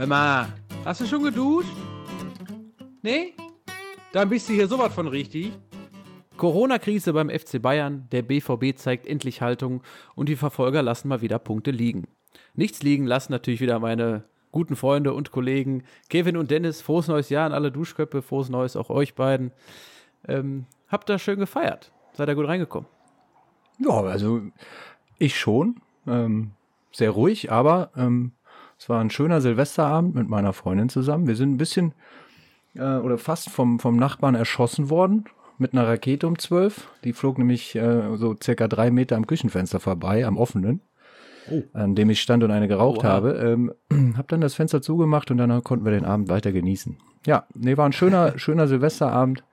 Hör mal, hast du schon geduscht? Nee? Dann bist du hier sowas von richtig. Corona-Krise beim FC Bayern, der BVB zeigt endlich Haltung und die Verfolger lassen mal wieder Punkte liegen. Nichts liegen lassen natürlich wieder meine guten Freunde und Kollegen Kevin und Dennis. Frohes neues Jahr an alle Duschköpfe, frohes neues auch euch beiden. Ähm, habt ihr schön gefeiert? Seid ihr gut reingekommen? Ja, also ich schon. Ähm, sehr ruhig, aber ähm, es war ein schöner Silvesterabend mit meiner Freundin zusammen. Wir sind ein bisschen äh, oder fast vom, vom Nachbarn erschossen worden mit einer Rakete um zwölf. Die flog nämlich äh, so circa drei Meter am Küchenfenster vorbei, am offenen, oh. an dem ich stand und eine geraucht oh, habe. Ähm, hab dann das Fenster zugemacht und dann konnten wir den Abend weiter genießen. Ja, nee, war ein schöner, schöner Silvesterabend.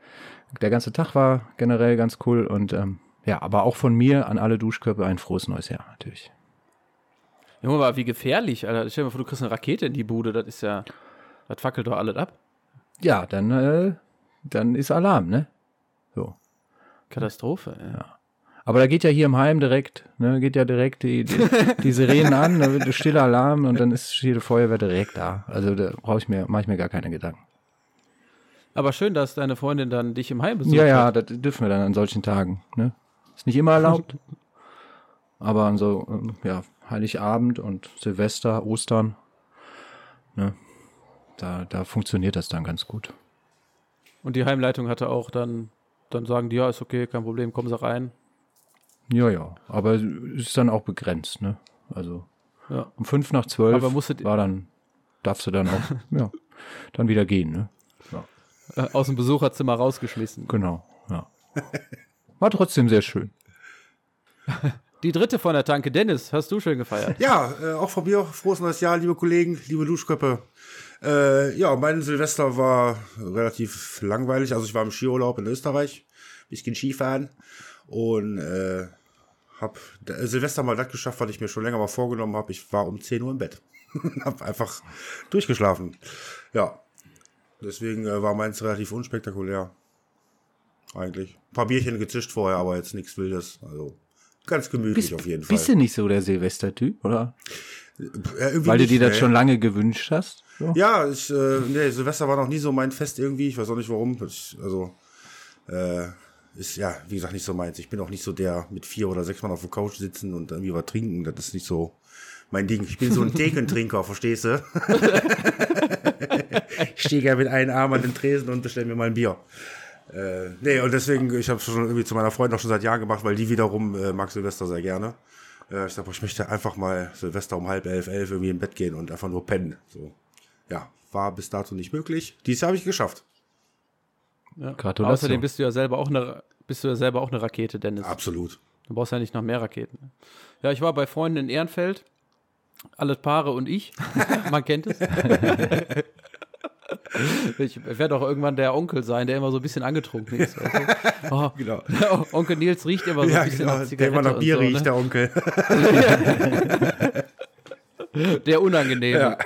Der ganze Tag war generell ganz cool und ähm, ja, aber auch von mir an alle Duschkörper ein frohes neues Jahr natürlich. Junge, aber wie gefährlich, Alter. Stell dir mal vor, du kriegst eine Rakete in die Bude, das ist ja, das fackelt doch alles ab. Ja, dann, äh, dann ist Alarm, ne? So. Katastrophe, ja. ja. Aber da geht ja hier im Heim direkt, ne, geht ja direkt die, die, die Sirenen an, da wird stiller Alarm und dann ist jede Feuerwehr direkt da. Also da brauche ich mir, mache ich mir gar keine Gedanken. Aber schön, dass deine Freundin dann dich im Heim besucht. Ja, ja, das dürfen wir dann an solchen Tagen. Ne? Ist nicht immer erlaubt. aber an so, ähm, ja, Heiligabend und Silvester, Ostern, ne, da, da funktioniert das dann ganz gut. Und die Heimleitung hatte auch dann, dann sagen die, ja, ist okay, kein Problem, kommen Sie rein. Ja, ja, aber es ist dann auch begrenzt, ne? Also ja. um fünf nach zwölf war dann, darfst du dann auch, ja, dann wieder gehen, ne? Ja. Äh, aus dem Besucherzimmer rausgeschmissen. Genau, ja. War trotzdem sehr schön. Die dritte von der Tanke, Dennis, hast du schön gefeiert? Ja, äh, auch von mir frohes neues Jahr, liebe Kollegen, liebe Duschköppe. Äh, ja, mein Silvester war relativ langweilig. Also ich war im Skiurlaub in Österreich, bisschen Skifahren und äh, hab Silvester mal das geschafft, was ich mir schon länger mal vorgenommen habe. Ich war um 10 Uhr im Bett. hab einfach durchgeschlafen. Ja, deswegen äh, war meins relativ unspektakulär. Eigentlich. Ein paar Bierchen gezischt vorher, aber jetzt nichts Wildes. Also ganz gemütlich bist, auf jeden Fall. Bist du nicht so der Silvester-Typ, oder? Ja, Weil du dir das schon lange gewünscht hast? So? Ja, ich, äh, nee, Silvester war noch nie so mein Fest irgendwie. Ich weiß auch nicht warum. Ich, also, äh, ist ja, wie gesagt, nicht so meins. Ich bin auch nicht so der mit vier oder sechs Mann auf der Couch sitzen und irgendwie was trinken. Das ist nicht so mein Ding. Ich bin so ein Thekentrinker, verstehst du? ich stehe gerne mit einem Arm an den Tresen und bestelle mir mal ein Bier. Äh, nee, und deswegen, ich habe es schon irgendwie zu meiner Freundin auch schon seit Jahren gemacht, weil die wiederum äh, mag Silvester sehr gerne. Äh, ich sag, ich möchte einfach mal Silvester um halb elf, elf irgendwie im Bett gehen und einfach nur pennen. So. Ja, war bis dato nicht möglich. Dies habe ich geschafft. Ja. Außerdem bist du ja selber auch eine, bist du ja selber auch eine Rakete, Dennis. Absolut. Du brauchst ja nicht noch mehr Raketen. Ja, ich war bei Freunden in Ehrenfeld. Alle Paare und ich. Man kennt es. Ich werde auch irgendwann der Onkel sein, der immer so ein bisschen angetrunken ist. Also, oh, genau. Onkel Nils riecht immer so ein bisschen genau, nach Zigarette Der immer nach Bier so, riecht, ne? der Onkel. der Unangenehme. Ja.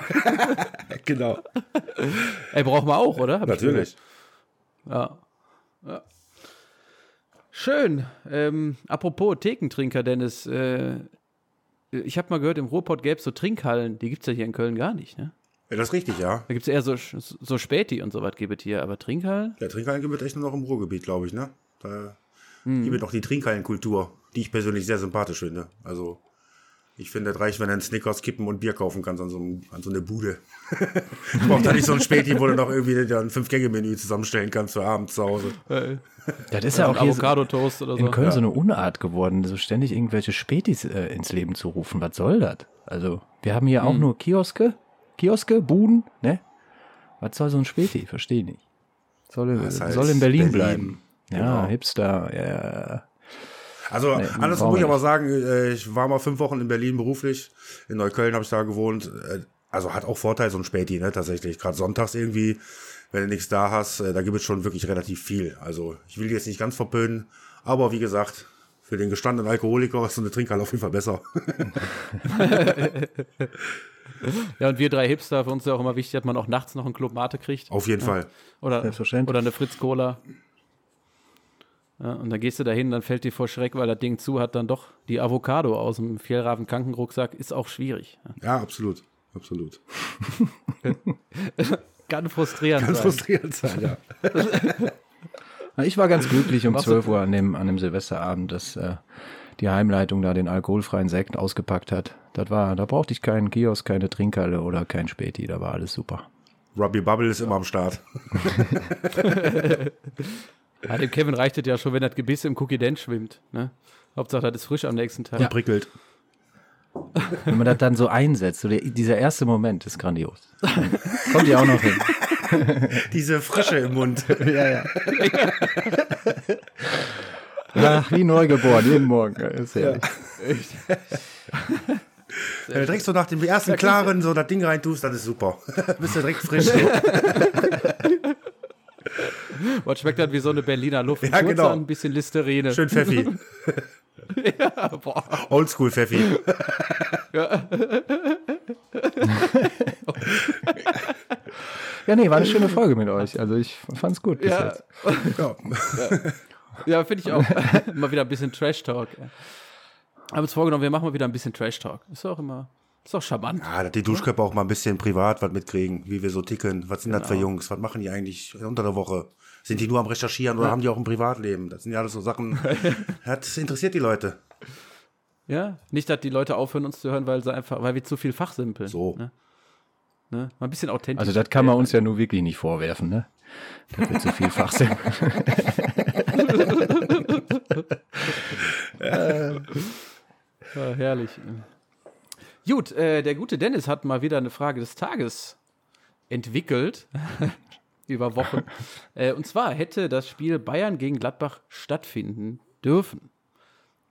genau. Ey, braucht man auch, oder? Hab Natürlich. Ja. ja. Schön. Ähm, apropos Thekentrinker, Dennis. Äh, ich habe mal gehört, im Ruhrpott gäbe es so Trinkhallen. Die gibt es ja hier in Köln gar nicht, ne? Ja, das ist richtig, ja. Da gibt es eher so, so Späti und so was gibt es hier, aber Trinkhallen? Ja, Trinkhallen gibt es echt nur noch im Ruhrgebiet, glaube ich, ne? Da hm. gibt es noch die Trinkhallenkultur, die ich persönlich sehr sympathisch finde. Also, ich finde, es reicht, wenn er einen Snickers kippen und Bier kaufen kannst an so, einem, an so eine Bude. du brauchst da nicht so ein Späti, wo du noch irgendwie ein Fünf-Gänge-Menü zusammenstellen kannst für abends zu Hause. das ist ja, auch Avocado-Toast oder so. In Köln ja. so eine Unart geworden, so ständig irgendwelche Spätis äh, ins Leben zu rufen. Was soll das? Also, wir haben hier hm. auch nur Kioske, Kioske, Buden, ne? Was soll so ein Späti? Verstehe nicht. Soll, das heißt soll in Berlin, Berlin. bleiben. Ja, genau. Hipster, ja. Also nee, anders muss ich aber sagen, äh, ich war mal fünf Wochen in Berlin beruflich. In Neukölln habe ich da gewohnt. Äh, also hat auch Vorteil, so ein Späti, ne, tatsächlich. Gerade sonntags irgendwie, wenn du nichts da hast, äh, da gibt es schon wirklich relativ viel. Also ich will jetzt nicht ganz verpönen, aber wie gesagt, für den gestandenen Alkoholiker ist so eine Trinkhalle auf jeden Fall besser. Ja, und wir drei Hipster, für uns ist ja auch immer wichtig, dass man auch nachts noch einen Club Mate kriegt. Auf jeden ja. Fall. Oder, oder eine Fritz Cola. Ja, und dann gehst du dahin, dann fällt dir vor Schreck, weil das Ding zu hat, dann doch die Avocado aus dem Fjellraven Krankenrucksack ist auch schwierig. Ja, absolut. Absolut. Kann frustrierend Kann sein. frustrierend sein, ja. Na, Ich war ganz glücklich um Machst 12 Uhr an dem, an dem Silvesterabend, dass äh, die Heimleitung da den alkoholfreien Sekt ausgepackt hat. Das war, da brauchte ich keinen Kiosk, keine Trinkhalle oder kein Späti, da war alles super. Robbie Bubble ist immer am Start. Ja, dem Kevin reicht es ja schon, wenn das Gebiss im Cookie Dent schwimmt. Ne? Hauptsache, das ist frisch am nächsten Tag. Und prickelt. Wenn man das dann so einsetzt, so der, dieser erste Moment ist grandios. Kommt ja auch noch hin. Diese Frische im Mund. ja, ja. Ach, wie neugeboren, jeden Morgen. Ja, Ist herrlich. Wenn du direkt so nach dem ersten Klaren so das Ding reintust, das ist super. Bist du direkt frisch. Was schmeckt dann wie so eine Berliner Luft? Ja, genau. Ein bisschen Listerine. Schön Pfeffi. Ja, boah. Oldschool Pfeffi. Ja, nee, war eine schöne Folge mit euch. Also ich fand's gut bis Ja, jetzt. Ja. ja finde ich auch. mal wieder ein bisschen Trash-Talk. Ja. Haben uns vorgenommen, wir machen mal wieder ein bisschen Trash-Talk. Ist auch immer, ist auch charmant. Ja, dass die Duschköpfe auch mal ein bisschen privat was mitkriegen, wie wir so ticken. Was sind das für Jungs? Was machen die eigentlich unter der Woche? Sind die nur am Recherchieren oder haben die auch ein Privatleben? Das sind ja alles so Sachen. Das interessiert die Leute. Ja, nicht, dass die Leute aufhören, uns zu hören, weil sie einfach, weil wir zu viel fachsimpeln. So. Ne? Ne? Mal ein bisschen authentisch. Also das kann man uns ja nur wirklich nicht vorwerfen, ne? Da wird so viel Fachsinn. Ja, herrlich. Gut, äh, der gute Dennis hat mal wieder eine Frage des Tages entwickelt. über Wochen. äh, und zwar hätte das Spiel Bayern gegen Gladbach stattfinden dürfen.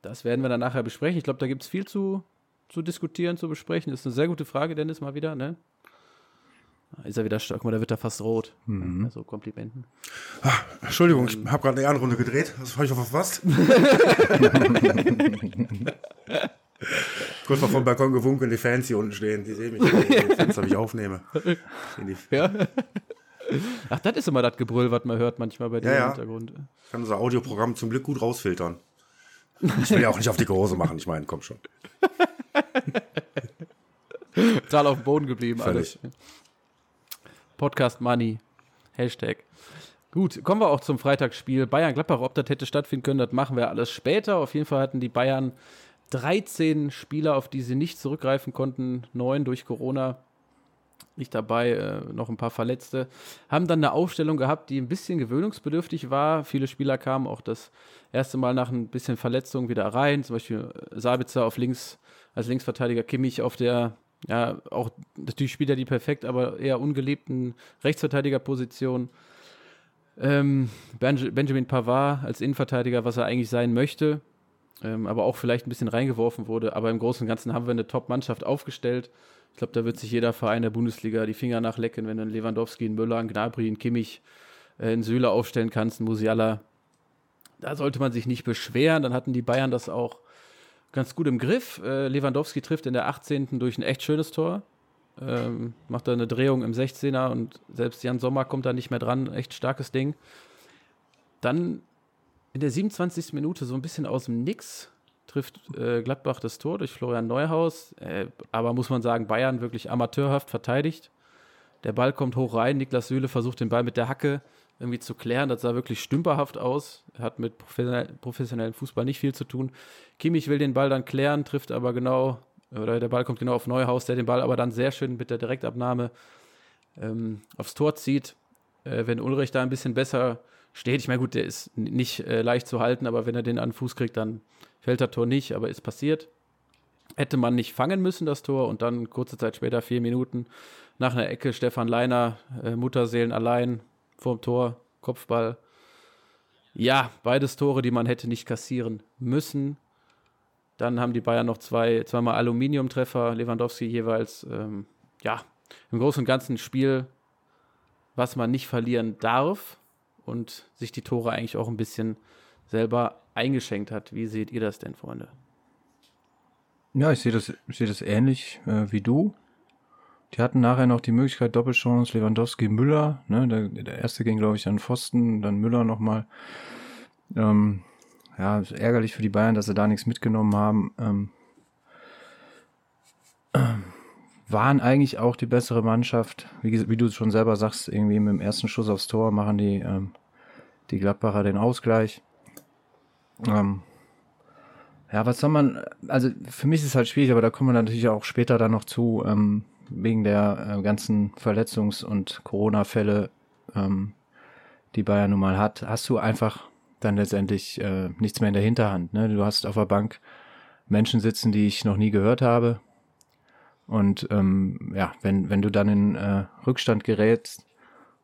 Das werden wir dann nachher besprechen. Ich glaube, da gibt es viel zu, zu diskutieren, zu besprechen. ist eine sehr gute Frage, Dennis, mal wieder, ne? Ist er wieder stark, guck mal, da wird er fast rot. Also Komplimenten. Entschuldigung, ich habe gerade eine Ehrenrunde gedreht. Das habe ich auf was? Kurz mal vom Balkon gewunken, die Fans hier unten stehen. Die sehen mich. Die Fenster, ich aufnehme. Ja. Ach, das ist immer das Gebrüll, was man hört manchmal bei dir Ja, im ja. Hintergrund. Ich kann unser Audioprogramm zum Glück gut rausfiltern. Ich will ja auch nicht auf dicke Hose machen. Ich meine, komm schon. Total auf dem Boden geblieben Völlig. alles. Podcast Money. Hashtag. Gut, kommen wir auch zum Freitagsspiel. Bayern-Gladbach, ob das hätte stattfinden können, das machen wir alles später. Auf jeden Fall hatten die Bayern 13 Spieler, auf die sie nicht zurückgreifen konnten. Neun durch Corona. Nicht dabei, äh, noch ein paar Verletzte. Haben dann eine Aufstellung gehabt, die ein bisschen gewöhnungsbedürftig war. Viele Spieler kamen auch das erste Mal nach ein bisschen Verletzung wieder rein. Zum Beispiel Sabitzer auf links, als Linksverteidiger Kimmich auf der, ja, auch natürlich spielt er die perfekt, aber eher ungelebten Rechtsverteidigerposition. Ähm, Benj Benjamin Pavard als Innenverteidiger, was er eigentlich sein möchte, ähm, aber auch vielleicht ein bisschen reingeworfen wurde. Aber im Großen und Ganzen haben wir eine Top-Mannschaft aufgestellt. Ich glaube, da wird sich jeder Verein der Bundesliga die Finger nachlecken, wenn du einen Lewandowski, einen Müller, einen Gnabry, einen Kimmich, äh, einen Süle aufstellen kannst, einen Musiala. Da sollte man sich nicht beschweren. Dann hatten die Bayern das auch ganz gut im Griff. Äh, Lewandowski trifft in der 18. durch ein echt schönes Tor. Ähm, macht da eine Drehung im 16er und selbst Jan Sommer kommt da nicht mehr dran. Echt starkes Ding. Dann in der 27. Minute so ein bisschen aus dem Nix trifft äh, Gladbach das Tor durch Florian Neuhaus. Äh, aber muss man sagen, Bayern wirklich amateurhaft verteidigt. Der Ball kommt hoch rein. Niklas Süle versucht den Ball mit der Hacke irgendwie zu klären. Das sah wirklich stümperhaft aus. Hat mit professionell, professionellem Fußball nicht viel zu tun. Kimmich will den Ball dann klären, trifft aber genau, oder der Ball kommt genau auf Neuhaus, der den Ball aber dann sehr schön mit der Direktabnahme ähm, aufs Tor zieht. Äh, wenn Ulrich da ein bisschen besser steht, ich meine, gut, der ist nicht äh, leicht zu halten, aber wenn er den an den Fuß kriegt, dann fällt das Tor nicht, aber ist passiert. Hätte man nicht fangen müssen, das Tor, und dann kurze Zeit später, vier Minuten, nach einer Ecke, Stefan Leiner, äh, Mutterseelen allein vorm Tor, Kopfball. Ja, beides Tore, die man hätte nicht kassieren müssen. Dann haben die Bayern noch zwei, zweimal Aluminiumtreffer, Lewandowski jeweils. Ähm, ja, im Großen und Ganzen Spiel, was man nicht verlieren darf und sich die Tore eigentlich auch ein bisschen selber eingeschenkt hat. Wie seht ihr das denn, Freunde? Ja, ich sehe das, sehe das ähnlich äh, wie du. Die hatten nachher noch die Möglichkeit, Doppelchance, Lewandowski, Müller. Ne? Der, der erste ging, glaube ich, an Pfosten, dann Müller nochmal. Ähm, ja, ärgerlich für die Bayern, dass sie da nichts mitgenommen haben. Ähm, ähm, waren eigentlich auch die bessere Mannschaft. Wie, wie du schon selber sagst, irgendwie mit dem ersten Schuss aufs Tor machen die, ähm, die Gladbacher den Ausgleich. Ähm, ja, was soll man, also für mich ist es halt schwierig, aber da kommen wir natürlich auch später dann noch zu, ähm, wegen der äh, ganzen Verletzungs- und Corona-Fälle, ähm, die Bayern nun mal hat, hast du einfach dann letztendlich äh, nichts mehr in der Hinterhand. Ne? Du hast auf der Bank Menschen sitzen, die ich noch nie gehört habe. Und ähm, ja, wenn, wenn du dann in äh, Rückstand gerätst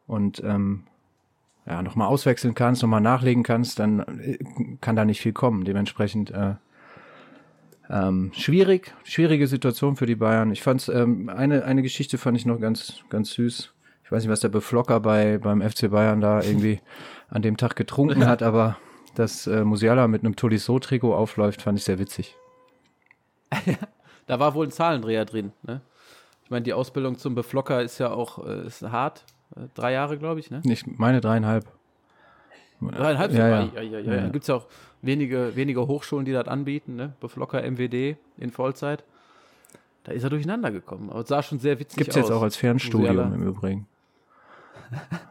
und ähm, ja, nochmal auswechseln kannst, nochmal nachlegen kannst, dann äh, kann da nicht viel kommen. Dementsprechend äh, ähm, schwierig, schwierige Situation für die Bayern. Ich fand ähm, eine, eine Geschichte fand ich noch ganz, ganz süß. Ich weiß nicht, was der Beflocker bei, beim FC Bayern da irgendwie an dem Tag getrunken hat, aber dass äh, Musiala mit einem Tolisso-Trikot aufläuft, fand ich sehr witzig. da war wohl ein Zahlendreher drin. Ne? Ich meine, die Ausbildung zum Beflocker ist ja auch äh, ist hart. Äh, drei Jahre, glaube ich, ne? Ich meine dreieinhalb. Dreieinhalb ja, ja, ja. ja, ja, ja. Gibt es ja auch wenige, wenige Hochschulen, die das anbieten, ne? Beflocker MWD in Vollzeit. Da ist er durcheinander gekommen. Aber es sah schon sehr witzig Gibt's aus. jetzt auch als Fernstudium im Übrigen.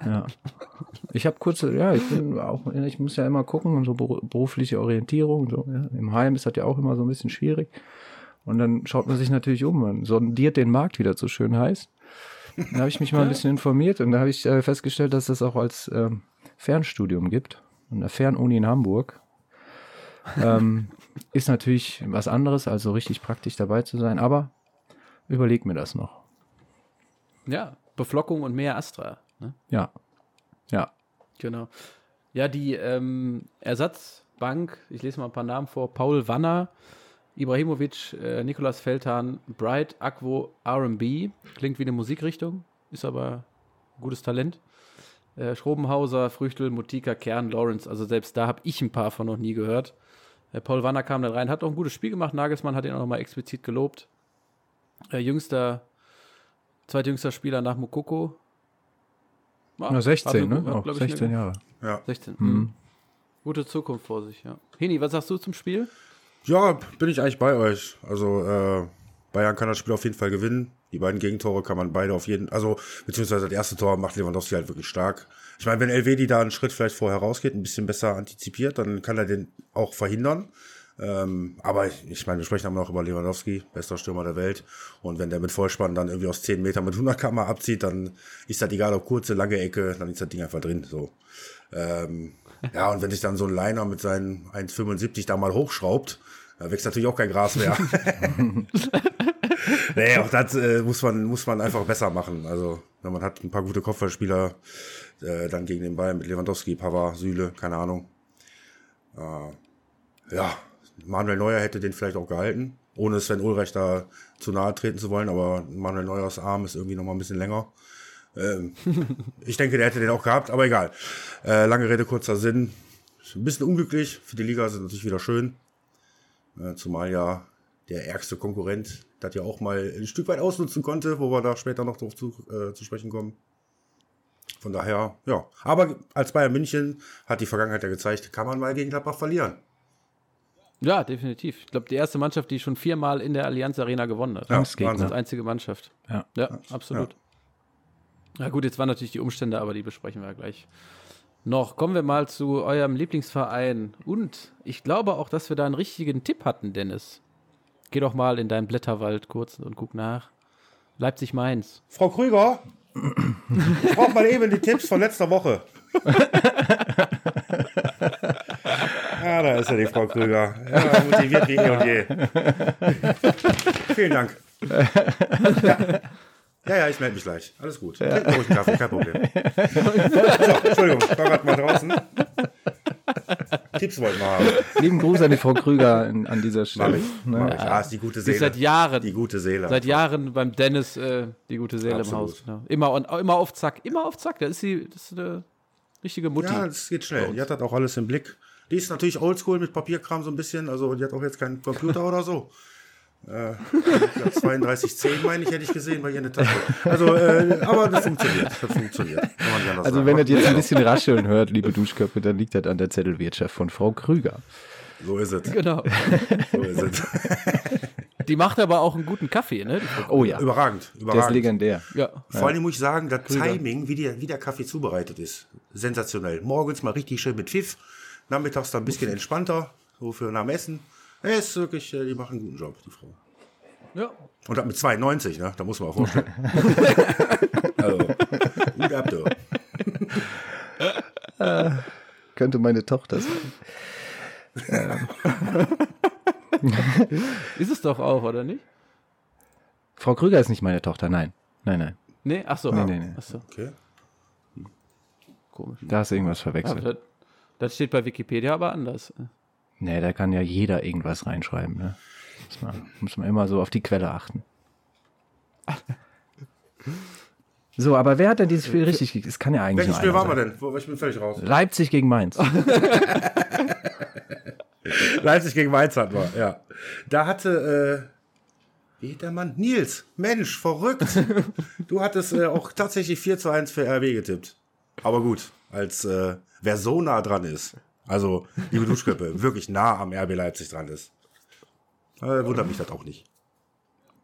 ja. Ich habe kurze, ja, ich bin auch, ich muss ja immer gucken, so beru- berufliche Orientierung. So, ja. Im Heim ist das ja auch immer so ein bisschen schwierig. Und dann schaut man sich natürlich um, man sondiert den Markt, wie das so schön heißt. Da habe ich mich mal ein bisschen informiert und da habe ich äh, festgestellt, dass das auch als ähm, Fernstudium gibt. An der Fernuni in Hamburg. Ähm, ist natürlich was anderes, also richtig praktisch dabei zu sein, aber überleg mir das noch. Ja, Beflockung und mehr Astra. Ne? Ja. Ja. Genau. Ja, die ähm, Ersatzbank, ich lese mal ein paar Namen vor: Paul Wanner, Ibrahimovic, äh, Nikolas Feldhahn, Bright, Akvo, RB. Klingt wie eine Musikrichtung, ist aber gutes Talent. Äh, Schrobenhauser, Früchtel, Mutika, Kern, Lawrence. Also selbst da habe ich ein paar von noch nie gehört. Äh, Paul Wanner kam dann rein, hat auch ein gutes Spiel gemacht. Nagelsmann hat ihn auch nochmal explizit gelobt. Äh, jüngster, zweitjüngster Spieler nach Mukoko. Ah, Na, 16, hat eine- ne? Auch glaub ich, eine- 16 Jahre. Ja. 16. Mhm. Mhm. Gute Zukunft vor sich, ja. Heni, was sagst du zum Spiel? Ja, bin ich eigentlich bei euch. Also äh, Bayern kann das Spiel auf jeden Fall gewinnen. Die beiden Gegentore kann man beide auf jeden, also beziehungsweise das erste Tor macht Lewandowski halt wirklich stark. Ich meine, wenn Elvedi da einen Schritt vielleicht vorher rausgeht, ein bisschen besser antizipiert, dann kann er den auch verhindern. Ähm, aber ich, ich meine, wir sprechen aber noch über Lewandowski, bester Stürmer der Welt. Und wenn der mit Vollspann dann irgendwie aus 10 Metern mit 100 km abzieht, dann ist das egal, ob kurze, lange Ecke, dann ist das Ding einfach drin. So. Ähm, ja, und wenn sich dann so ein Liner mit seinen 1,75 da mal hochschraubt, da wächst natürlich auch kein Gras mehr. nee, auch das äh, muss, man, muss man einfach besser machen. Also, wenn man hat ein paar gute Kopfballspieler, äh, dann gegen den Ball mit Lewandowski, Pavard, Süle, keine Ahnung. Äh, ja, Manuel Neuer hätte den vielleicht auch gehalten, ohne Sven Ulreich da zu nahe treten zu wollen, aber Manuel Neuers Arm ist irgendwie noch mal ein bisschen länger. Ähm, ich denke, der hätte den auch gehabt, aber egal. Äh, lange Rede, kurzer Sinn. Ist Ein bisschen unglücklich. Für die Liga ist es natürlich wieder schön. Äh, zumal ja der ärgste Konkurrent das ja auch mal ein Stück weit ausnutzen konnte, wo wir da später noch drauf zu, äh, zu sprechen kommen. Von daher, ja. Aber als Bayern München hat die Vergangenheit ja gezeigt, kann man mal gegen Gladbach verlieren. Ja, definitiv. Ich glaube, die erste Mannschaft, die schon viermal in der Allianz Arena gewonnen hat. Ja, Angstgegner. Das ist die einzige Mannschaft. Ja. Ja, absolut. Ja. gut, jetzt waren natürlich die Umstände, aber die besprechen wir ja gleich. Noch kommen wir mal zu eurem Lieblingsverein. Und ich glaube auch, dass wir da einen richtigen Tipp hatten, Dennis. Geh doch mal in deinen Blätterwald kurz und guck nach. Leipzig-Mainz. Frau Krüger, ich brauche mal eben die Tipps von letzter Woche. ja, da ist ja die Frau Krüger. Ja, motiviert wie eh und je. Vielen Dank. Ja, ja, ja ich melde mich gleich. Alles gut. Trink ruhig einen Kaffee, kein Problem. So, Entschuldigung, ich war gerade mal draußen. Tipps wollten wir haben. Lieben Gruß an die Frau Krüger in, an dieser Mach Stelle. ich. Ne? Mach ich. Ah, ist die gute Die ist Seele. seit Jahren, Die gute Seele. seit Jahren beim Dennis äh, die gute Seele Absolut. im Haus. Ja. Immer, und, immer auf Zack, immer auf Zack. Das ist, die, das ist eine richtige Mutti. Ja, das geht schnell. Die hat das auch alles im Blick. Die ist natürlich oldschool mit Papierkram so ein bisschen. Also die hat auch jetzt keinen Computer oder so. Äh, ich glaub, 3210 meine ich, hätte ich gesehen bei ihr in der Tasche. Also, äh, aber das funktioniert. Das funktioniert. Also sagen. wenn ihr jetzt ein bisschen rascheln hört, liebe Duschköpfe, dann liegt das an der Zettelwirtschaft von Frau Krüger. So ist es. Genau. So ist es. Die macht aber auch einen guten Kaffee, ne? Die Oh ja, Überragend, der ist überragend. legendär. Ja. Vor allem muss ich sagen, das Timing, wie der, wie der Kaffee zubereitet ist, sensationell. Morgens mal richtig schön mit Pfiff, nachmittags dann ein bisschen entspannter, so für nach dem Essen. Ja, ist wirklich, äh, die machen einen guten Job, die Frau. ja. Und mit 92, ne? Da muss man auch vorstellen. also, gut ab, du. Könnte meine Tochter sein. Ist es doch auch, oder nicht? Frau Krüger ist nicht meine Tochter, nein. Nein, nein. Nee, ach so. Nee, nee, nee. Ach so, Okay. komisch. Da hast du irgendwas verwechselt. das, das steht bei Wikipedia aber anders. Nee, da kann ja jeder irgendwas reinschreiben. Ne? Muss, man, muss man immer so auf die Quelle achten. So, aber wer hat denn dieses Spiel richtig gekriegt? Es kann ja eigentlich Welches Spiel waren wir denn? Ich bin völlig raus. Leipzig gegen Mainz. Leipzig gegen Mainz hatten wir, ja. Da hatte, äh, wie hieß der Mann? Nils. Mensch, verrückt. du hattest äh, auch tatsächlich 4 zu 1 für RB getippt. Aber gut, als äh, wer so nah dran ist, also liebe Duschköppe, wirklich nah am RB Leipzig dran ist, äh, wundert mich das auch nicht.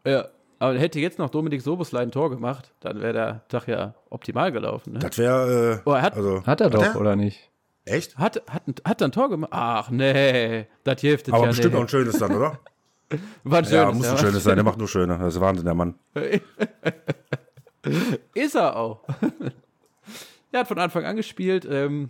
Ja. Aber hätte jetzt noch Dominik Soboslai ein Tor gemacht, dann wäre der Tag ja optimal gelaufen. Ne? Das wäre, äh, Oh, er hat- also, Hat er doch, er? oder nicht? echt? Hat, hat, hat er ein Tor gemacht? Ach nee, das hilft jetzt Aber ja bestimmt nee. auch ein schönes dann, oder? War ein ja, schönes, muss ja. ein schönes sein. Der macht nur schöne. Das ist Wahnsinn, der Mann. Ist er auch. er hat von Anfang an gespielt. Ähm,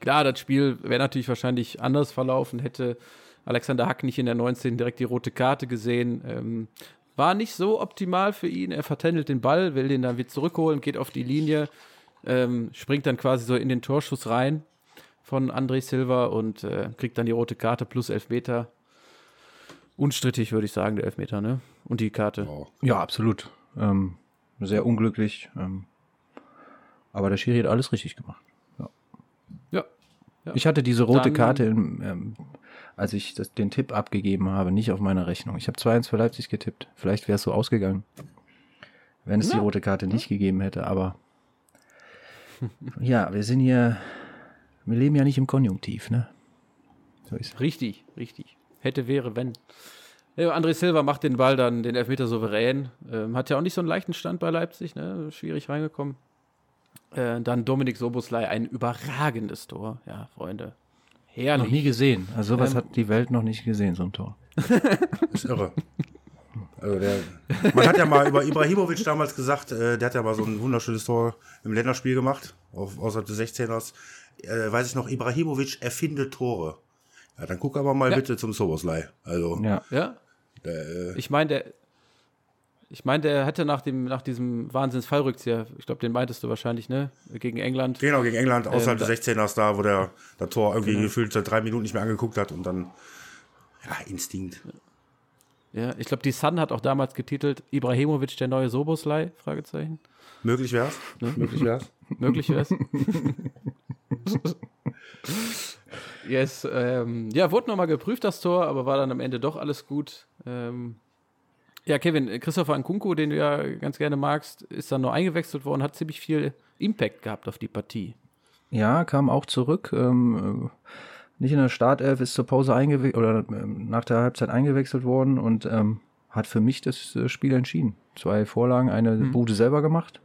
klar, das Spiel wäre natürlich wahrscheinlich anders verlaufen, hätte Alexander Hack nicht in der 19. direkt die rote Karte gesehen. Ähm, war nicht so optimal für ihn. Er vertändelt den Ball, will den dann wieder zurückholen, geht auf die Linie, ähm, springt dann quasi so in den Torschuss rein von André Silva und äh, kriegt dann die rote Karte plus Elfmeter. Unstrittig, würde ich sagen, der Elfmeter, ne? Und die Karte. Ja, absolut. Ähm, sehr unglücklich. Ähm, aber der Schiri hat alles richtig gemacht. Ja. Ich hatte diese rote Dann- Karte, im, ähm, als ich das, den Tipp abgegeben habe, nicht auf meiner Rechnung. Ich habe 2-1 für Leipzig getippt. Vielleicht wäre es so ausgegangen, wenn es die Ja. rote Karte nicht gegeben hätte. Aber ja, wir sind hier, wir leben ja nicht im Konjunktiv, ne? So ist Richtig, richtig. Hätte, wäre, wenn. Ja, André Silva macht den Ball dann, den Elfmeter souverän. Ähm, hat ja auch nicht so einen leichten Stand bei Leipzig, ne? Schwierig reingekommen. Äh, dann Dominik Soboslai, ein überragendes Tor. Ja, Freunde. Noch Herrlich. nie gesehen. Also sowas Ähm, hat die Welt noch nicht gesehen, so ein Tor. Das ist irre. Also der, man hat ja mal über Ibrahimovic damals gesagt, äh, der hat ja mal so ein wunderschönes Tor im Länderspiel gemacht, auf, außerhalb des 16ers. Äh, weiß ich noch, Ibrahimovic erfindet Tore. Ja, dann guck aber mal Ja. bitte zum Soboslai. Also, Ja. Ja, äh, ich meine, der. Ich meine, der hätte nach, dem, nach diesem Wahnsinns-Fallrückzieher, ich glaube, den meintest du wahrscheinlich, ne? Gegen England. genau, gegen England, außerhalb Ähm, des 16ers da, wo der das Tor irgendwie gefühlt seit drei Minuten nicht mehr angeguckt hat und dann, ja, Instinkt. Ja, ich glaube, die Sun hat auch damals getitelt, Ibrahimovic, der neue Soboslai? Fragezeichen. Möglich wär's. Möglich wär's. Möglich wär's. yes, ähm, ja, wurde nochmal geprüft, das Tor, aber war dann am Ende doch alles gut. Ähm, ja, Kevin, Christopher Nkunku, den du ja ganz gerne magst, ist dann nur eingewechselt worden, hat ziemlich viel Impact gehabt auf die Partie. Ja, kam auch zurück. Ähm, äh, nicht in der Startelf, ist zur Pause eingewechselt oder ähm, nach der Halbzeit eingewechselt worden und ähm, hat für mich das äh, Spiel entschieden. Zwei Vorlagen, eine Bude selber gemacht.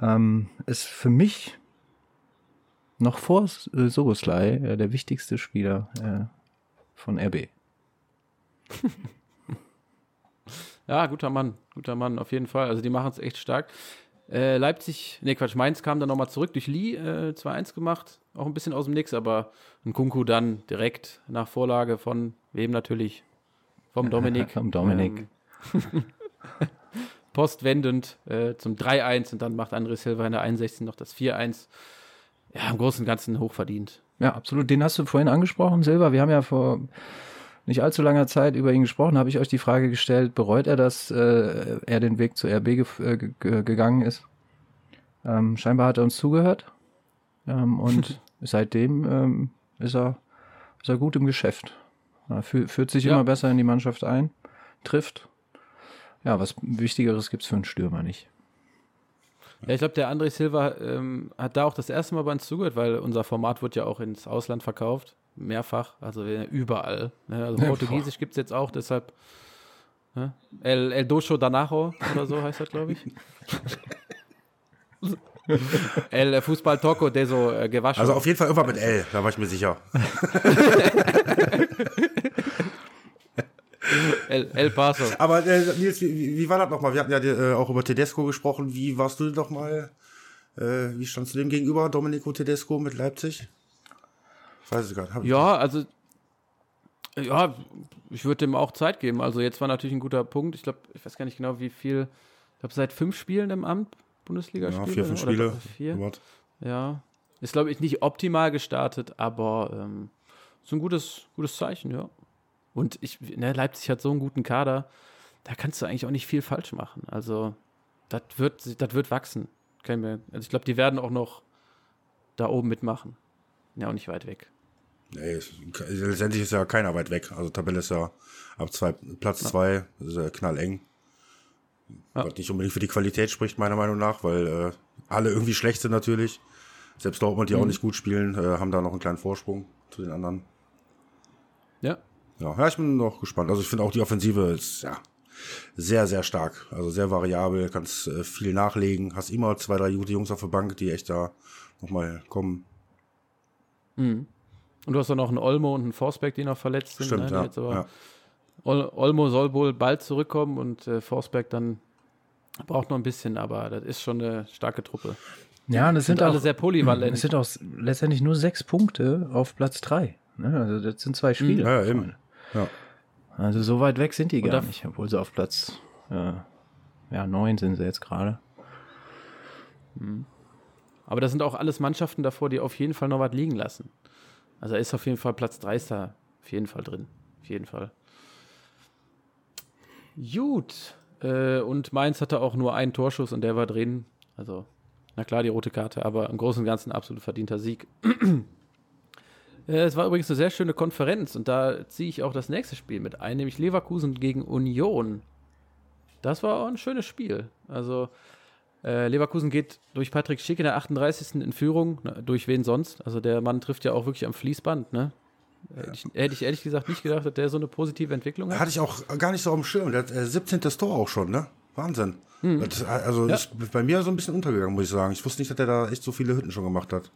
Ähm, ist für mich noch vor äh, Soboslai äh, der wichtigste Spieler äh, von RB. Ja, guter Mann, guter Mann, auf jeden Fall. Also die machen es echt stark. Äh, Leipzig, nee, Quatsch, Mainz kam dann nochmal zurück durch Lee, äh, 2-1 gemacht, auch ein bisschen aus dem Nix, aber ein Kunku dann direkt nach Vorlage von wem natürlich? Vom Dominik. Vom Dominik. Ähm, postwendend äh, zum 3-1 und dann macht André Silva in der 61 noch das 4-1. Ja, im Großen und Ganzen hochverdient. Ja, absolut. Den hast du vorhin angesprochen, Silva. Wir haben ja vor nicht allzu langer Zeit über ihn gesprochen. Habe ich euch die Frage gestellt, bereut er, dass äh, er den Weg zu RB äh, ge- ge- gegangen ist? Ähm, scheinbar hat er uns zugehört. Ähm, und seitdem ähm, ist, er, ist er gut im Geschäft. Ja, fü führt sich Ja. immer besser in die Mannschaft ein, trifft. Ja, was Wichtigeres gibt's für einen Stürmer nicht. Ja, ich glaube, der André Silva ähm, hat da auch das erste Mal bei uns zugehört, weil unser Format wird ja auch ins Ausland verkauft. Mehrfach, also äh, überall. Ne? Also Ja, Portugiesisch gibt es jetzt auch, deshalb El, El Docho Danajo oder so heißt das, glaube ich. El Fußball Toco de so äh, gewaschen. Also auf jeden Fall irgendwann mit L, da war ich mir sicher. El, El Paso. Aber äh, Nils, wie, wie war das nochmal? Wir hatten ja äh, auch über Tedesco gesprochen. Wie warst du doch mal? Äh, wie standst du dem gegenüber, Domenico Tedesco mit Leipzig? Ich weiß es gar nicht. Ja, also ja, ich würde dem auch Zeit geben. Also jetzt war natürlich ein guter Punkt. Ich glaube, ich weiß gar nicht genau, wie viel. Ich glaube, seit fünf Spielen im Amt Bundesliga spiele. Ja, vier, fünf Spiele. Vier. Ja. Ist, glaube ich, nicht optimal gestartet, aber ähm, so ein gutes, gutes Zeichen, ja. Und ich, ne, Leipzig hat so einen guten Kader, da kannst du eigentlich auch nicht viel falsch machen. Also, das wird, das wird wachsen. Also ich glaube, die werden auch noch da oben mitmachen. Ja, auch nicht weit weg. Nee, letztendlich ist ja keiner weit weg. Also Tabelle ist ja ab zwei, Platz ja. zwei, ist ja knalleng. Ja. Was nicht unbedingt für die Qualität spricht, meiner Meinung nach, weil äh, alle irgendwie schlecht sind natürlich. Selbst Dortmund, die mhm. auch nicht gut spielen, äh, haben da noch einen kleinen Vorsprung zu den anderen. Ja. Ja, ja ich bin noch gespannt. Also ich finde auch die Offensive ist ja sehr, sehr stark. Also sehr variabel, kannst äh, viel nachlegen, hast immer zwei, drei gute Jungs auf der Bank, die echt da nochmal kommen. Mhm. Und du hast dann noch einen Olmo und einen Forsberg, die noch verletzt sind. Stimmt, ne? ja. ja. Olmo soll wohl bald zurückkommen und äh, Forsberg dann braucht noch ein bisschen, aber das ist schon eine starke Truppe. Ja, und es sind, sind alle auch, sehr polyvalent. Es sind auch letztendlich nur sechs Punkte auf Platz drei. Ne? Also das sind zwei Spiele. Ja, eben. Ja. Also so weit weg sind die gar nicht, obwohl sie auf Platz äh, ja, neun sind sie jetzt gerade. Hm. Aber das sind auch alles Mannschaften davor, die auf jeden Fall noch was liegen lassen. Also er ist auf jeden Fall Platz 3 ist da auf jeden Fall drin. Auf jeden Fall. Gut. Äh, und Mainz hatte auch nur einen Torschuss und der war drin. Also, na klar, die rote Karte, aber im Großen und Ganzen absolut verdienter Sieg. Äh, es war übrigens eine sehr schöne Konferenz und da ziehe ich auch das nächste Spiel mit ein, nämlich Leverkusen gegen Union. Das war auch ein schönes Spiel. Also, Leverkusen geht durch Patrick Schick in der 38. in Führung. Na, durch wen sonst? Also der Mann trifft ja auch wirklich am Fließband, ne? Ja. Hätte, ich, hätte, ich, ehrlich gesagt nicht gedacht, dass der so eine positive Entwicklung hat. Hatte ich auch gar nicht so auf dem Schirm. Der hat äh, 17. Tor auch schon, ne? Wahnsinn. Hm. Das, also ja. ist bei mir so ein bisschen untergegangen, muss ich sagen. Ich wusste nicht, dass der da echt so viele Hütten schon gemacht hat.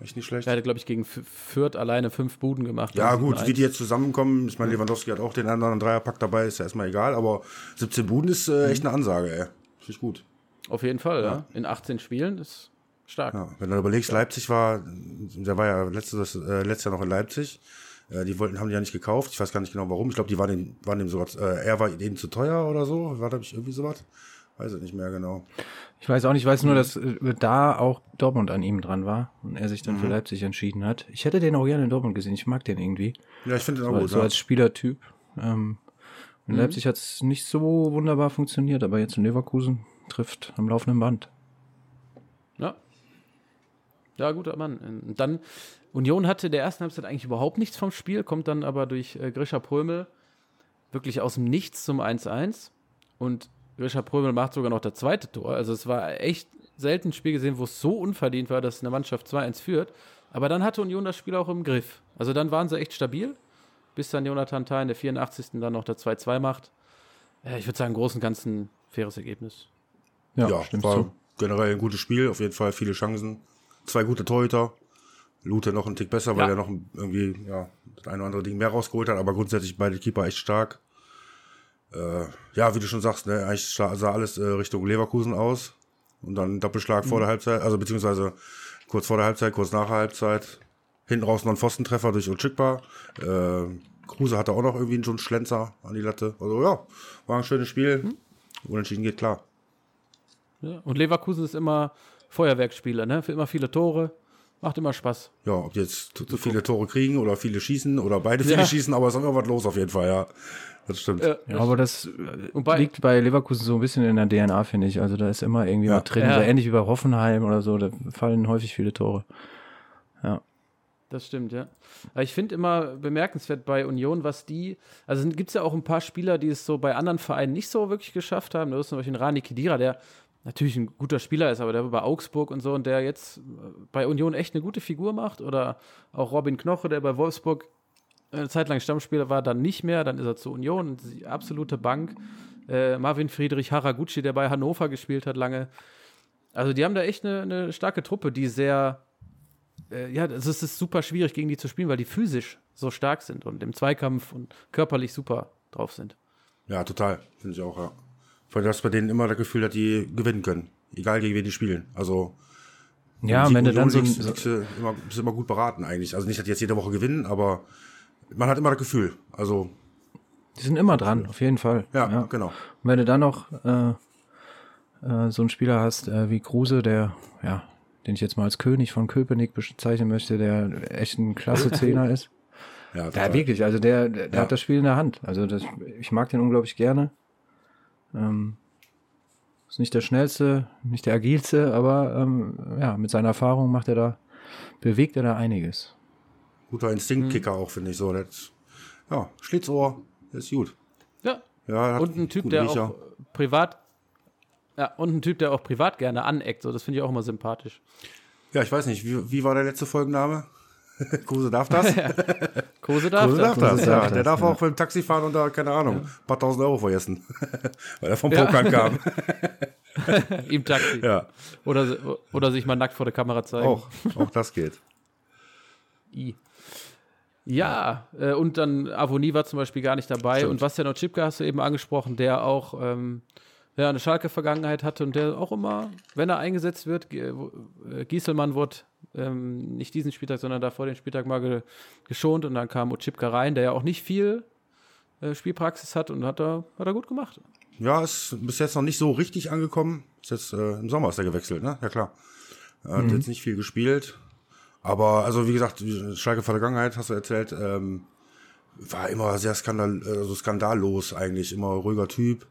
Echt nicht schlecht. Er hatte, glaube ich, gegen Fürth alleine fünf Buden gemacht. Ja, gut, wie die jetzt zusammenkommen. Ich meine, Lewandowski hat auch den anderen Dreierpack dabei, ist ja erstmal egal, aber 17 Buden ist äh, echt eine Ansage, ey. Finde ich gut. Auf jeden Fall, ja. ja. In 18 Spielen ist stark. Ja, wenn du überlegst, Leipzig war, der war ja letztes, äh, letztes Jahr noch in Leipzig. Äh, die wollten, haben die ja nicht gekauft. Ich weiß gar nicht genau warum. Ich glaube, die waren dem, waren dem sogar, äh, er war denen zu teuer oder so. War da irgendwie sowas? Weiß ich nicht mehr genau. Ich weiß auch nicht, ich weiß nur, dass äh, da auch Dortmund an ihm dran war und er sich dann mhm. für Leipzig entschieden hat. Ich hätte den auch gerne in Dortmund gesehen. Ich mag den irgendwie. Ja, ich finde den auch so, gut. So ja. als Spielertyp. Ähm, in mhm. Leipzig hat es nicht so wunderbar funktioniert, aber jetzt in Leverkusen trifft am laufenden Band. Ja. Ja, guter Mann. Und dann, Union hatte der ersten Halbzeit eigentlich überhaupt nichts vom Spiel, kommt dann aber durch äh, Grisha Prömel wirklich aus dem Nichts zum 1-1. Und Grisha Prömel macht sogar noch das zweite Tor. Also es war echt selten ein Spiel gesehen, wo es so unverdient war, dass eine Mannschaft 2-1 führt. Aber dann hatte Union das Spiel auch im Griff. Also dann waren sie echt stabil, bis dann Jonathan Tah in der 84. dann noch der 2-2 macht. Äh, ich würde sagen, im Großen und Ganzen faires Ergebnis. Ja, ja war so. generell ein gutes Spiel, auf jeden Fall viele Chancen. Zwei gute Torhüter. Lute noch einen Tick besser, weil ja. er noch irgendwie ja, das eine oder andere Ding mehr rausgeholt hat, aber grundsätzlich beide Keeper echt stark. Äh, ja, wie du schon sagst, ne, eigentlich sah alles äh, Richtung Leverkusen aus. Und dann Doppelschlag mhm. vor der Halbzeit, also beziehungsweise kurz vor der Halbzeit, kurz nach der Halbzeit. Hinten raus noch ein Pfostentreffer durch Utschikba. Äh, Kruse hatte auch noch irgendwie so einen Schlenzer an die Latte. Also ja, war ein schönes Spiel. Mhm. Unentschieden geht klar. Ja, und Leverkusen ist immer Feuerwerksspieler, ne? Für immer viele Tore. Macht immer Spaß. Ja, ob die jetzt zu viele Tore kriegen oder viele schießen oder beide viele ja. schießen, aber es ist immer was los auf jeden Fall, ja. Das stimmt. Ja, ja aber das bei, liegt bei Leverkusen so ein bisschen in der DNA, finde ich. Also da ist immer irgendwie ja. was drin. So ähnlich wie bei Hoffenheim oder so, da fallen häufig viele Tore. Ja. Das stimmt, ja. Aber ich finde immer bemerkenswert bei Union, was die, also gibt es ja auch ein paar Spieler, die es so bei anderen Vereinen nicht so wirklich geschafft haben. Da ist zum Beispiel ein Rani Kedira, der natürlich ein guter Spieler ist, aber der bei Augsburg und so und der jetzt bei Union echt eine gute Figur macht. Oder auch Robin Knoche, der bei Wolfsburg eine Zeit lang Stammspieler war, dann nicht mehr, dann ist er zur Union, absolute Bank. Äh, Marvin Friedrich Haraguchi, der bei Hannover gespielt hat lange. Also die haben da echt eine, eine starke Truppe, die sehr, äh, ja, es ist super schwierig gegen die zu spielen, weil die physisch so stark sind und im Zweikampf und körperlich super drauf sind. Ja, total, finde ich auch, ja. Weil du hast bei denen immer das Gefühl, dass die gewinnen können, egal gegen wen die spielen. Also ja, wenn du dann so, liegst, liegst du immer, bist immer gut beraten eigentlich. Also nicht, dass die jetzt jede Woche gewinnen, aber man hat immer das Gefühl. Also die sind immer dran, auf jeden Fall. Ja, ja. genau. Und wenn du dann noch äh, äh, so einen Spieler hast äh, wie Kruse, der, ja, den ich jetzt mal als König von Köpenick bezeichnen möchte, der echt ein klasse Zehner ist. Ja, ja, wirklich. Also der, der ja. hat das Spiel in der Hand. Also das, ich mag den unglaublich gerne. Ähm, ist nicht der schnellste, nicht der agilste, aber ähm, ja, mit seiner Erfahrung macht er da, bewegt er da einiges. Guter Instinktkicker mhm. auch, finde ich so. Das, ja, Schlitzohr, ist gut. Ja. ja und ein Typ, der Riecher. auch privat, ja, und ein Typ, der auch privat gerne aneckt. So, das finde ich auch immer sympathisch. Ja, ich weiß nicht, wie, wie war der letzte Folgenname? Kruse darf das? Kruse darf Kruse das. Darf das, ja. Der darf ja. auch beim Taxi fahren und da, keine Ahnung, ein paar tausend Euro vergessen. Weil er vom Pokern kam. Im Taxi. Ja. Oder, oder sich mal nackt vor der Kamera zeigen. Auch, auch das geht. I. Ja, äh, und dann Avoni war zum Beispiel gar nicht dabei. Stimmt. Und Bastian Ochipka hast du eben angesprochen, der auch ähm, ja, eine Schalke-Vergangenheit hatte und der auch immer, wenn er eingesetzt wird, äh, Gieselmann wurde ähm, nicht diesen Spieltag, sondern davor den Spieltag mal ge geschont und dann kam Ochipka rein, der ja auch nicht viel äh, Spielpraxis hat und hat er, hat er gut gemacht. Ja, ist bis jetzt noch nicht so richtig angekommen. Ist jetzt äh, im Sommer ist er gewechselt, ne? Ja klar. Er hat mhm. jetzt nicht viel gespielt. Aber also wie gesagt, Schalke Vergangenheit hast du erzählt, ähm, war immer sehr skandal, also skandallos eigentlich, immer ruhiger Typ.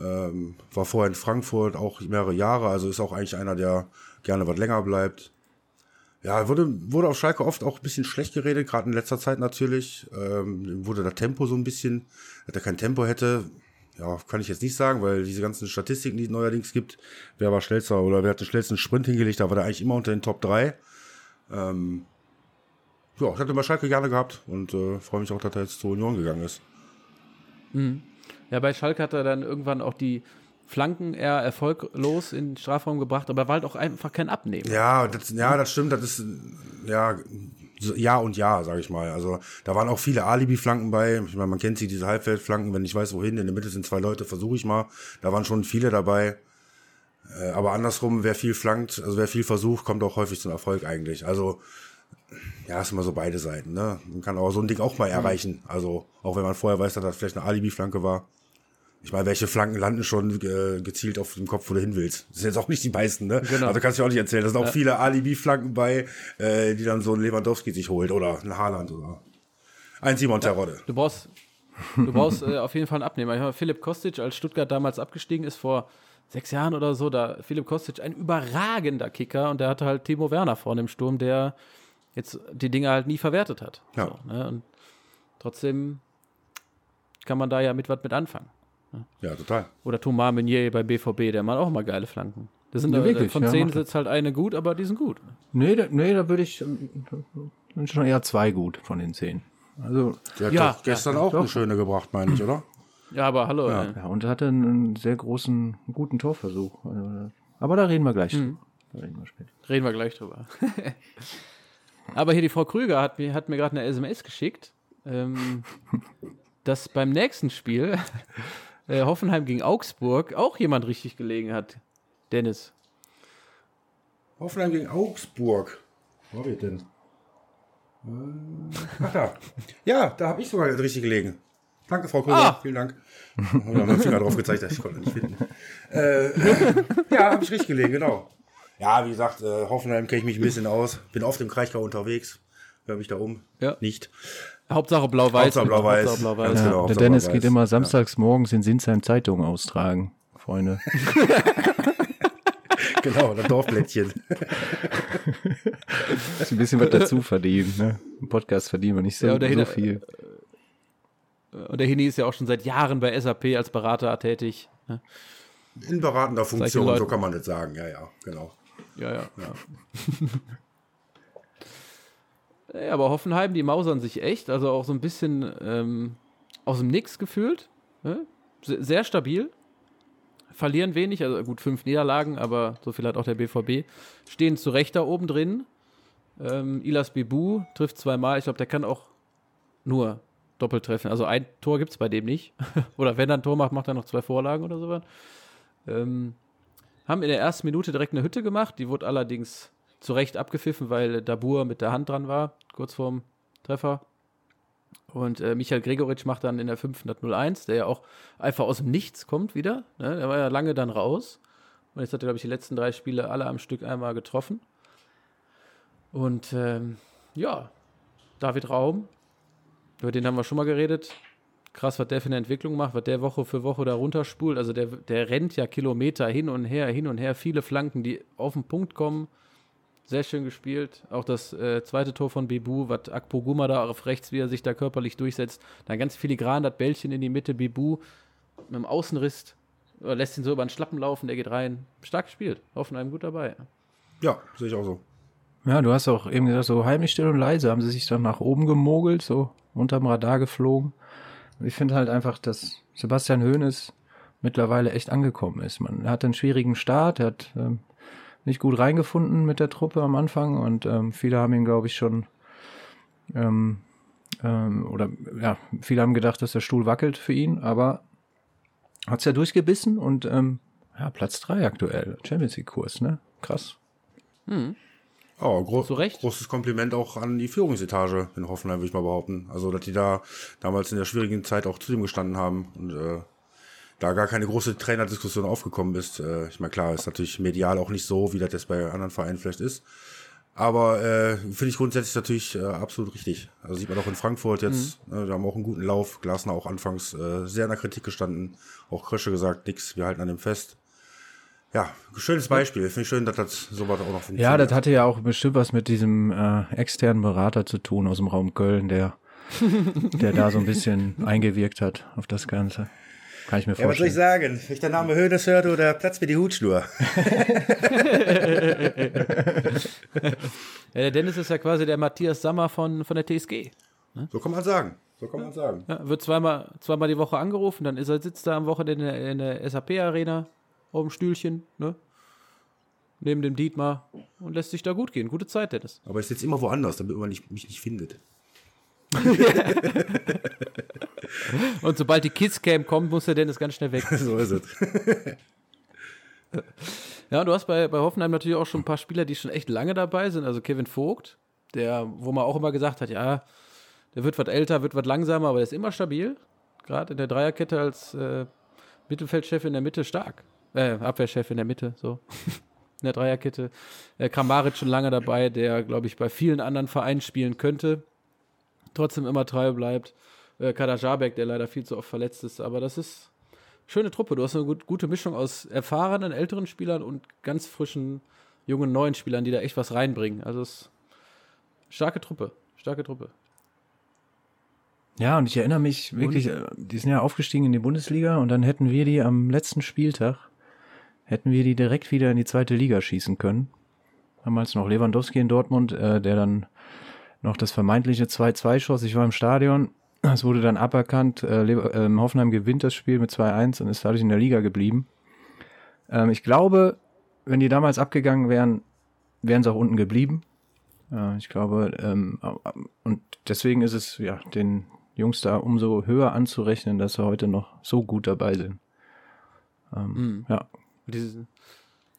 Ähm, war vorher in Frankfurt auch mehrere Jahre, also ist auch eigentlich einer, der gerne was länger bleibt. Ja, wurde, wurde auf Schalke oft auch ein bisschen schlecht geredet, gerade in letzter Zeit natürlich. Ähm, wurde das Tempo so ein bisschen, dass er kein Tempo hätte. Ja, kann ich jetzt nicht sagen, weil diese ganzen Statistiken, die es neuerdings gibt, wer war schnellster oder wer hat den schnellsten Sprint hingelegt, da war der eigentlich immer unter den Top 3. Ähm, ja, ich hatte bei Schalke gerne gehabt und äh, freue mich auch, dass er jetzt zur Union gegangen ist. Mhm. Ja, bei Schalke hat er dann irgendwann auch die Flanken eher erfolglos in den Strafraum gebracht, aber er war halt auch einfach kein Abnehmen. Ja, das, ja, das stimmt. Das ist ja ja und ja, sage ich mal. Also da waren auch viele Alibi-Flanken bei. Ich meine, man kennt sie, diese Halbfeldflanken, wenn ich weiß, wohin, in der Mitte sind zwei Leute, versuche ich mal. Da waren schon viele dabei. Äh, aber andersrum, wer viel flankt, also wer viel versucht, kommt auch häufig zum Erfolg eigentlich. Also ja, ist immer so beide Seiten. Ne? Man kann auch so ein Ding auch mal mhm. erreichen. Also auch wenn man vorher weiß, dass das vielleicht eine Alibi-Flanke war. Ich meine, welche Flanken landen schon äh, gezielt auf dem Kopf, wo du hin willst? Das sind jetzt auch nicht die meisten, ne? Genau. Also kannst du auch nicht erzählen. Da sind auch ja. viele Alibi-Flanken bei, äh, die dann so ein Lewandowski sich holt oder ein Haaland oder ein Simon ja, Terodde. Du brauchst, du brauchst äh, auf jeden Fall einen Abnehmer. Ich meine, Philipp Kostic, als Stuttgart damals abgestiegen ist vor sechs Jahren oder so, da Philipp Kostic ein überragender Kicker und der hatte halt Timo Werner vorne im Sturm, der jetzt die Dinge halt nie verwertet hat. Ja. So, ne? Und trotzdem kann man da ja mit was mit anfangen. Ne? Ja, total. Oder Thomas Meunier bei BVB, der macht auch mal geile Flanken. Das sind ja, da, wirklich, von zehn ja, sitzt halt eine gut, aber die sind gut. Nee, da, nee, da würde ich schon eher zwei gut von den zehn. Also, der hat ja, doch gestern auch doch. eine schöne gebracht, meine ich, oder? Ja, aber hallo. Ja, ja und hatte einen sehr großen, guten Torversuch. Aber da reden wir gleich mhm. Da reden wir später. Reden wir gleich drüber. aber hier die Frau Krüger hat mir, hat mir gerade eine SMS geschickt, ähm, dass beim nächsten Spiel äh, Hoffenheim gegen Augsburg auch jemand richtig gelegen hat. Dennis. Hoffenheim gegen Augsburg. Wo habe ich denn? Äh, ach da. Ja, da habe ich sogar richtig gelegen. Danke, Frau Krüger. Ah. Vielen Dank. Ich habe meinen Finger drauf gezeigt, ich konnte nicht finden. Äh, ja, habe ich richtig gelegen, genau. Ja, wie gesagt, äh, Hoffenheim kenne ich mich ein bisschen aus. Bin oft im Kraichgau unterwegs. Hör mich da um. Ja. Nicht. Hauptsache blau-weiß. Hauptsache blau-weiß. Blau ja, genau, der Dennis geht immer samstags morgens in Sinsheim Zeitung austragen, Freunde. genau, das Dorfblättchen. ein bisschen was dazu verdienen. Ne? Im Podcast verdienen wir nicht so, ja, so viel. Und der Hini ist ja auch schon seit Jahren bei SAP als Berater tätig. Ne? In beratender Funktion, so kann man das sagen. Ja, ja, genau. Ja, ja. ja. Ja, aber Hoffenheim, die mausern sich echt, also auch so ein bisschen ähm, aus dem Nix gefühlt. Ne? Sehr stabil. Verlieren wenig, also gut, fünf Niederlagen, aber so viel hat auch der BVB. Stehen zu Recht da oben drin. Ähm, Ilas Bibu trifft zweimal. Ich glaube, der kann auch nur doppelt treffen. Also ein Tor gibt es bei dem nicht. oder wenn er ein Tor macht, macht er noch zwei Vorlagen oder sowas. Ähm, haben in der ersten Minute direkt eine Hütte gemacht. Die wurde allerdings zu Recht abgepfiffen, weil Dabur mit der Hand dran war, kurz vorm Treffer. Und äh, Michael Gregoritsch macht dann in der 501, der ja auch einfach aus dem Nichts kommt wieder. Ne? Der war ja lange dann raus. Und jetzt hat er, glaube ich, die letzten drei Spiele alle am Stück einmal getroffen. Und ähm, ja, David Raum, über den haben wir schon mal geredet. Krass, was der für eine Entwicklung macht, was der Woche für Woche da runterspult. Also der, der rennt ja Kilometer hin und her, hin und her. Viele Flanken, die auf den Punkt kommen. Sehr schön gespielt. Auch das äh, zweite Tor von Bibu, was Akpo Guma da auf rechts, wie er sich da körperlich durchsetzt. Dann ganz filigran, das Bällchen in die Mitte. Bibu mit dem Außenriss. Lässt ihn so über den Schlappen laufen, der geht rein. Stark gespielt. Hoffenheim gut dabei. Ja, sehe ich auch so. Ja, du hast auch eben gesagt, so heimlich still und leise haben sie sich dann nach oben gemogelt, so unterm Radar geflogen. Ich finde halt einfach, dass Sebastian Hoeneß mittlerweile echt angekommen ist. Man hat einen schwierigen Start, er hat ähm, nicht gut reingefunden mit der Truppe am Anfang und ähm, viele haben ihn, glaube ich, schon ähm, ähm, oder ja, viele haben gedacht, dass der Stuhl wackelt für ihn, aber hat es ja durchgebissen und ähm, ja, Platz 3 aktuell, Champions League-Kurs, ne? Krass. Hm. Oh, gro Zu Recht. großes Kompliment auch an die Führungsetage in Hoffenheim, würde ich mal behaupten. Also, dass die da damals in der schwierigen Zeit auch zu dem gestanden haben und äh, da gar keine große Trainerdiskussion aufgekommen ist. Äh, ich meine, klar, ist natürlich medial auch nicht so, wie das jetzt bei anderen Vereinen vielleicht ist. Aber äh, finde ich grundsätzlich natürlich äh, absolut richtig. Also sieht man auch in Frankfurt jetzt, mhm. äh, da haben wir auch einen guten Lauf. Glasner auch anfangs äh, sehr in der Kritik gestanden. Auch Krösche gesagt, nix, wir halten an dem fest. Ja, schönes Beispiel. Finde ich schön, dass das sowas auch noch funktioniert. Ja, das hatte ja auch bestimmt was mit diesem äh, externen Berater zu tun aus dem Raum Köln, der, der da so ein bisschen eingewirkt hat auf das Ganze. Kann ich mir vorstellen. Ja, was soll ich sagen? Wenn ich den Namen Hönes hörte oder Platz mir die Hutschnur. ja, der Dennis ist ja quasi der Matthias Sammer von, von der TSG. Ne? So kann man sagen. So kann man sagen. Ja, wird zweimal, zweimal die Woche angerufen, dann ist er, sitzt er am Wochenende in der, der SAP-Arena auf dem Stühlchen, ne? Neben dem Dietmar und lässt sich da gut gehen. Gute Zeit, Dennis. Aber ich sitze immer woanders, damit man nicht, mich nicht findet. Und sobald die Kidscam kommt, muss der Dennis ganz schnell weg. so ist es. ja, du hast bei, bei Hoffenheim natürlich auch schon ein paar Spieler, die schon echt lange dabei sind. Also Kevin Vogt, der, wo man auch immer gesagt hat, ja, der wird was älter, wird was langsamer, aber der ist immer stabil. Gerade in der Dreierkette als äh, Mittelfeldchef in der Mitte stark. Äh, Abwehrchef in der Mitte, so. in der Dreierkette. Äh, Kramaric schon lange dabei, der, glaube ich, bei vielen anderen Vereinen spielen könnte trotzdem immer treu bleibt. Äh, Kader Jabek, der leider viel zu oft verletzt ist, aber das ist schöne Truppe. Du hast eine gut, gute Mischung aus erfahrenen älteren Spielern und ganz frischen jungen neuen Spielern, die da echt was reinbringen. Also es ist starke Truppe, starke Truppe. Ja, und ich erinnere mich wirklich, und? Äh, die sind ja aufgestiegen in die Bundesliga und dann hätten wir die am letzten Spieltag, hätten wir die direkt wieder in die zweite Liga schießen können. Damals noch Lewandowski in Dortmund, äh, der dann noch das vermeintliche 2-2 schoss. Ich war im Stadion, es wurde dann aberkannt. Äh, äh, Hoffenheim gewinnt das Spiel mit 2-1 und ist dadurch in der Liga geblieben. Ähm, ich glaube, wenn die damals abgegangen wären, wären sie auch unten geblieben. Äh, ich glaube, ähm, und deswegen ist es ja den Jungs da umso höher anzurechnen, dass sie heute noch so gut dabei sind. Ähm, mhm. Ja. Diese,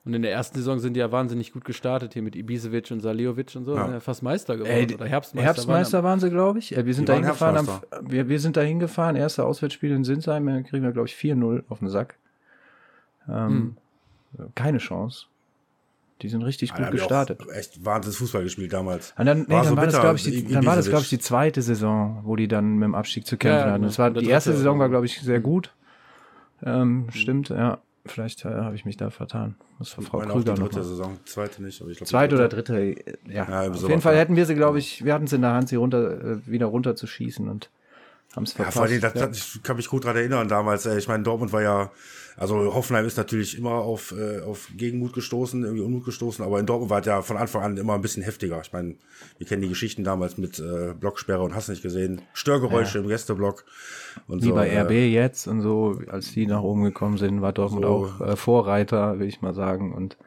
und in der ersten Saison sind die ja wahnsinnig gut gestartet hier mit Ibisevic und Saliovic und so. Ja. Fast Meister geworden Ey, oder Herbstmeister. Herbstmeister waren, sie, glaube ich. Wir sind, da hingefahren, wir, wir sind da hingefahren. Erste Auswärtsspiel in Sinsheim. Dann kriegen wir, glaube ich, 4-0 auf den Sack. Ähm, hm. Keine Chance. Die sind richtig ja, gut gestartet. Echt wahnsinnig Fußball gespielt damals. Und dann, nee, war dann, so war, das, glaube ich, die, dann war das, glaube ich, die zweite Saison, wo die dann mit dem Abstieg zu kämpfen ja, hatten. Das war, die erste Saison war, glaube ich, sehr gut. Ähm, mhm. Stimmt, ja. Vielleicht äh, habe ich mich da vertan. Das war Frau Krüger noch. Dritte Saison, zweite nicht. Aber ich glaub, zweite oder dritte, ja. ja Auf jeden Fall hätten wir sie, glaube ich, wir hatten es in der Hand, sie runter, äh, wieder runter zu schießen und Haben es Ja, verpasst. vor allem, das, ja. das, ich kann mich gut dran erinnern damals. äh, Ich meine, Dortmund war ja, also Hoffenheim ist natürlich immer auf, äh, auf Gegenmut gestoßen, irgendwie Unmut gestoßen, aber in Dortmund war es ja von Anfang an immer ein bisschen heftiger. Ich meine, wir kennen die Geschichten damals mit äh, Blocksperre und hast nicht gesehen, Störgeräusche im Gästeblock und Wie so. bei äh, RB jetzt und so, als die nach oben gekommen sind, war Dortmund So. auch äh, Vorreiter, will ich mal sagen. Und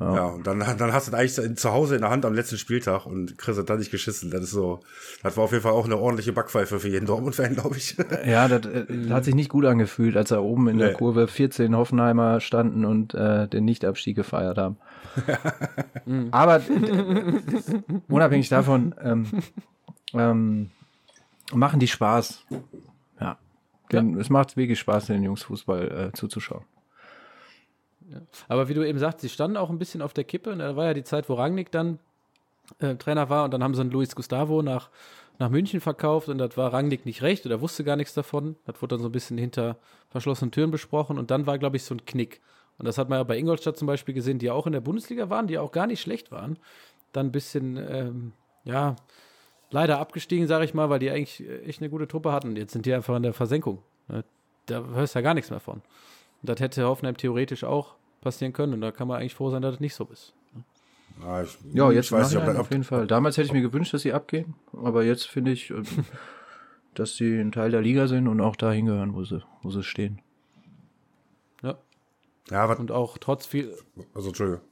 Ja, und dann, dann hast du es eigentlich zu Hause in der Hand am letzten Spieltag und kriegst es dann nicht geschissen. Das ist so, das war auf jeden Fall auch eine ordentliche Backpfeife für jeden Dortmund-Fan, glaube ich. ja, das, äh, das hat sich nicht gut angefühlt, als da oben in der Nee. Kurve 14 Hoffenheimer standen und äh, den Nichtabstieg gefeiert haben. Aber äh, unabhängig davon ähm, ähm, machen die Spaß. Ja. Denn Es macht wirklich Spaß, den Jungs Fußball äh, zuzuschauen. Aber wie du eben sagst, sie standen auch ein bisschen auf der Kippe. Und da war ja die Zeit, wo Rangnick dann äh, Trainer war und dann haben sie einen Luis Gustavo nach, nach München verkauft und das war Rangnick nicht recht oder wusste gar nichts davon. Das wurde dann so ein bisschen hinter verschlossenen Türen besprochen und dann war, glaube ich, so ein Knick. Und das hat man ja bei Ingolstadt zum Beispiel gesehen, die ja auch in der Bundesliga waren, die ja auch gar nicht schlecht waren. Dann ein bisschen, ähm, ja, leider abgestiegen, sage ich mal, weil die eigentlich äh, echt eine gute Truppe hatten. Jetzt sind die einfach in der Versenkung. Ne? Da hörst du ja gar nichts mehr von. Und das hätte Hoffenheim theoretisch auch passieren können. Und da kann man eigentlich froh sein, dass das nicht so ist. Ja, ich, Ja, jetzt ich weiß nicht, auf jeden Fall. Damals hätte ich mir gewünscht, dass sie abgehen, aber jetzt finde ich, äh, dass sie ein Teil der Liga sind und auch dahin gehören, wo sie, wo sie stehen. Ja. ja, was, Und auch trotz viel, also Entschuldigung.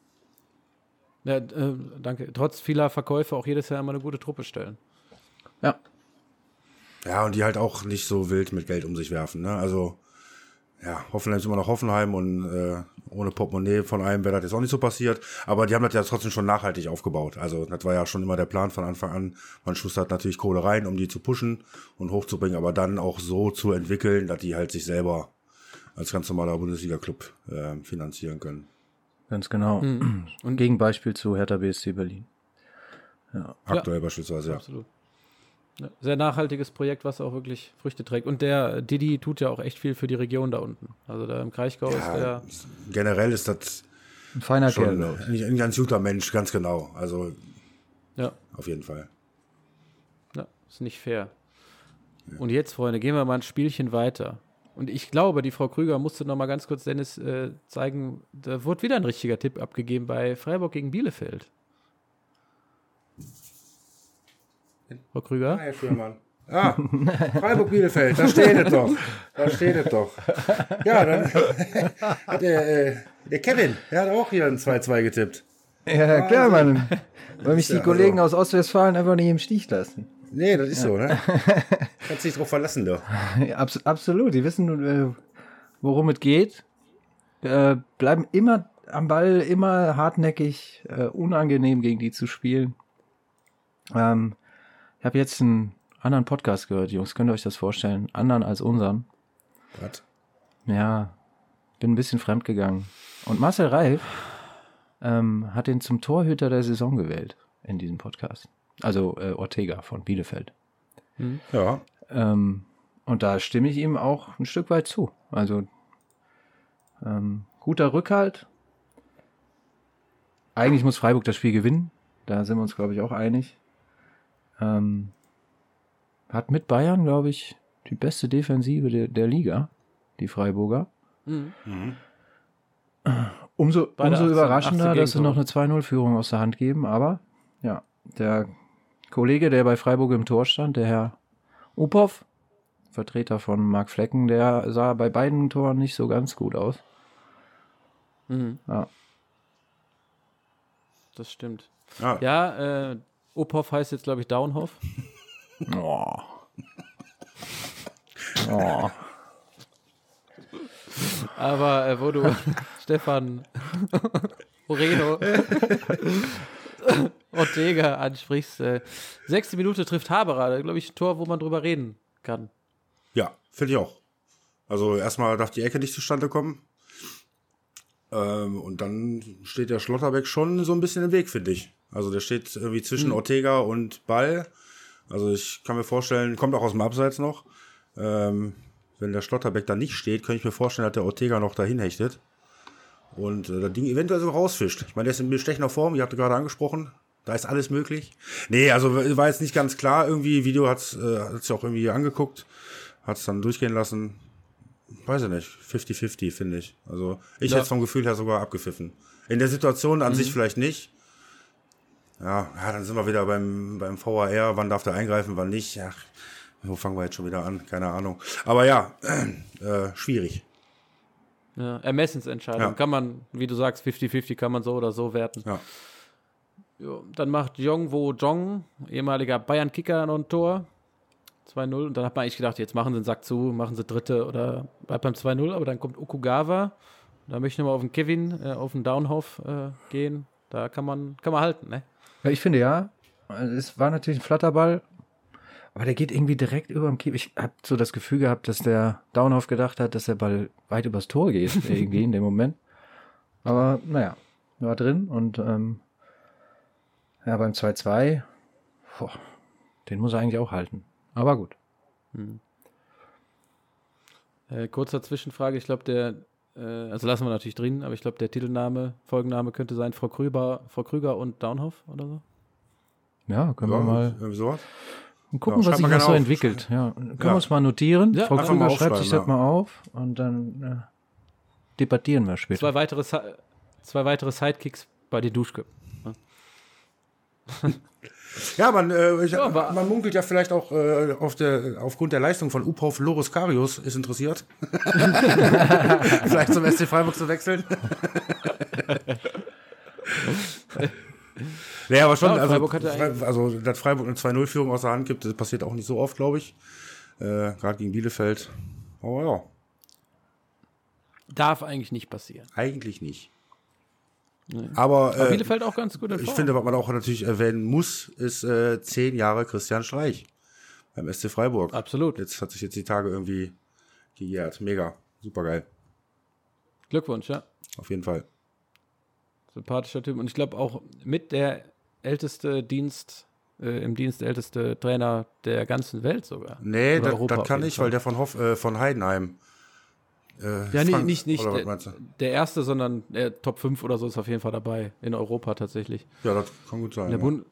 ja, äh, danke, trotz vieler Verkäufe auch jedes Jahr immer eine gute Truppe stellen. Ja, Ja, und die halt auch nicht so wild mit Geld um sich werfen. Ne? Also, ja, Hoffenheim ist immer noch Hoffenheim und äh, ohne Portemonnaie von einem wäre das jetzt auch nicht so passiert. Aber die haben das ja trotzdem schon nachhaltig aufgebaut. Also, das war ja schon immer der Plan von Anfang an. Man schustert natürlich Kohle rein, um die zu pushen und hochzubringen, aber dann auch so zu entwickeln, dass die halt sich selber als ganz normaler Bundesliga-Club äh, finanzieren können. ganz genau. Und Gegenbeispiel zu Hertha BSC Berlin. Aktuell beispielsweise, ja. Absolut. Ja, sehr nachhaltiges Projekt, was auch wirklich Früchte trägt. Und der Didi tut ja auch echt viel für die Region da unten. Also da im Kraichgau ist ja der. generell ist das Ein feiner Kerl, schon ich. ein, ein ganz guter Mensch, ganz genau. Also, Ja, auf jeden Fall. ja, ist nicht fair. Und jetzt, Freunde, gehen wir mal ein Spielchen weiter. Und ich glaube, die Frau Krüger musste noch mal ganz kurz Dennis äh, zeigen, da wurde wieder ein richtiger Tipp abgegeben bei Freiburg gegen Bielefeld. Frau Krüger? Herr Schürmann. Ah, Freiburg Bielefeld, da steht es doch. Da steht es doch. Ja, dann hat der, äh, der Kevin, der hat auch hier ein 2-2 getippt. Ja, klar, Mann. Weil mich Ja, die Kollegen also- aus Ostwestfalen einfach nicht im Stich lassen. Nee, das ist so, ne? Kannst dich drauf verlassen, du. Ja, abs absolut, die wissen, äh, worum es geht. Äh, bleiben immer am Ball, immer hartnäckig, äh, unangenehm gegen die zu spielen. Ähm, habe jetzt einen anderen Podcast gehört, Jungs. Könnt ihr euch das vorstellen? Anderen als unseren. Was? Ja, bin ein bisschen fremd gegangen. Und Marcel Reif ähm, hat ihn zum Torhüter der Saison gewählt in diesem Podcast. Also äh, Ortega von Bielefeld. Ja. Ähm, und da stimme ich ihm auch ein Stück weit zu. Also ähm, guter Rückhalt. Eigentlich muss Freiburg das Spiel gewinnen. Da sind wir uns, glaube ich, auch einig. Ähm, hat mit Bayern, glaube ich, die beste Defensive der, der Liga, die Freiburger. Mhm. Umso, Beide umso 18 überraschender, 18 dass sie noch eine 2-0-Führung aus der Hand geben. Aber ja, der Kollege, der bei Freiburg im Tor stand, der Herr Uphoff, Vertreter von Marc Flecken, der sah bei beiden Toren nicht so ganz gut aus. Mhm. Ja. Das stimmt. Ja. Ja, äh, Ophoff heißt jetzt, glaube ich, Downhoff. Oh. Oh. Aber äh, wo du Stefan Moreno Ortega ansprichst, äh, sechste Minute trifft Haberer, glaube ich, ein Tor, wo man drüber reden kann. Ja, finde ich auch. Also erstmal darf die Ecke nicht zustande kommen. Ähm, und dann steht der Schlotterbeck schon so ein bisschen im Weg, finde ich. Also der steht irgendwie zwischen Ortega und Ball. Also ich kann mir vorstellen, kommt auch aus dem Abseits noch. Ähm, wenn der Schlotterbeck da nicht steht, könnte ich mir vorstellen, dass der Ortega noch dahin hechtet. Und äh, das Ding eventuell so rausfischt. Ich meine, der ist in bestechender Form, ihr habt gerade angesprochen. Da ist alles möglich. Nee, also war jetzt nicht ganz klar irgendwie. Video hat's, äh, hat's ja auch irgendwie angeguckt. Hat's dann durchgehen lassen. Weiß ich nicht. 50-50, finde ich. Also ich Ja. hätte vom Gefühl her sogar abgepfiffen. In der Situation an Mhm. sich vielleicht nicht. Ja, dann sind wir wieder beim, beim VAR. Wann darf der eingreifen, wann nicht? Ja, wo fangen wir jetzt schon wieder an? Keine Ahnung. Aber ja, äh, schwierig. Ja, Ermessensentscheidung. Ja. Kann man, wie du sagst, 50-50 kann man so oder so werten. Ja. Jo, dann macht Jongwo Jong, ehemaliger Bayern-Kicker, noch ein Tor. 2-0. Und dann hat man eigentlich gedacht, jetzt machen sie den Sack zu, machen sie dritte oder bleibt beim 2-0. Aber dann kommt Okugawa. Da möchte ich nochmal auf den Kevin, äh, auf den Downhoff äh, gehen. Da kann man, kann man halten, ne? Ja, ich finde ja. Es war natürlich ein Flatterball, aber der geht irgendwie direkt über dem Keeper. Ich habe so das Gefühl gehabt, dass der Downhoff gedacht hat, dass der Ball weit übers Tor geht, irgendwie in dem Moment. Aber naja, war drin und ähm, ja, beim 2-2, boah, den muss er eigentlich auch halten. Aber gut. Äh, kurzer Zwischenfrage, ich glaube, der, äh, also lassen wir natürlich drin, aber ich glaube, der Titelname, Folgenname könnte sein Frau Krüger, Frau Krüger und Downhoff oder so. Ja, können Ja, wir mal sowas. gucken, Ja, was sich noch so auf. entwickelt. Ja, können wir uns mal notieren. Ja, Frau Krüger schreibt sich das mal auf und dann äh, debattieren wir später. Zwei weitere, zwei weitere Sidekicks bei den Duschköpfen. Ja, man, äh, ich, Ja, man munkelt ja vielleicht auch äh, auf der, aufgrund der Leistung von Uphoff Loris Karius ist interessiert. vielleicht zum SC Freiburg zu wechseln. ja, aber schon, Ja, also, also, dass Freiburg eine 2-0-Führung aus der Hand gibt, das passiert auch nicht so oft, glaube ich. Äh, Gerade gegen Bielefeld. Aber ja, Darf eigentlich nicht passieren. eigentlich nicht. Aber, Aber äh, Bielefeld auch ganz gut ich finde, was man auch natürlich erwähnen muss, ist äh, zehn Jahre Christian Streich beim SC Freiburg. Absolut. Jetzt hat sich jetzt die Tage irgendwie gejährt. Mega. Super geil. Glückwunsch, ja. Auf jeden Fall. Sympathischer Typ. Und ich glaube auch mit der älteste Dienst, äh, im Dienst älteste Trainer der ganzen Welt sogar. Nee, das, kann jeden ich, Fall. weil der von, Hoff, äh, von Heidenheim. Äh, Ja, nee, Frank- nicht, nicht was der, der erste, sondern äh, Top 5 oder so ist auf jeden Fall dabei. In Europa tatsächlich. Ja, das kann gut sein. In der, ja. Bund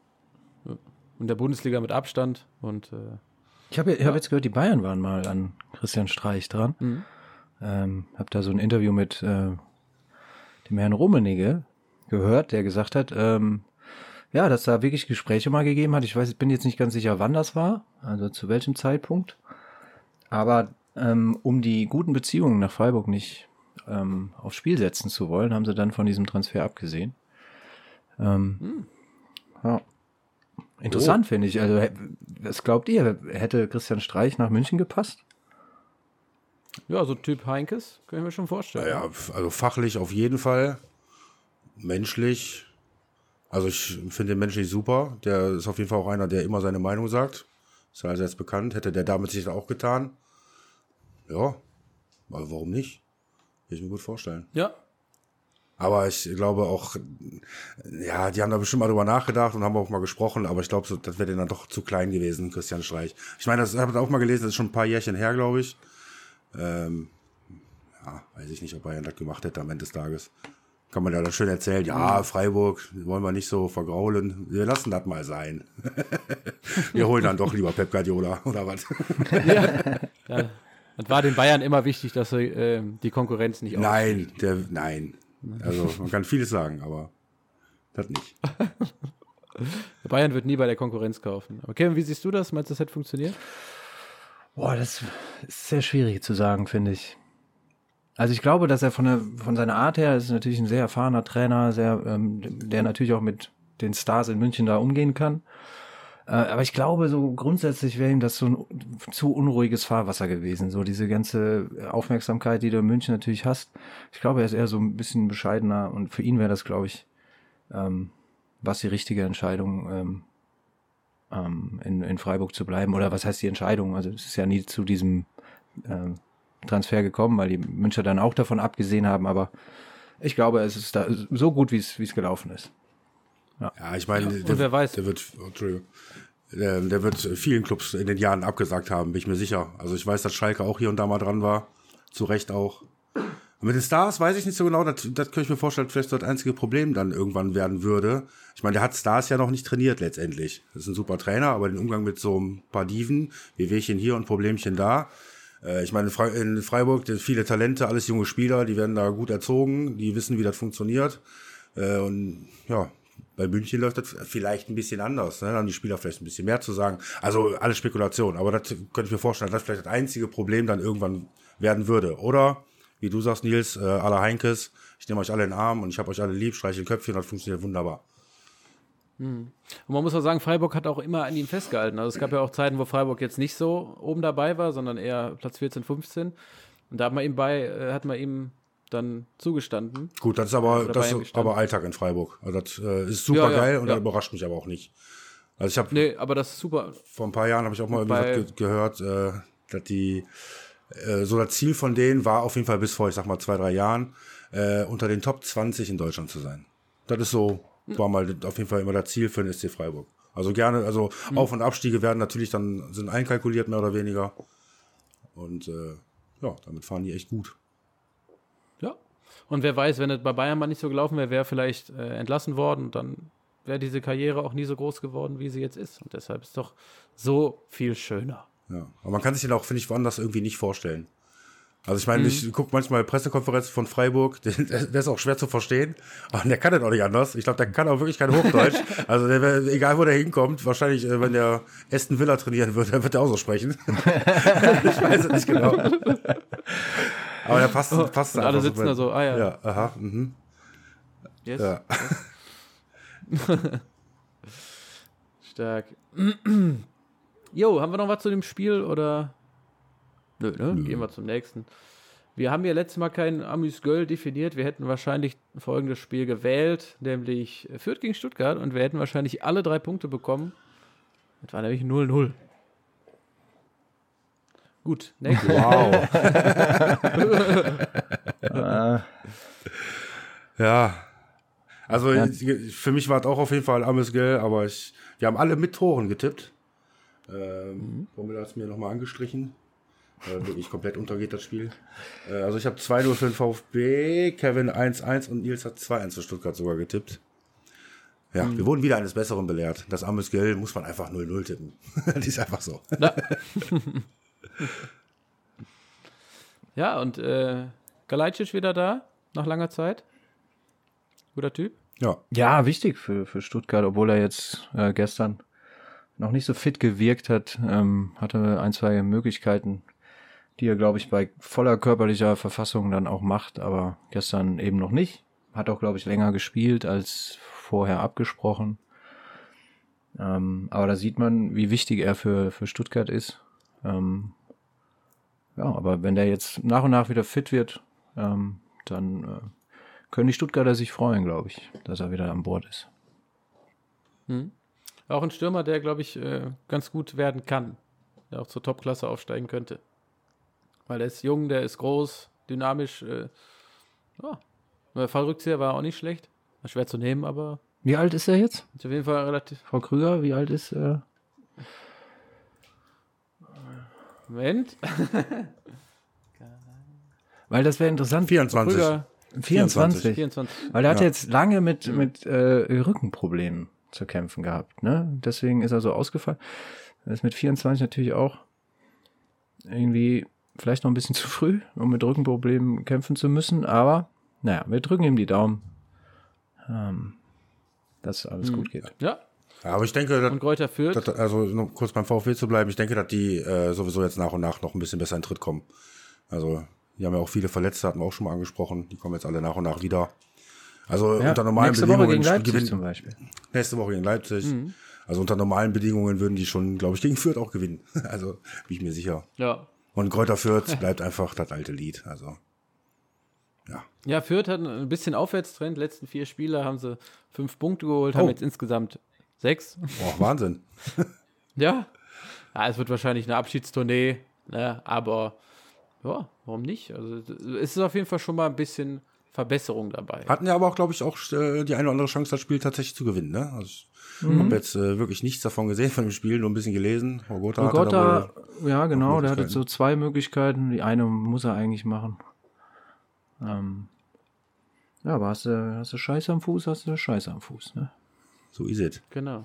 ja. in der Bundesliga mit Abstand. Und äh, Ich habe ich hab jetzt gehört, die Bayern waren mal an Christian Streich dran. Mhm. Ähm, habe da so ein Interview mit äh, dem Herrn Rummenigge gehört, der gesagt hat, ähm, ja, dass da wirklich Gespräche mal gegeben hat. Ich weiß, ich bin jetzt nicht ganz sicher, wann das war, also zu welchem Zeitpunkt. Aber ähm, um die guten Beziehungen nach Freiburg nicht ähm, aufs Spiel setzen zu wollen, haben sie dann von diesem Transfer abgesehen. Ähm, ja. Interessant finde ich. Also, was glaubt ihr? Hätte Christian Streich nach München gepasst? ja, so Typ Heinkes, kann ich mir schon vorstellen. Ja, f- also fachlich auf jeden Fall. Menschlich. Also ich finde den menschlich super. Der ist auf jeden Fall auch einer, der immer seine Meinung sagt. Ist ja also jetzt bekannt. Hätte der damit sich auch getan. Ja. Aber warum nicht? Kann ich mir gut vorstellen. Ja, Aber ich glaube auch, ja, die haben da bestimmt mal drüber nachgedacht und haben auch mal gesprochen, aber ich glaube, so, das wäre denen dann doch zu klein gewesen, Christian Streich. Ich meine, das habe ich auch mal gelesen, das ist schon ein paar Jährchen her, glaube ich. Ähm, ja, weiß ich nicht, ob Bayern das gemacht hätte am Ende des Tages. Kann man ja dann schön erzählen, ja, Freiburg, wollen wir nicht so vergraulen. Wir lassen das mal sein. wir holen dann doch lieber Pep Guardiola oder was. ja. Das war den Bayern immer wichtig, dass sie ähm, die Konkurrenz nicht nein, der, nein. Also, man kann vieles sagen, aber das nicht. Der Bayern wird nie bei der Konkurrenz kaufen. Aber Kevin, wie siehst du das? Meinst du, das hätte funktioniert? Boah, das ist sehr schwierig zu sagen, finde ich. Also ich glaube, dass er von, der, von seiner Art her ist natürlich ein sehr erfahrener Trainer, sehr, ähm, der natürlich auch mit den Stars in München da umgehen kann. Äh, aber ich glaube, so grundsätzlich wäre ihm das so ein zu unruhiges Fahrwasser gewesen. So diese ganze Aufmerksamkeit, die du in München natürlich hast. Ich glaube, er ist eher so ein bisschen bescheidener und für ihn wäre das, glaube ich, ähm, was die richtige Entscheidung, ähm, ähm, in, in Freiburg zu bleiben. Oder was heißt die Entscheidung? Also es ist ja nie zu diesem ähm, Transfer gekommen, weil die Müncher dann auch davon abgesehen haben. Aber ich glaube, es ist da so gut, wie es wie es gelaufen ist. Ja, ich meine, und wer weiß. Der wird, oh, Entschuldigung, der, der wird vielen Clubs in den Jahren abgesagt haben, bin ich mir sicher. Also ich weiß, dass Schalke auch hier und da mal dran war. Zu Recht auch. mit den Stars weiß ich nicht so genau, das, das könnte ich mir vorstellen, vielleicht das einzige Problem dann irgendwann werden würde. Ich meine, der hat Stars ja noch nicht trainiert letztendlich. Das ist ein super Trainer, aber den Umgang mit so ein paar Diven, wie Wehchen hier und Problemchen da. Äh, ich meine, in Freiburg, viele Talente, alles junge Spieler, die werden da gut erzogen, die wissen, wie das funktioniert. Äh, und ja, bei München läuft das vielleicht ein bisschen anders. Ne? Dann die Spieler vielleicht ein bisschen mehr zu sagen. Also alles Spekulation. Aber das könnte ich mir vorstellen, dass das vielleicht das einzige Problem dann irgendwann werden würde. Oder wie du sagst, Nils, äh, aller Heinkes, ich nehme euch alle in den Arm und ich habe euch alle lieb, streiche Köpfchen, das funktioniert wunderbar. Hm. Und man muss auch sagen, Freiburg hat auch immer an ihm festgehalten. Also es gab ja auch Zeiten, wo Freiburg jetzt nicht so oben dabei war, sondern eher Platz 14, 15. Und da hat man ihm bei, äh, hat man ihm dann zugestanden. Gut, das ist aber, das ist aber Alltag in Freiburg. Also das äh, ist super ja, ja, geil und ja. das überrascht mich aber auch nicht. Also ich habe. Nee, aber das ist super. Vor ein paar Jahren habe ich auch mal irgendwie ge gehört, äh, dass die äh, so das Ziel von denen war auf jeden Fall bis vor, ich sag mal, zwei, drei Jahren, äh, unter den Top 20 in Deutschland zu sein. Das ist so, war mal auf jeden Fall immer das Ziel für den SC Freiburg. Also gerne, also mhm. Auf- und Abstiege werden natürlich dann, sind einkalkuliert, mehr oder weniger. Und äh, ja, damit fahren die echt gut. Und wer weiß, wenn es bei Bayern mal nicht so gelaufen wäre, wäre vielleicht äh, entlassen worden und dann wäre diese Karriere auch nie so groß geworden, wie sie jetzt ist. Und deshalb ist es doch so viel schöner. Ja. Aber man kann sich den auch, finde ich, woanders irgendwie nicht vorstellen. Also ich meine, mhm. ich gucke manchmal Pressekonferenzen von Freiburg, der, der, ist auch schwer zu verstehen, aber der kann das auch nicht anders. Ich glaube, der kann auch wirklich kein Hochdeutsch. also der, egal wo der hinkommt, wahrscheinlich, äh, wenn der Aston Villa trainieren wird, dann wird er auch so sprechen. ich weiß es nicht genau. Aber der passt, passt Und alle sitzen so da so, ah ja. Ja, aha, mhm. Yes. Ja. Stark. Jo, haben wir noch was zu dem Spiel oder? Nö, ne? Nö. Gehen wir zum nächsten. Wir haben ja letztes Mal kein Amüs Göll definiert. Wir hätten wahrscheinlich folgendes Spiel gewählt, nämlich Fürth gegen Stuttgart und wir hätten wahrscheinlich alle drei Punkte bekommen. Das war nämlich 0-0. Gut, nächstes. Wow. ja. Also ja. für mich war es auch auf jeden Fall Amüs Göll, aber ich, wir haben alle mit Toren getippt. Ähm, mhm. hat es mir nochmal angestrichen. Äh, wirklich komplett untergeht das Spiel. Äh, also ich habe 2-0 für den VfB, Kevin 1-1 und Nils hat 2-1 für Stuttgart sogar getippt. Ja, mhm. wir wurden wieder eines Besseren belehrt. Das armes Geld muss man einfach 0-0 tippen. das ist einfach so. Ja, und äh, Galajcic wieder da, nach langer Zeit. Guter Typ. Ja. Ja, wichtig für, für Stuttgart, obwohl er jetzt äh, gestern noch nicht so fit gewirkt hat, ähm, hatte ein, zwei Möglichkeiten, die er, glaube ich, bei voller körperlicher Verfassung dann auch macht, aber gestern eben noch nicht. Hat auch, glaube ich, länger gespielt als vorher abgesprochen. Ähm, aber da sieht man, wie wichtig er für, für Stuttgart ist. Ähm, ja, aber wenn der jetzt nach und nach wieder fit wird, ähm, dann äh, können die Stuttgarter sich freuen, glaube ich, dass er wieder an Bord ist. Hm. Auch ein Stürmer, der, glaube ich, äh, ganz gut werden kann. Der auch zur Topklasse aufsteigen könnte. Weil er ist jung, der ist groß, dynamisch. Äh, ja. Fallrückzieher war auch nicht schlecht. War schwer zu nehmen, aber. Wie alt ist er jetzt? Ist auf jeden Fall relativ. Frau Krüger, wie alt ist er? Moment. Weil das wäre interessant. 24. Krüger, 24. 24. Weil er ja. hat jetzt lange mit, mit äh, Rückenproblemen zu kämpfen gehabt. Ne? Deswegen ist er so ausgefallen. Das ist mit 24 natürlich auch irgendwie vielleicht noch ein bisschen zu früh, um mit Rückenproblemen kämpfen zu müssen. Aber naja, wir drücken ihm die Daumen, ähm, dass alles hm. gut geht. Ja. Ja. aber ich denke, dass, und Kräuter führt. Dass, also kurz beim VfB zu bleiben, ich denke, dass die äh, sowieso jetzt nach und nach noch ein bisschen besser in Tritt kommen. Also, die haben ja auch viele Verletzte, hatten wir auch schon mal angesprochen. Die kommen jetzt alle nach und nach wieder. Also ja, unter normalen nächste Bedingungen. Woche gegen Leipzig gewinnen, zum Beispiel. Nächste Woche gegen Leipzig. Mhm. Also unter normalen Bedingungen würden die schon, glaube ich, gegen Fürth auch gewinnen. Also bin ich mir sicher. Ja. Und Kräuter Fürth bleibt einfach das alte Lied. Also ja. Ja, Fürth hat ein bisschen Aufwärtstrend. Letzten vier Spiele haben sie fünf Punkte geholt, oh. haben jetzt insgesamt sechs. Boah, Wahnsinn. ja. ja. Es wird wahrscheinlich eine Abschiedstournee, ne? aber ja, warum nicht? Also es ist auf jeden Fall schon mal ein bisschen Verbesserung dabei. Hatten ja aber auch, glaube ich, auch äh, die eine oder andere Chance, das Spiel tatsächlich zu gewinnen. Ne? Also ich mhm. habe jetzt äh, wirklich nichts davon gesehen von dem Spiel, nur ein bisschen gelesen. Ogota, Ogota ja genau, der hatte so zwei Möglichkeiten. Die eine muss er eigentlich machen. Ähm, ja, aber hast du, hast du Scheiße am Fuß, hast du Scheiße am Fuß, ne? So ist es. Genau.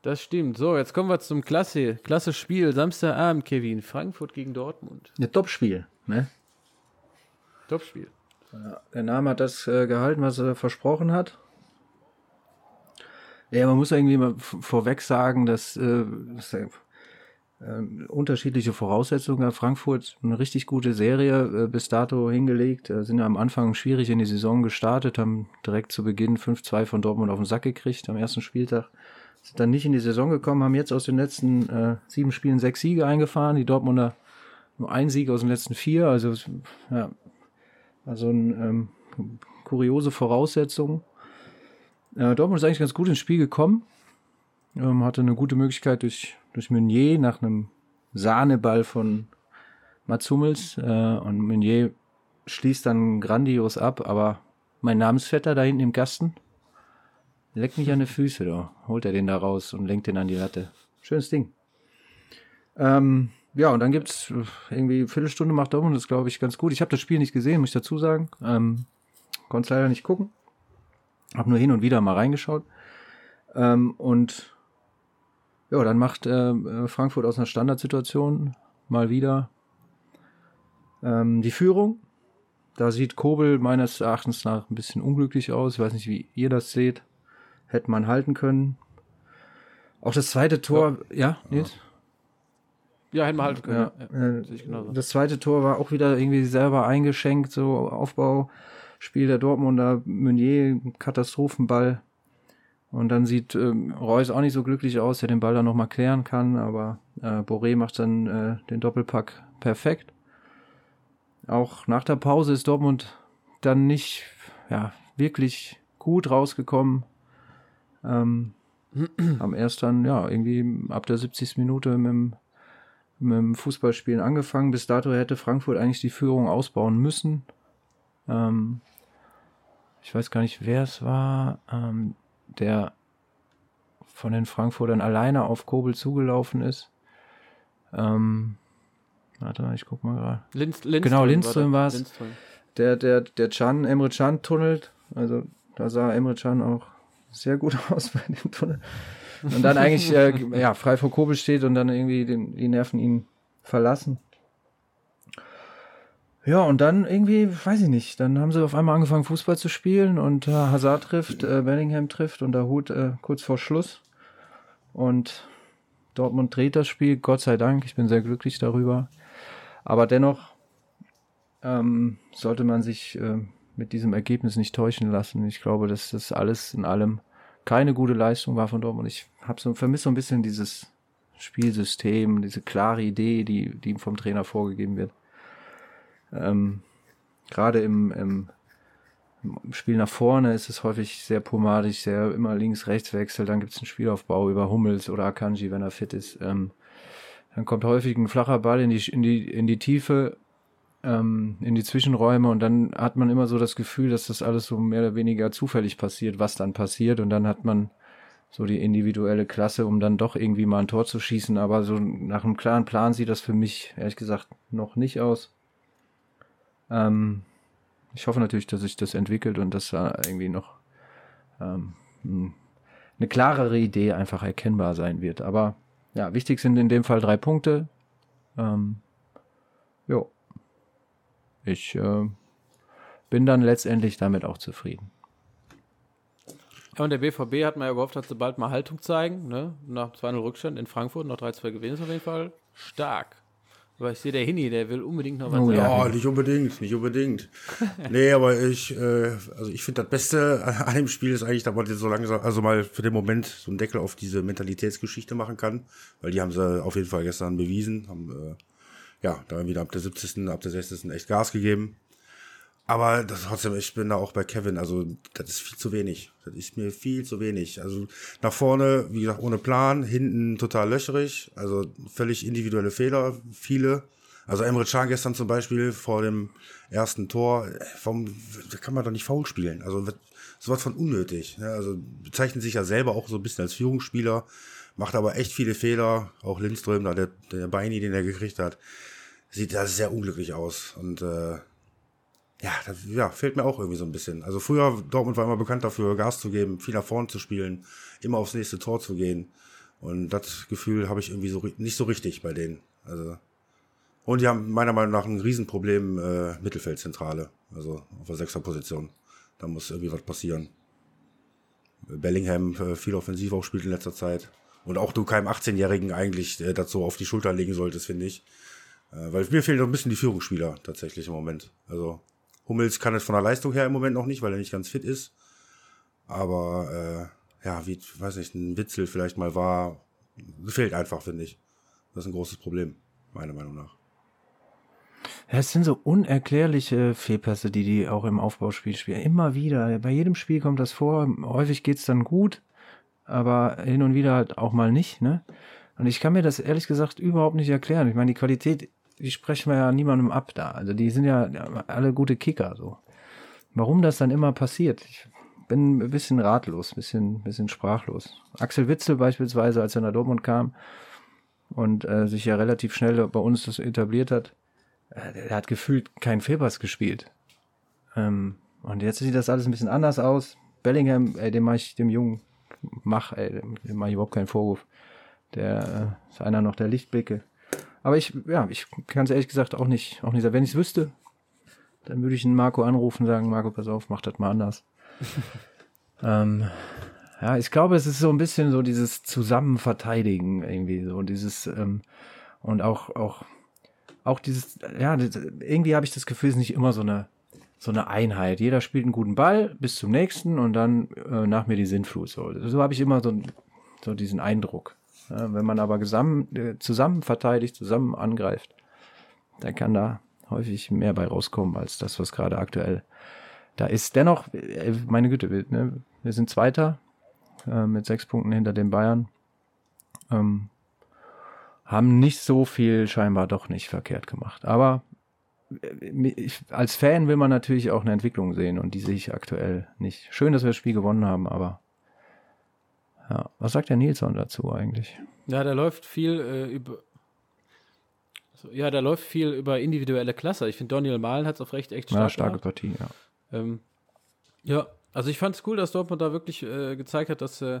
Das stimmt. So, jetzt kommen wir zum Klasse, Klasse Spiel. Samstagabend, Kevin. Frankfurt gegen Dortmund. Ein Topspiel, ne? Topspiel. Ja, der Name hat das äh, gehalten, was er versprochen hat. Ja, man muss irgendwie mal vorweg sagen, dass, äh, dass äh, unterschiedliche Voraussetzungen. Frankfurt eine richtig gute Serie äh, bis dato hingelegt, äh, sind ja am Anfang schwierig in die Saison gestartet, haben direkt zu Beginn 5-2 von Dortmund auf den Sack gekriegt am ersten Spieltag sind dann nicht in die Saison gekommen, haben jetzt aus den letzten äh, sieben Spielen sechs Siege eingefahren. Die Dortmunder nur ein Sieg aus den letzten vier. Also ja, also ein, ähm, kuriose Voraussetzung. Äh, Dortmund ist eigentlich ganz gut ins Spiel gekommen. Ähm, hatte eine gute Möglichkeit durch, durch Meunier nach einem Sahneball von Mats Hummels. Äh, und Meunier schließt dann grandios ab, aber mein Namensvetter da hinten im Gasten, Leck mich an die Füße, da. Holt er den da raus und lenkt den an die Latte. Schönes Ding. Ähm, ja, und dann gibt's äh, irgendwie eine Viertelstunde macht Dortmund das, glaube ich, ganz gut. Ich habe das Spiel nicht gesehen, muss ich dazu sagen. Ähm, Konnte leider nicht gucken. Hab nur hin und wieder mal reingeschaut. Ähm, und ja, dann macht äh, Frankfurt aus einer Standardsituation mal wieder ähm, die Führung. Da sieht Kobel meines Erachtens nach ein bisschen unglücklich aus. Ich weiß nicht, wie ihr das seht hätte man halten können. Auch das zweite Tor, ja, ja Nils? Ja, hätten wir halten können. Ja, ja. Das zweite Tor war auch wieder irgendwie selber eingeschenkt, so Aufbauspiel der Dortmunder, Meunier, Katastrophenball. Und dann sieht ähm, Reus auch nicht so glücklich aus, der den Ball dann nochmal klären kann, aber äh, Boré macht dann äh, den Doppelpack perfekt. Auch nach der Pause ist Dortmund dann nicht ja, wirklich gut rausgekommen. Ähm, haben erst dann, ja, irgendwie ab der 70. Minute mit dem, mit dem Fußballspielen angefangen. Bis dato hätte Frankfurt eigentlich die Führung ausbauen müssen. Ähm, ich weiß gar nicht, wer es war, ähm, der von den Frankfurtern alleine auf Kobel zugelaufen ist. Ähm, warte mal, ich guck mal gerade. Linz, Lindström genau, Lindström war es. Der, der, der Chan, Emre Chan tunnelt. Also da sah Emre Chan auch sehr gut aus bei dem Tunnel. Und dann eigentlich äh, ja, frei vor Kobel steht und dann irgendwie den, die Nerven ihn verlassen. Ja, und dann irgendwie, weiß ich nicht, dann haben sie auf einmal angefangen Fußball zu spielen und äh, Hazard trifft, äh, Bellingham trifft und der Hut äh, kurz vor Schluss. Und Dortmund dreht das Spiel, Gott sei Dank, ich bin sehr glücklich darüber. Aber dennoch ähm, sollte man sich äh, mit diesem Ergebnis nicht täuschen lassen. Ich glaube, dass das alles in allem keine gute Leistung war von Dortmund. Ich habe so vermisse so ein bisschen dieses Spielsystem, diese klare Idee, die, die ihm vom Trainer vorgegeben wird. Ähm, Gerade im, im, Spiel nach vorne ist es häufig sehr pomadisch, sehr immer links-rechts wechselt, dann gibt es einen Spielaufbau über Hummels oder Akanji, wenn er fit ist. Ähm, dann kommt häufig ein flacher Ball in die, in die, in die Tiefe ähm, in die Zwischenräume und dann hat man immer so das Gefühl, dass das alles so mehr oder weniger zufällig passiert, was dann passiert und dann hat man so die individuelle Klasse, um dann doch irgendwie mal ein Tor zu schießen, aber so nach einem klaren Plan sieht das für mich ehrlich gesagt noch nicht aus. Ähm, ich hoffe natürlich, dass sich das entwickelt und dass da irgendwie noch ähm, eine klarere Idee einfach erkennbar sein wird. Aber ja, wichtig sind in dem Fall drei Punkte. Ähm, jo ich äh, bin dann letztendlich damit auch zufrieden. Ja, und der BVB hat man ja gehofft, dass sie bald mal Haltung zeigen. Ne? Nach 2-0 Rückstand in Frankfurt, noch 3-2 gewinnen ist auf jeden Fall stark. Aber ich sehe der Hini, der will unbedingt noch was oh, sagen. Ja, nicht unbedingt, nicht unbedingt. nee, aber ich, äh, also ich finde das Beste an dem Spiel ist eigentlich, dass man so langsam, also mal für den Moment so einen Deckel auf diese Mentalitätsgeschichte machen kann, weil die haben sie auf jeden Fall gestern bewiesen, haben äh, ja, da wieder ab der 70., ab der 60. echt Gas gegeben. Aber das trotzdem, ich bin da auch bei Kevin, also das ist viel zu wenig. Das ist mir viel zu wenig. Also nach vorne, wie gesagt, ohne Plan, hinten total löcherig, also völlig individuelle Fehler, viele. Also Emre Can gestern zum Beispiel vor dem ersten Tor, warum da kann man doch nicht faul spielen? Also sowas von unnötig. Ja, also bezeichnet sich ja selber auch so ein bisschen als Führungsspieler, macht aber echt viele Fehler. Auch Lindström, da der, der Beini, den er gekriegt hat sieht das sehr unglücklich aus. Und äh, ja, das ja, fehlt mir auch irgendwie so ein bisschen. Also früher, Dortmund war immer bekannt dafür, Gas zu geben, viel nach vorne zu spielen, immer aufs nächste Tor zu gehen. Und das Gefühl habe ich irgendwie so nicht so richtig bei denen. Also und die haben meiner Meinung nach ein Riesenproblem äh, Mittelfeldzentrale, also auf der sechster Position. Da muss irgendwie was passieren. Bellingham äh, viel offensiv auch spielt in letzter Zeit. Und auch du keinem 18-Jährigen eigentlich äh, dazu auf die Schulter legen solltest, finde ich. Äh, weil mir fehlen noch ein bisschen die Führungsspieler tatsächlich im Moment. Also Hummels kann es von der Leistung her im Moment noch nicht, weil er nicht ganz fit ist. Aber äh, ja, wie, weiß nicht, ein Witzel vielleicht mal war, fehlt einfach, finde ich. Das ist ein großes Problem, meiner Meinung nach. Ja, es sind so unerklärliche Fehlpässe, die die auch im Aufbauspiel spielen. Immer wieder. Bei jedem Spiel kommt das vor. Häufig geht's dann gut, aber hin und wieder halt auch mal nicht. Ne? Und ich kann mir das ehrlich gesagt überhaupt nicht erklären. Ich meine, die Qualität, die sprechen wir ja niemandem ab da. Also die sind ja alle gute Kicker. So. Warum das dann immer passiert? Ich bin ein bisschen ratlos, ein bisschen, bisschen sprachlos. Axel Witzel beispielsweise, als er nach Dortmund kam und äh, sich ja relativ schnell bei uns das etabliert hat, äh, er hat gefühlt keinen Fehlpass gespielt. Ähm, und jetzt sieht das alles ein bisschen anders aus. Bellingham, ey, dem mach ich, dem Jungen, mach, ey, dem mach ich überhaupt keinen Vorwurf. Der äh, ist einer noch der Lichtblicke. Aber ich, ja, ich kann es ehrlich gesagt auch nicht, auch nicht sagen. Wenn ich es wüsste, dann würde ich einen Marco anrufen und sagen, Marco, pass auf, mach das mal anders. ähm, ja, ich glaube, es ist so ein bisschen so dieses Zusammenverteidigen irgendwie so, dieses ähm, und auch auch auch dieses, ja, irgendwie habe ich das Gefühl, es ist nicht immer so eine, so eine Einheit. Jeder spielt einen guten Ball bis zum nächsten und dann äh, nach mir die Sinnflut. So, so habe ich immer so, so diesen Eindruck. Wenn man aber zusammen, äh, zusammen verteidigt, zusammen angreift, dann kann da häufig mehr bei rauskommen als das, was gerade aktuell da ist. Dennoch, äh, meine Güte, wir, ne, wir sind Zweiter äh, mit sechs Punkten hinter den Bayern. Ähm, haben nicht so viel scheinbar doch nicht verkehrt gemacht. Aber äh, ich, als Fan will man natürlich auch eine Entwicklung sehen und die sehe ich aktuell nicht. Schön, dass wir das Spiel gewonnen haben, aber ja, was sagt der Nilsson dazu eigentlich? Ja, der läuft viel äh, über ja, da läuft viel über individuelle Klasse. Ich finde, Daniel Mahlen hat es auf recht echt stark Ja, starke gemacht. Partie, ja. Ähm, ja, also ich fand es cool, dass Dortmund da wirklich äh, gezeigt hat, dass äh,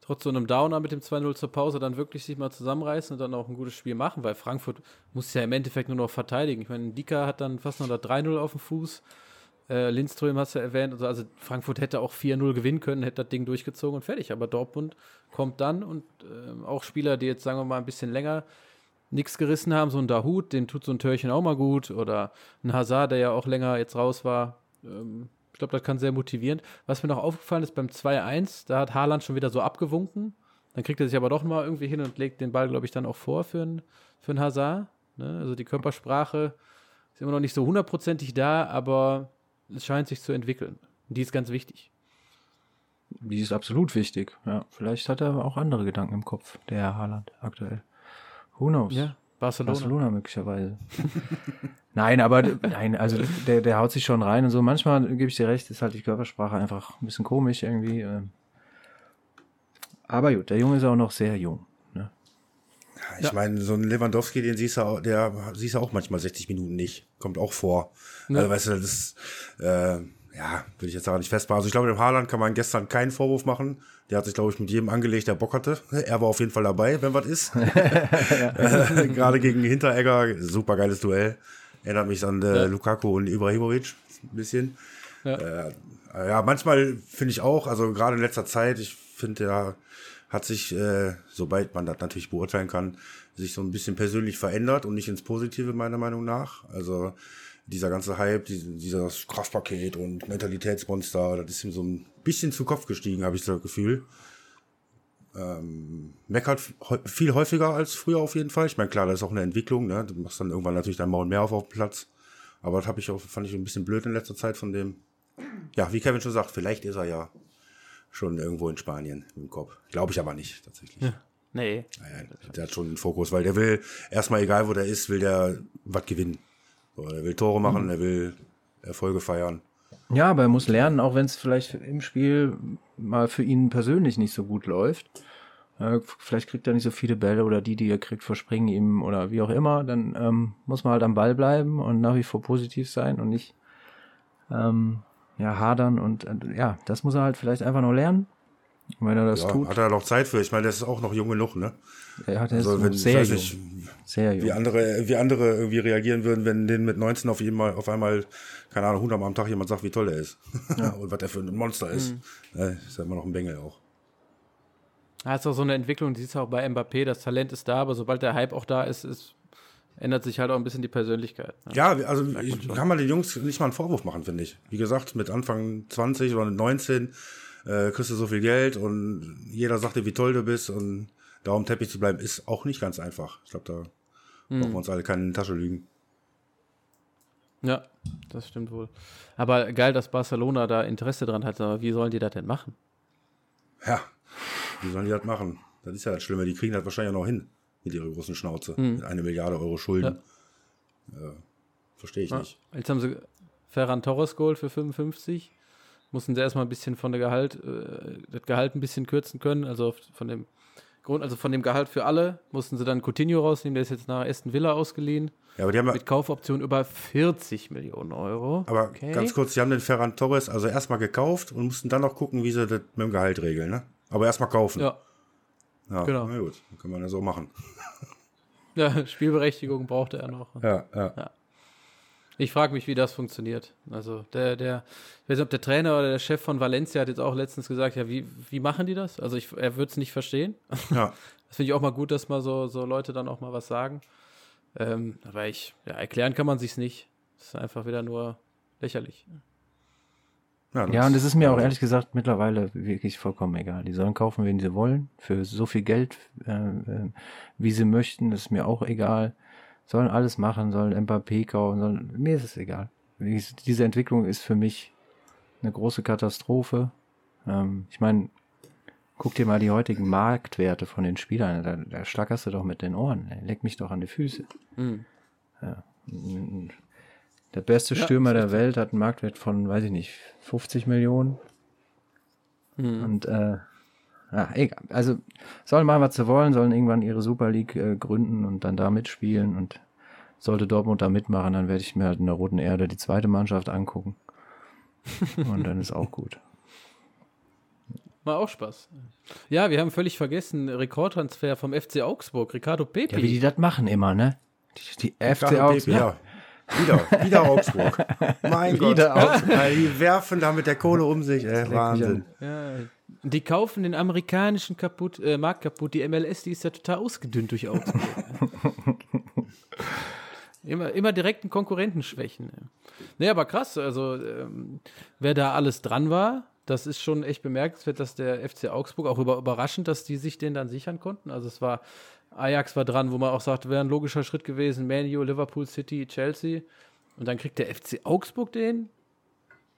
trotz so einem Downer mit dem 2-0 zur Pause dann wirklich sich mal zusammenreißen und dann auch ein gutes Spiel machen, weil Frankfurt muss ja im Endeffekt nur noch verteidigen. Ich meine, Dika hat dann fast noch 3-0 auf dem Fuß. Äh, Lindström hast du erwähnt. Also, also Frankfurt hätte auch 4-0 gewinnen können, hätte das Ding durchgezogen und fertig. Aber Dortmund kommt dann und äh, auch Spieler, die jetzt, sagen wir mal, ein bisschen länger nichts gerissen haben, so ein Dahut, dem tut so ein Törchen auch mal gut. Oder ein Hazard, der ja auch länger jetzt raus war. Ähm, ich glaube, das kann sehr motivierend. Was mir noch aufgefallen ist beim 2-1, da hat Haaland schon wieder so abgewunken. Dann kriegt er sich aber doch mal irgendwie hin und legt den Ball, glaube ich, dann auch vor für einen für Hazard. Ne? Also die Körpersprache ist immer noch nicht so hundertprozentig da, aber es scheint sich zu entwickeln. Und die ist ganz wichtig. Die ist absolut wichtig. Ja, vielleicht hat er auch andere Gedanken im Kopf, der Herr Haaland aktuell. Who knows? Ja, Barcelona. Barcelona möglicherweise. nein, aber nein, also der, der haut sich schon rein und so. Manchmal gebe ich dir recht, ist halt die Körpersprache einfach ein bisschen komisch irgendwie. Ähm. Aber gut, der Junge ist auch noch sehr jung. Ne? Ich ja. meine, so ein Lewandowski, den siehst du, der siehst du auch manchmal 60 Minuten nicht. Kommt auch vor. Ja. Also, weißt du, das, äh, ja, will ich jetzt aber nicht festmachen. Also ich glaube, dem Haaland kann man gestern keinen Vorwurf machen. Der hat sich, glaube ich, mit jedem angelegt, der Bock hatte. Er war auf jeden Fall dabei, wenn was ist. Äh, gerade gegen Hinteregger, super geiles Duell. Erinnert mich an äh, ja. Lukaku und Ibrahimovic ein bisschen. Ja, äh, ja manchmal finde ich auch, also gerade in letzter Zeit, ich finde, er hat sich, äh, sobald man das natürlich beurteilen kann, sich so ein bisschen persönlich verändert und nicht ins Positive, meiner Meinung nach. Also dieser ganze Hype, dieses Kraftpaket und Mentalitätsmonster, das ist ihm so ein bisschen zu Kopf gestiegen, habe ich das Gefühl. Ähm, meckert viel häufiger als früher auf jeden Fall. Ich meine, klar, das ist auch eine Entwicklung, ne? Du machst dann irgendwann natürlich dein Maul mehr auf auf dem Platz. Aber das habe ich auch, fand ich ein bisschen blöd in letzter Zeit von dem. Ja, wie Kevin schon sagt, vielleicht ist er ja schon irgendwo in Spanien im Kopf. Glaube ich aber nicht, tatsächlich. Ja. Nee. Naja, der hat schon den Fokus, weil der will, erstmal egal wo der ist, will der was gewinnen. So, er will Tore machen, mhm. er will Erfolge feiern. Ja, aber er muss lernen, auch wenn es vielleicht im Spiel mal für ihn persönlich nicht so gut läuft. vielleicht kriegt er nicht so viele Bälle oder die, die er kriegt, verspringen ihm oder wie auch immer, dann ähm, muss man halt am Ball bleiben und nach wie vor positiv sein und nicht ähm, ja, hadern und äh, ja, das muss er halt vielleicht einfach noch lernen. Und wenn er das Ja, tut, hat er noch Zeit für. Ich meine, der ist auch noch jung genug, ne? er hat Also, also, wenn, sehr jung. nicht, sehr wie jung. andere, wie andere irgendwie reagieren würden, wenn denen mit 19 auf, jeden Mal, auf einmal, keine Ahnung, 100 Mal am Tag jemand sagt, wie toll er ist. und was er für ein Monster ist. Äh, ist ja immer noch ein Bengel auch. Ja, ist auch so eine Entwicklung, die siehst du auch bei Mbappé, das Talent ist da, aber sobald der Hype auch da ist, ist ändert sich halt auch ein bisschen die Persönlichkeit. Ne? Ja, also ich, kann man den Jungs nicht mal einen Vorwurf machen, finde ich. Wie gesagt, mit Anfang 20 oder mit 19 äh, kriegst du so viel Geld und jeder sagt dir, wie toll du bist und da um Teppich zu bleiben, ist auch nicht ganz einfach. Ich glaube, da brauchen wir uns alle keine Tasche lügen. Ja, das stimmt wohl. Aber geil, dass Barcelona da Interesse dran hat, aber wie sollen die das denn machen? Ja, wie sollen die das machen? Das ist ja das Schlimme. Die kriegen das wahrscheinlich auch noch hin mit ihrer großen Schnauze. Mit eine Milliarde Euro Schulden. Ja. Verstehe ich nicht. Jetzt haben sie Ferran Torres geholt für 55. Mussten sie erstmal ein bisschen von der Gehalt, äh, das Gehalt ein bisschen kürzen können, also von dem Grund, also von dem Gehalt für alle, mussten sie dann Coutinho rausnehmen, der ist jetzt nach Aston Villa ausgeliehen, Ja, aber die haben ja, mit Kaufoption über 40 Millionen Euro. aber Okay. ganz kurz, die haben den Ferran Torres also erstmal gekauft und mussten dann noch gucken, wie sie das mit dem Gehalt regeln, ne? Aber erstmal kaufen. Ja, ja genau. Na gut, kann man ja so machen. ja, Spielberechtigung brauchte er noch. Ja, ja. Ich frage mich, wie das funktioniert. Also der, der, ich weiß nicht, ob der Trainer oder der Chef von Valencia hat jetzt auch letztens gesagt, ja, wie, wie machen die das? Also ich, er würde es nicht verstehen. ja. Das finde ich auch mal gut, dass mal so, so Leute dann auch mal was sagen. Ähm, aber ich, ja, erklären kann man sich's nicht. Das ist einfach wieder nur lächerlich. Ja, Ja, und es ist mir auch ehrlich gesagt mittlerweile wirklich vollkommen egal. Die sollen kaufen, wen sie wollen, für so viel Geld, äh, äh, wie sie möchten, ist mir auch egal. Sollen alles machen, sollen Mbappé kaufen, sollen, mir ist es egal. Diese Entwicklung ist für mich eine große Katastrophe. Ähm, ich meine, guck dir mal die heutigen Marktwerte von den Spielern, da, da schlackerst du doch mit den Ohren. ey. Leck mich doch an die Füße. Hm. Der beste Ja, Stürmer der. Welt hat einen Marktwert von, weiß ich nicht, 50 Millionen. Hm. Und äh, ja, egal. Also sollen machen, was sie wollen, sollen irgendwann ihre Super League äh, gründen und dann da mitspielen. Und sollte Dortmund da mitmachen, dann werde ich mir halt in der Roten Erde die zweite Mannschaft angucken. Und dann ist auch gut. War auch Spaß. Ja, wir haben völlig vergessen, Rekordtransfer vom FC Augsburg, Ricardo Pepe. Ja, wie die das machen immer, ne? Die, die FC Augsburg. ja. Wieder, wieder Augsburg. Mein Wieder Gott. Augsburg. Die werfen da mit der Kohle um sich, ey. Wahnsinn. ja, die kaufen den amerikanischen kaputt, äh, Markt kaputt. Die MLS, die ist ja total ausgedünnt durch Augsburg. immer, immer direkten Konkurrenten schwächen. Ja. Nee, aber krass, also ähm, wer da alles dran war, das ist schon echt bemerkenswert, dass der FC Augsburg auch über, überraschend, dass die sich den dann sichern konnten. Also es war, Ajax war dran, wo man auch sagt, wäre ein logischer Schritt gewesen, Man U, Liverpool City, Chelsea. Und dann kriegt der FC Augsburg den?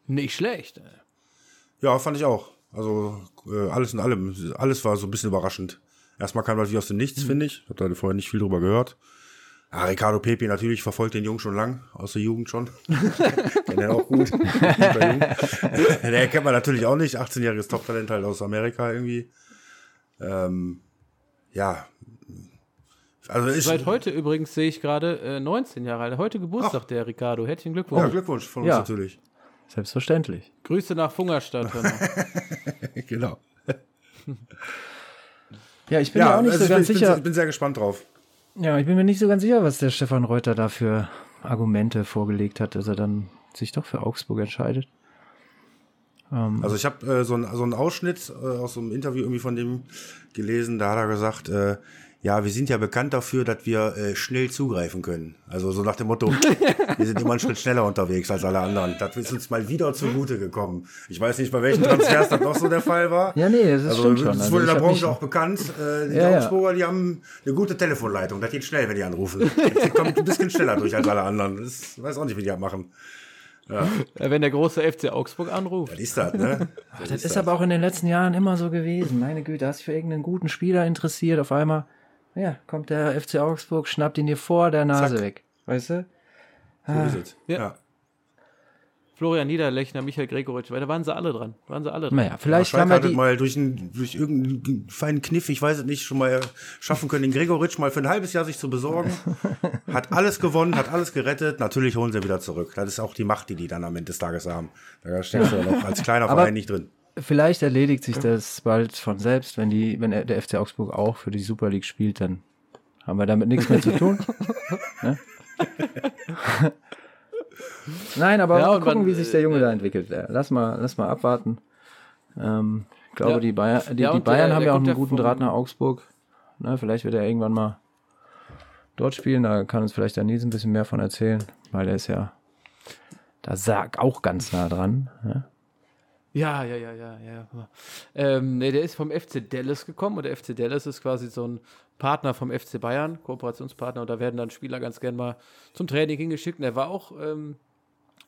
Nicht schlecht. Ja, fand ich auch. Also äh, alles in allem, alles war so ein bisschen überraschend. Erstmal kam das wie aus dem Nichts, Mhm. finde ich. Ich habe da vorher nicht viel drüber gehört. Ja, Ricardo Pepe natürlich verfolgt den Jungen schon lang, aus der Jugend schon. Kennt er auch gut. Der kennt man natürlich auch nicht. 18-jähriges Top-Talent halt aus Amerika irgendwie. Ähm, ja. Also ist. Seit heute übrigens sehe ich gerade äh, 19 Jahre alt. Heute Geburtstag der Ricardo. Herzlichen Glückwunsch. Ja, Glückwunsch von uns Ja. natürlich. Selbstverständlich. Grüße nach Fungerstadt. Genau. Ja, ich bin mir auch nicht also so ich, ganz bin, sicher. Ich bin sehr gespannt drauf. Ja, ich bin mir nicht so ganz sicher, was der Stefan Reuter da für Argumente vorgelegt hat, dass er dann sich doch für Augsburg entscheidet. Also ich habe äh, so, ein, so einen Ausschnitt äh, aus so einem Interview irgendwie von dem gelesen, da hat er gesagt, äh, ja, wir sind ja bekannt dafür, dass wir äh, schnell zugreifen können. Also so nach dem Motto, wir sind immer einen Schritt schneller unterwegs als alle anderen. Das ist uns mal wieder zugute gekommen. Ich weiß nicht, bei welchen Transfers das noch so der Fall war. Ja, nee, das ist Also stimmt schon. es Also wurde in der Branche auch bekannt. Äh, die Ja, ja. Augsburger, die haben eine gute Telefonleitung. Das geht schnell, wenn die anrufen. Das kommt ein bisschen schneller durch als alle anderen. Das ich weiß auch nicht, wie die das machen. Äh, Wenn der große FC Augsburg anruft. Was ist das, ne? Was Das ist aber auch in den letzten Jahren immer so gewesen. Meine Güte, hast du für irgendeinen guten Spieler interessiert, auf einmal, ja, kommt der FC Augsburg, schnappt ihn dir vor der Nase Zack. weg. Weißt du? So ist es. Ja. Ja. Florian Niederlechner, Michael Gregoritsch, weil da waren sie alle dran. Waren sie alle dran. Naja, vielleicht ja, haben wir die. mal durch, ein, durch irgendeinen feinen Kniff, ich weiß es nicht, schon mal schaffen können, den Gregoritsch mal für ein halbes Jahr sich zu besorgen. hat alles gewonnen, hat alles gerettet. Natürlich holen sie wieder zurück. Das ist auch die Macht, die die dann am Ende des Tages haben. Da steckst du ja noch als kleiner Aber- Verein nicht drin. Vielleicht erledigt sich das bald von selbst, wenn die, wenn der FC Augsburg auch für die Super League spielt, dann haben wir damit nichts mehr zu tun. ne? Nein, aber Ja, gucken, man, wie sich der Junge äh, da entwickelt. Lass mal, lass mal abwarten. Ähm, ich glaube, Ja. die, Bayer, die, Ja, die Bayern der- haben der ja auch einen guten Draht nach Augsburg. Ne, vielleicht wird er irgendwann mal dort spielen. Da kann uns vielleicht der Nils ein bisschen mehr von erzählen, weil er ist ja da sag auch ganz nah dran. Ne? Ja, ja, ja, ja, ja. Ähm, nee, der ist vom FC Dallas gekommen und der FC Dallas ist quasi so ein Partner vom FC Bayern, Kooperationspartner und da werden dann Spieler ganz gern mal zum Training hingeschickt. Und er war auch ähm,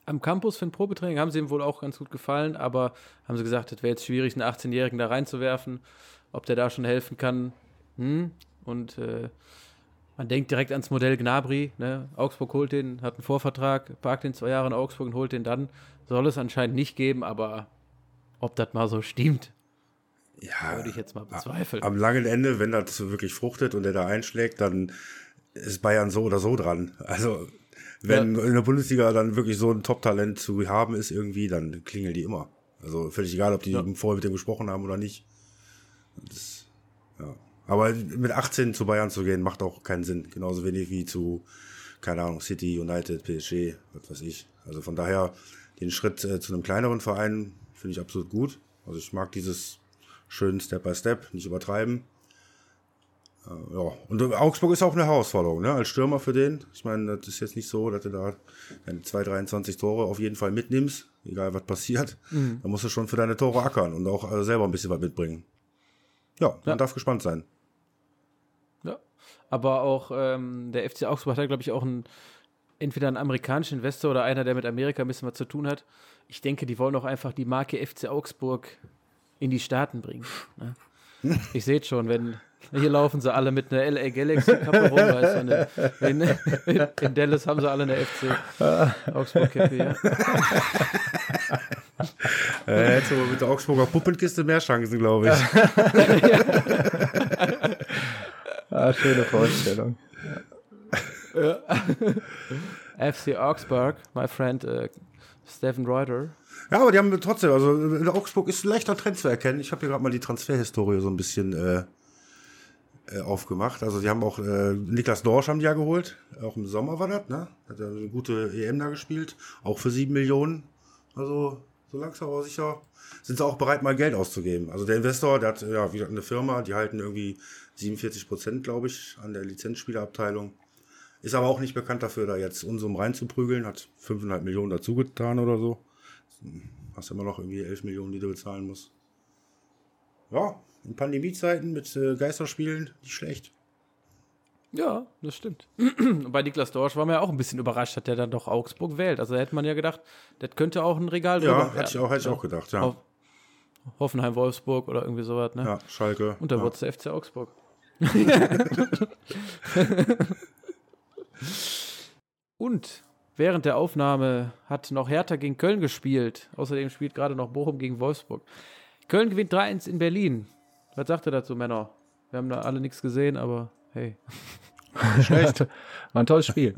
am Campus für ein Probetraining, haben sie ihm wohl auch ganz gut gefallen, aber haben sie gesagt, das wäre jetzt schwierig, einen 18-Jährigen da reinzuwerfen, ob der da schon helfen kann. Hm? Und äh, man denkt direkt ans Modell Gnabry. Ne? Augsburg holt den, hat einen Vorvertrag, parkt den zwei Jahre in Augsburg und holt den dann. Soll es anscheinend nicht geben, aber ob das mal so stimmt, Ja, würde ich jetzt mal bezweifeln. am langen Ende, wenn das wirklich fruchtet und er da einschlägt, dann ist Bayern so oder so dran. Also, wenn in der Bundesliga dann wirklich so ein Top-Talent zu haben ist irgendwie, dann klingeln die immer. Also völlig egal, ob die Ja. vorher mit dem gesprochen haben oder nicht. Das, ja. Aber mit 18 zu Bayern zu gehen, macht auch keinen Sinn. Genauso wenig wie zu, keine Ahnung, City, United, PSG, was weiß ich. Also von daher, den Schritt äh, zu einem kleineren Verein finde ich absolut gut. Also ich mag dieses schön Step by Step, nicht übertreiben. Äh, ja, und Augsburg ist auch eine Herausforderung, ne? Als Stürmer für den. Ich meine, das ist jetzt nicht so, dass du da deine 2, 23 Tore auf jeden Fall mitnimmst, egal was passiert. Da musst du schon für deine Tore ackern und auch äh, selber ein bisschen was mitbringen. Ja, man Ja. darf gespannt sein. Ja. Aber auch ähm, der FC Augsburg hat, glaube ich, auch einen, entweder einen amerikanischen Investor oder einer, der mit Amerika ein bisschen was zu tun hat. Ich denke, die wollen auch einfach die Marke FC Augsburg in die Staaten bringen. Ne? Ich sehe schon, wenn hier laufen sie alle mit einer LA Galaxy Kappe rum, weißt du, in, in Dallas haben sie alle eine FC Augsburg Kappe, ja. Äh, hättest du mit der Augsburger Puppenkiste mehr Chancen, glaube ich. Ah, schöne Vorstellung. FC Augsburg, my friend äh, Stephen Reuter. Ja, aber die haben trotzdem, also in Augsburg ist ein leichter Trend zu erkennen. Ich habe hier gerade mal die Transferhistorie so ein bisschen äh, äh, aufgemacht. Also die haben auch äh, Niklas Dorsch haben die ja geholt. Auch im Sommer war das, ne? Hat er eine gute EM da gespielt. Auch für sieben Millionen. Also so langsam aber sicher sind sie auch bereit, mal Geld auszugeben. Also der Investor, der hat ja wieder eine Firma, die halten irgendwie 47 Prozent, glaube ich, an der Lizenzspielerabteilung. Ist aber auch nicht bekannt dafür, da jetzt Unsummen reinzuprügeln. Hat 5,5 Millionen dazu getan oder so. Hast immer noch irgendwie 11 Millionen, die du bezahlen musst. Ja, in Pandemiezeiten mit äh, Geisterspielen nicht schlecht. Ja, das stimmt. Und bei Niklas Dorsch war man ja auch ein bisschen überrascht, dass der dann doch Augsburg wählt. Also da hätte man ja gedacht, das könnte auch ein Regal drüber Ja, hätte ich auch, hätte ich auch gedacht, ja. Auf Hoffenheim, Wolfsburg oder irgendwie sowas, ne? Ja, Schalke. Und dann ja. wurde es der FC Augsburg. Und während der Aufnahme hat noch Hertha gegen Köln gespielt. Außerdem spielt gerade noch Bochum gegen Wolfsburg. Köln gewinnt 3-1 in Berlin. Was sagt ihr dazu, Männer? Wir haben da alle nichts gesehen, aber hey. Schlecht. War ein tolles Spiel.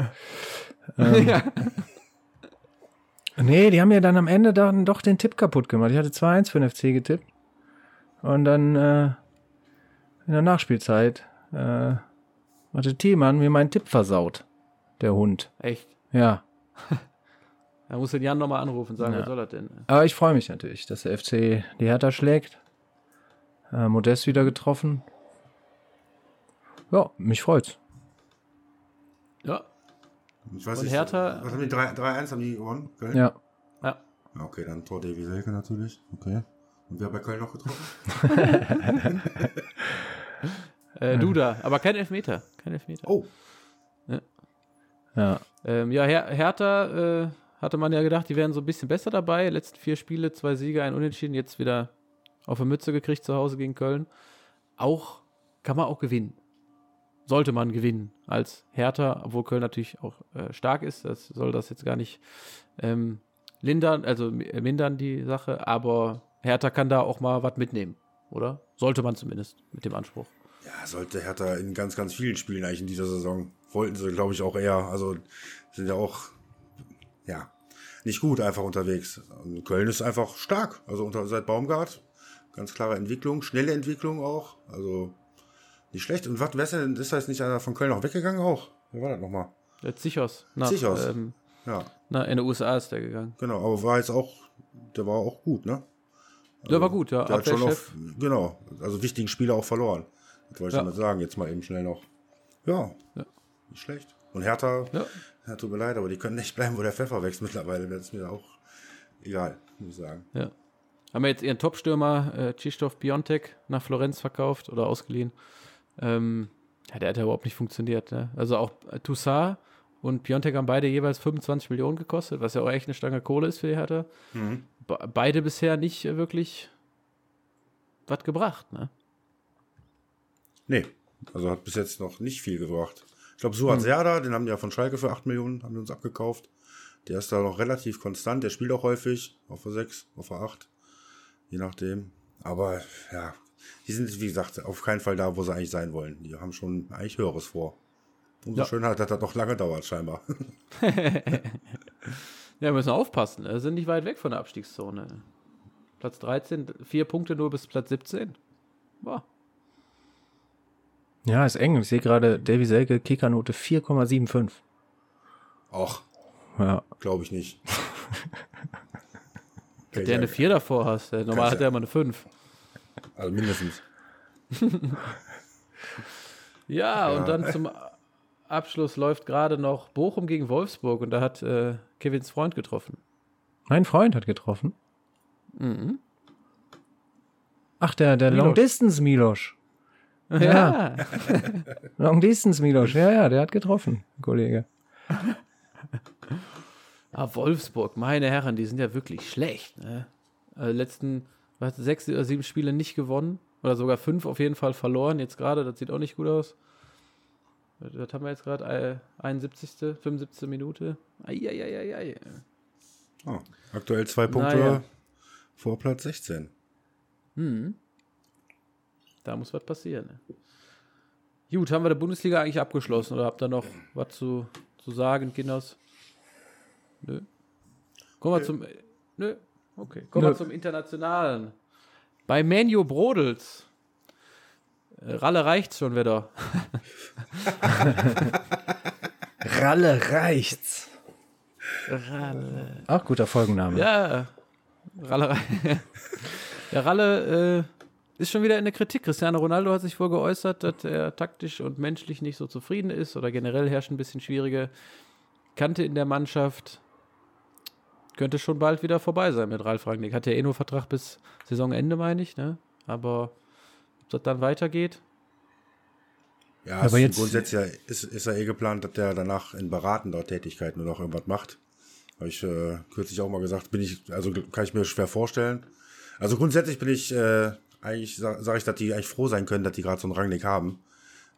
ähm, Nee, die haben ja dann am Ende dann doch den Tipp kaputt gemacht. Ich hatte 2-1 für den FC getippt. Und dann äh, in der Nachspielzeit äh, hatte Thielmann mir meinen Tipp versaut. Der Hund. Echt. Ja. Da muss den Jan nochmal anrufen und sagen, Ja. was soll das denn? Aber ich freue mich natürlich, dass der FC die Hertha schlägt. Äh, Modest wieder getroffen. Ja, mich freut's. Ja, Ich weiß Und nicht, Hertha- Was haben die 3 3-1 haben die gewonnen? Köln? Ja. ja. Ja, Okay, dann Tor Davy Selke natürlich. Okay. Und wer hat bei Köln noch getroffen? Äh, Duda, aber kein Elfmeter. Kein Elfmeter. Oh, Ja. Ähm, ja, Her Hertha äh, hatte man ja gedacht, die wären so ein bisschen besser dabei. Letzten vier Spiele, zwei Siege, ein Unentschieden, jetzt wieder auf eine Mütze gekriegt zu Hause gegen Köln. Auch kann man auch gewinnen. Sollte man gewinnen als Hertha, obwohl Köln natürlich auch äh, stark ist. Das soll das jetzt gar nicht ähm, lindern, also mindern die Sache, aber Hertha kann da auch mal was mitnehmen, oder? Sollte man zumindest mit dem Anspruch. Ja, sollte Hertha in ganz, ganz vielen Spielen eigentlich in dieser Saison. Wollten sie, glaube ich, auch eher. Also sind ja auch, ja, nicht gut einfach unterwegs. Und Köln ist einfach stark. Also unter, seit Baumgart. Ganz klare Entwicklung, schnelle Entwicklung auch. Also nicht schlecht. Und was, wer ist denn, ist da jetzt nicht einer von Köln auch weggegangen auch? Wer war das nochmal? Der Zichos. Nach, Zichos. Ähm, ja. Na, in den USA ist der gegangen. Genau, aber war jetzt auch, der war auch gut, ne? Also, der war gut, ja. Der hat schon auf, genau, also wichtigen Spieler auch verloren. Das wollte ich ja. damit sagen, jetzt mal eben schnell noch. Ja, ja. Nicht schlecht. Und Hertha, ja. ja, tut mir leid, aber die können nicht bleiben, wo der Pfeffer wächst mittlerweile. Das ist mir auch egal, muss ich sagen. Ja. Haben wir jetzt ihren Top-Stürmer äh, Krzysztof Biontek nach Florenz verkauft oder ausgeliehen. Ähm, ja, der hat ja überhaupt nicht funktioniert. Ne? Also auch Toussaint und Piontek haben beide jeweils 25 Millionen gekostet, was ja auch echt eine Stange Kohle ist für die Hertha. Mhm. Be beide bisher nicht äh, wirklich was gebracht, ne? Nee, also hat bis jetzt noch nicht viel gebracht. Ich glaube, Suat hm. Serda, den haben die ja von Schalke für 8 Millionen, haben die uns abgekauft. Der ist da noch relativ konstant, der spielt auch häufig, auf der 6, auf der 8, je nachdem. Aber ja, die sind, wie gesagt, auf keinen Fall da, wo sie eigentlich sein wollen. Die haben schon eigentlich Höheres vor. Umso ja. schöner, dass das noch lange dauert, scheinbar. ja, wir müssen aufpassen. Wir sind nicht weit weg von der Abstiegszone. Platz 13, vier Punkte nur bis Platz 17. Boah. Ja, ist eng. Ich sehe gerade Davy Selke, Kickernote 4,75. Ach. Ja. Glaube ich nicht. Dass der eine 4 davor hast. Normal hat er immer eine 5. Also mindestens. ja, ja, und dann zum Abschluss läuft gerade noch Bochum gegen Wolfsburg und da hat äh, Kevins Freund getroffen. Mein Freund hat getroffen? Mhm. Ach, der, der Long Distance Milosch. Ja. Long Distance Milosch, ja, ja, der hat getroffen, Kollege. ah, Wolfsburg, meine Herren, die sind ja wirklich schlecht. Ne? Also letzten was, sechs oder sieben Spiele nicht gewonnen. Oder sogar fünf auf jeden Fall verloren. Jetzt gerade, das sieht auch nicht gut aus. Was haben wir jetzt gerade? 71., 75. Minute. Eieieiei. Oh, aktuell zwei Punkte naja. vor Platz 16. Hm. Da muss was passieren. Ne? Gut, haben wir die Bundesliga eigentlich abgeschlossen oder habt ihr noch was zu, zu sagen, Kinders? Nö. Kommen wir zum. Nö. Okay. Kommen wir zum Internationalen. Bei Menu Brodels. Äh, Ralle reicht's schon wieder. Ralle reicht's. Ralle. Ach, guter Folgenname. Ja. Ralle. ja, Ralle äh, ist schon wieder in der Kritik. Cristiano Ronaldo hat sich wohl geäußert, dass er taktisch und menschlich nicht so zufrieden ist oder generell herrscht ein bisschen schwierige Kante in der Mannschaft. Könnte schon bald wieder vorbei sein mit Ralf Rangnick. Hat ja eh nur Vertrag bis Saisonende, meine ich, ne? Aber ob das dann weitergeht? Ja, aber jetzt grundsätzlich ist, ist ja eh geplant, dass der danach in beratender Tätigkeit nur noch irgendwas macht. Habe ich äh, kürzlich auch mal gesagt, bin ich, also kann ich mir schwer vorstellen. Also grundsätzlich bin ich äh, eigentlich sage sag ich, dass die eigentlich froh sein können, dass die gerade so einen Rangnick haben,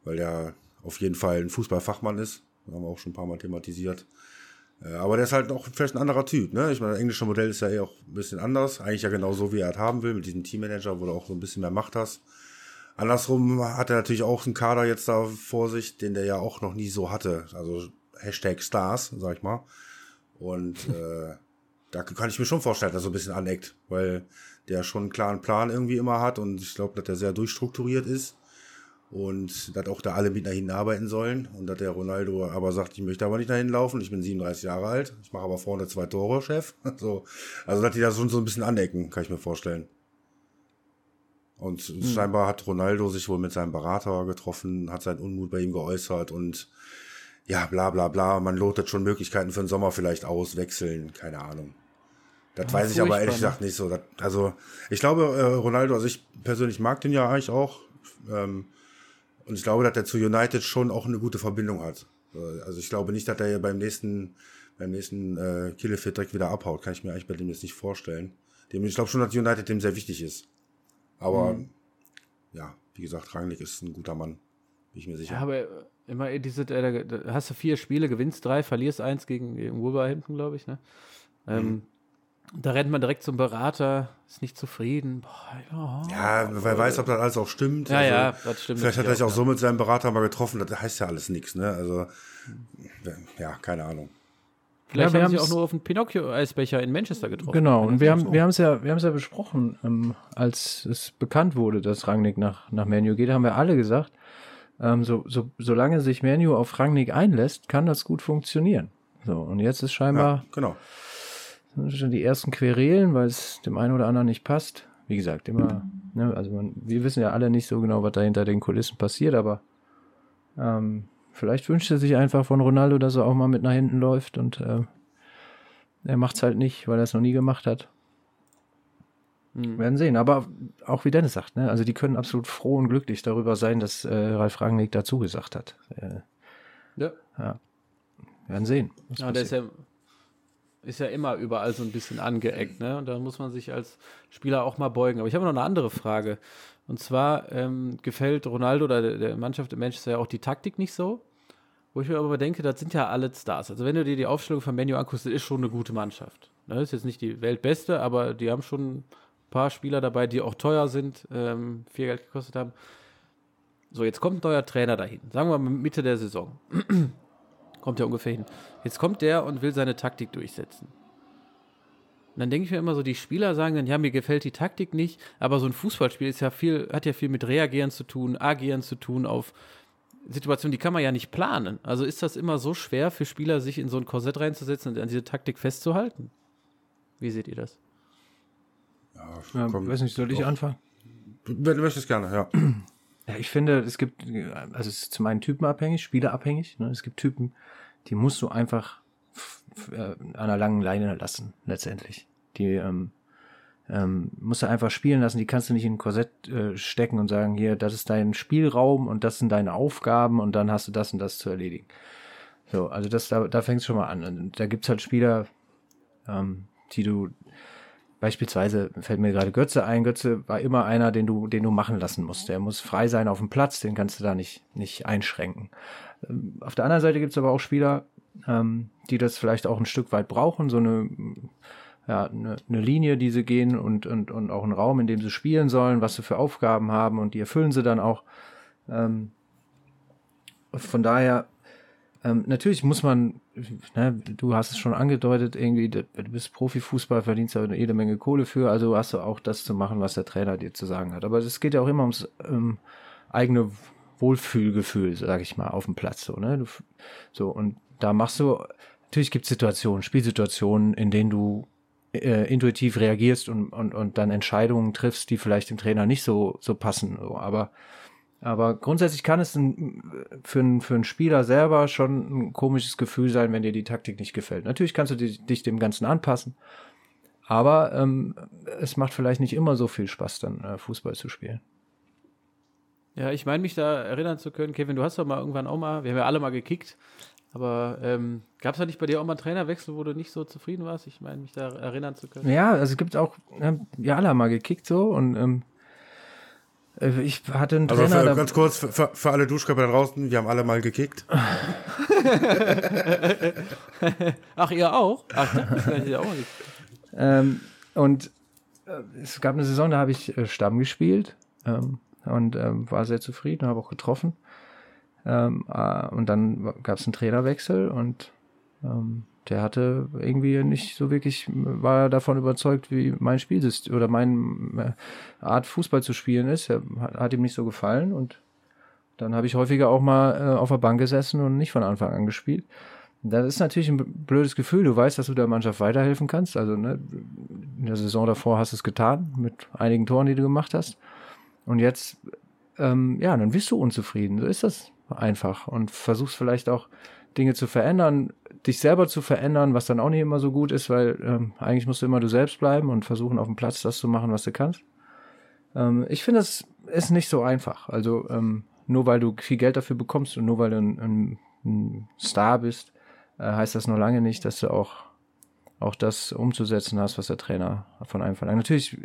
weil der auf jeden Fall ein Fußballfachmann ist. Das haben wir auch schon ein paar Mal thematisiert. Äh, aber der ist halt auch vielleicht ein anderer Typ. Ne? Ich meine, das englische Modell ist ja eh auch ein bisschen anders. Eigentlich ja genau so, wie er es haben will, mit diesem Teammanager, wo du auch so ein bisschen mehr Macht hast. Andersrum hat er natürlich auch einen Kader jetzt da vor sich, den der ja auch noch nie so hatte. Also Hashtag Stars, sag ich mal. Und äh, da kann ich mir schon vorstellen, dass er so ein bisschen aneckt, weil der schon einen klaren Plan irgendwie immer hat und ich glaube, dass der sehr durchstrukturiert ist und dass auch da alle mit nach hinten arbeiten sollen und dass der Ronaldo aber sagt, ich möchte aber nicht dahin laufen, ich bin 37 Jahre alt, ich mache aber vorne zwei Tore, Chef. So, also dass die da schon so ein bisschen anecken, kann ich mir vorstellen. Und hm. scheinbar hat Ronaldo sich wohl mit seinem Berater getroffen, hat seinen Unmut bei ihm geäußert und ja, bla bla bla, man lotet schon Möglichkeiten für den Sommer vielleicht aus, wechseln, keine Ahnung. Das ja, weiß ich aber ehrlich gesagt nicht so. Das, also ich glaube, äh, Ronaldo, also ich persönlich mag den ja eigentlich auch. Ähm, und ich glaube, dass er zu United schon auch eine gute Verbindung hat. Äh, also ich glaube nicht, dass er beim nächsten, beim nächsten äh, Killefit direkt wieder abhaut. Kann ich mir eigentlich bei dem jetzt nicht vorstellen. Dem, ich glaube schon, dass United dem sehr wichtig ist. Aber mhm. ja, wie gesagt, Rangnick ist ein guter Mann. Bin ich mir sicher. Ja, aber immer diese, äh, hast du vier Spiele, gewinnst drei, verlierst eins gegen, gegen Wolverhampton, glaube ich, ne? Ähm, mhm. Da rennt man direkt zum Berater, ist nicht zufrieden. Boah, ja. ja, wer weiß, ob das alles auch stimmt. Ja, also, ja, das stimmt. Vielleicht hat er sich auch so mit seinem Berater mal getroffen, das heißt ja alles nichts, ne? Also, ja, keine Ahnung. Vielleicht ja, haben sie auch nur auf den Pinocchio-Eisbecher in Manchester getroffen. Genau, und wir haben wir es ja, wir haben es ja besprochen, ähm, als es bekannt wurde, dass Rangnick nach, nach Menu geht, haben wir alle gesagt, ähm, so, so, solange sich Menu auf Rangnick einlässt, kann das gut funktionieren. So, und jetzt ist scheinbar ja, genau. Schon die ersten Querelen, weil es dem einen oder anderen nicht passt. Wie gesagt, immer, ne, also man, wir wissen ja alle nicht so genau, was da hinter den Kulissen passiert, aber ähm, Vielleicht wünscht er sich einfach von Ronaldo, dass er auch mal mit nach hinten läuft und äh, er macht es halt nicht, weil er es noch nie gemacht hat. Mhm. Werden sehen. Aber auch wie Dennis sagt, ne? also die können absolut froh und glücklich darüber sein, dass äh, Ralf Rangnick dazu gesagt hat. Äh, ja. ja. Werden sehen. Ja, der ist ja, ist ja immer überall so ein bisschen angeeckt, ne? Und da muss man sich als Spieler auch mal beugen. Aber ich habe noch eine andere Frage. Und zwar ähm, gefällt Ronaldo oder der, Mannschaft im Manchester ja auch die Taktik nicht so. Wo ich mir aber denke, das sind ja alle Stars. Also wenn du dir die Aufstellung von Menu anguckst, das ist schon eine gute Mannschaft. Ne, ist jetzt nicht die Weltbeste, aber die haben schon ein paar Spieler dabei, die auch teuer sind, ähm, viel Geld gekostet haben. So, jetzt kommt ein neuer Trainer dahin. Sagen wir mal Mitte der Saison. Kommt ja ungefähr hin. Jetzt kommt der und will seine Taktik durchsetzen. Und dann denke ich mir immer so, die Spieler sagen dann, ja, mir gefällt die Taktik nicht, aber so ein Fußballspiel ist ja viel, hat ja viel mit Reagieren zu tun, Agieren zu tun auf Situationen, die kann man ja nicht planen. Also ist das immer so schwer für Spieler, sich in so ein Korsett reinzusetzen und an diese Taktik festzuhalten? Wie seht ihr das? Ja, ja weiß nicht, soll ich anfangen? Wenn du möchtest, gerne, ja. Ja, ich finde, es gibt, also es ist zum einen typenabhängig, spielerabhängig. Ne? Es gibt Typen, die musst du einfach äh, an einer langen Leine lassen, letztendlich. Die ähm, ähm, musst du einfach spielen lassen, die kannst du nicht in ein Korsett äh, stecken und sagen, hier, das ist dein Spielraum und das sind deine Aufgaben und dann hast du das und das zu erledigen. So, also das, da, da fängt es schon mal an. Und da gibt's halt Spieler, ähm, die du, beispielsweise fällt mir gerade Götze ein, Götze war immer einer, den du, den du machen lassen musst. Der muss frei sein auf dem Platz, den kannst du da nicht, nicht einschränken. Ähm, auf der anderen Seite gibt's aber auch Spieler, ähm, die das vielleicht auch ein Stück weit brauchen, so eine, ja, eine, eine Linie, die sie gehen und, und, und auch einen Raum, in dem sie spielen sollen, was sie für Aufgaben haben und die erfüllen sie dann auch. Ähm, von daher, ähm, natürlich muss man, ne, du hast es schon angedeutet, irgendwie, du bist Profifußball, verdienst da jede Menge Kohle für, also hast du auch das zu machen, was der Trainer dir zu sagen hat. Aber es geht ja auch immer ums ähm, eigene Wohlfühlgefühl, sag ich mal, auf dem Platz. So, ne? Du, so, und da machst du, natürlich gibt es Situationen, Spielsituationen, in denen du äh, intuitiv reagierst und, und, und dann Entscheidungen triffst, die vielleicht dem Trainer nicht so, so passen. So. Aber, aber grundsätzlich kann es ein, für, ein, für einen Spieler selber schon ein komisches Gefühl sein, wenn dir die Taktik nicht gefällt. Natürlich kannst du dich, dich dem Ganzen anpassen, aber ähm, es macht vielleicht nicht immer so viel Spaß, dann äh, Fußball zu spielen. Ja, ich meine mich da erinnern zu können, Kevin, du hast doch mal irgendwann auch mal, wir haben ja alle mal gekickt, aber ähm, gab es da nicht bei dir auch mal einen Trainerwechsel, wo du nicht so zufrieden warst? Ich meine, mich da erinnern zu können. Ja, also es gibt auch, ne, ja, alle haben mal gekickt so und ähm, äh, ich hatte einen also Trainer. Für, ganz kurz, für, für alle Duschkörper da draußen, wir haben alle mal gekickt. Ach, ihr auch? Ach, das ich auch mal ähm, Und äh, es gab eine Saison, da habe ich äh, Stamm gespielt ähm, und ähm, war sehr zufrieden, habe auch getroffen. Ähm, äh, und dann gab es einen Trainerwechsel und ähm, der hatte irgendwie nicht so wirklich, war davon überzeugt, wie mein Spiel ist oder meine äh, Art Fußball zu spielen ist. Er hat, hat ihm nicht so gefallen und dann habe ich häufiger auch mal äh, auf der Bank gesessen und nicht von Anfang an gespielt. Das ist natürlich ein blödes Gefühl. Du weißt, dass du der Mannschaft weiterhelfen kannst. Also ne, in der Saison davor hast du es getan mit einigen Toren, die du gemacht hast. Und jetzt, ähm, ja, dann bist du unzufrieden. So ist das einfach und versuchst vielleicht auch Dinge zu verändern, dich selber zu verändern, was dann auch nicht immer so gut ist, weil ähm, eigentlich musst du immer du selbst bleiben und versuchen auf dem Platz das zu machen, was du kannst. Ähm, ich finde, es ist nicht so einfach. Also ähm, nur weil du viel Geld dafür bekommst und nur weil du ein, ein, ein Star bist, äh, heißt das noch lange nicht, dass du auch auch das umzusetzen hast, was der Trainer von einem verlangt. Natürlich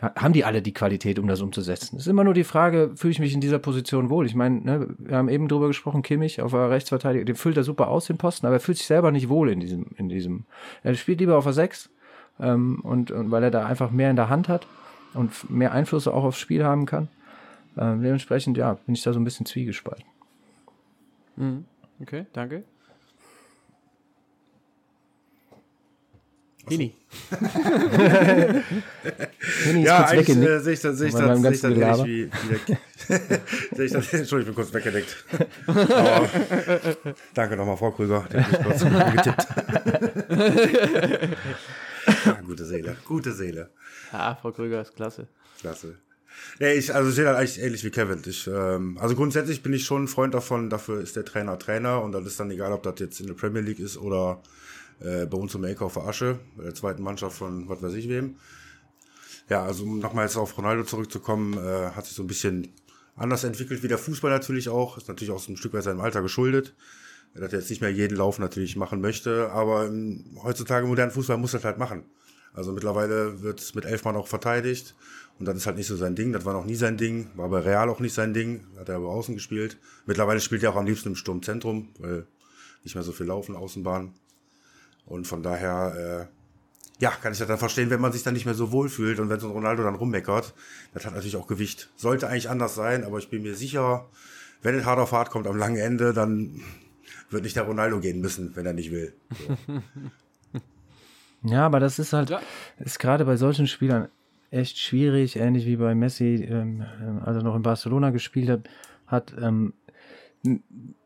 haben die alle die Qualität, um das umzusetzen. Es ist immer nur die Frage, fühle ich mich in dieser Position wohl? Ich meine, ne, wir haben eben drüber gesprochen, Kimmich auf der Rechtsverteidigung, den füllt er super aus, den Posten, aber er fühlt sich selber nicht wohl in diesem, in diesem. Er spielt lieber auf der 6 ähm, und, und weil er da einfach mehr in der Hand hat und mehr Einfluss auch aufs Spiel haben kann. Ähm, dementsprechend, ja, bin ich da so ein bisschen zwiegespalten. Mhm. Okay, danke. Hini. Hini ja, eigentlich äh, sehe ich das, sehe ich das, ich ähnlich wie, wie sehe ich das, Entschuldigung, ich bin kurz weggedeckt. Aber, danke nochmal, Frau Krüger, die hat mich kurz getippt. ja, gute Seele, gute Seele. Ja, Frau Krüger ist klasse. Klasse. Ja, ich, also sehe das eigentlich ähnlich wie Kevin. Ich, ähm, also grundsätzlich bin ich schon ein Freund davon, dafür ist der Trainer Trainer und dann ist dann egal, ob das jetzt in der Premier League ist oder äh, bei uns auf der Asche, bei der zweiten Mannschaft von was weiß ich wem. Ja, also um nochmal jetzt auf Ronaldo zurückzukommen, äh, hat sich so ein bisschen anders entwickelt wie der Fußball natürlich auch. Ist natürlich auch so ein Stück weit seinem Alter geschuldet. Dass er jetzt nicht mehr jeden Lauf natürlich machen möchte, aber ähm, heutzutage im modernen Fußball muss er halt machen. Also mittlerweile wird mit elf Mann auch verteidigt und das ist halt nicht so sein Ding. Das war noch nie sein Ding, war bei Real auch nicht sein Ding, hat er aber außen gespielt. Mittlerweile spielt er auch am liebsten im Sturmzentrum, weil nicht mehr so viel laufen, Außenbahn. Und von daher, äh, ja, kann ich das dann verstehen, wenn man sich dann nicht mehr so wohl fühlt und wenn so ein Ronaldo dann rummeckert. Das hat natürlich auch Gewicht. Sollte eigentlich anders sein, aber ich bin mir sicher, wenn es hart auf hart kommt am langen Ende, dann wird nicht der Ronaldo gehen müssen, wenn er nicht will. So. ja, aber das ist halt, ja. ist gerade bei solchen Spielern echt schwierig, ähnlich wie bei Messi, ähm, als er noch in Barcelona gespielt hat, hat ähm,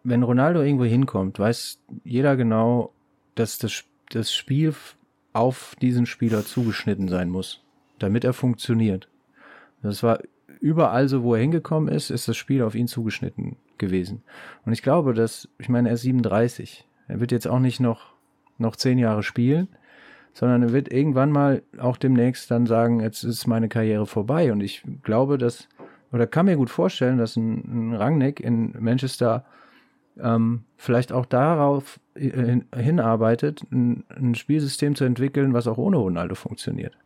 wenn Ronaldo irgendwo hinkommt, weiß jeder genau, dass das das Spiel auf diesen Spieler zugeschnitten sein muss, damit er funktioniert. Das war überall so, wo er hingekommen ist, ist das Spiel auf ihn zugeschnitten gewesen. Und ich glaube, dass, ich meine, er ist 37. Er wird jetzt auch nicht noch, noch zehn Jahre spielen, sondern er wird irgendwann mal auch demnächst dann sagen, jetzt ist meine Karriere vorbei. Und ich glaube, dass, oder kann mir gut vorstellen, dass ein, ein Rangnick in Manchester ähm, vielleicht auch darauf hin, hinarbeitet, ein, ein, Spielsystem zu entwickeln, was auch ohne Ronaldo funktioniert.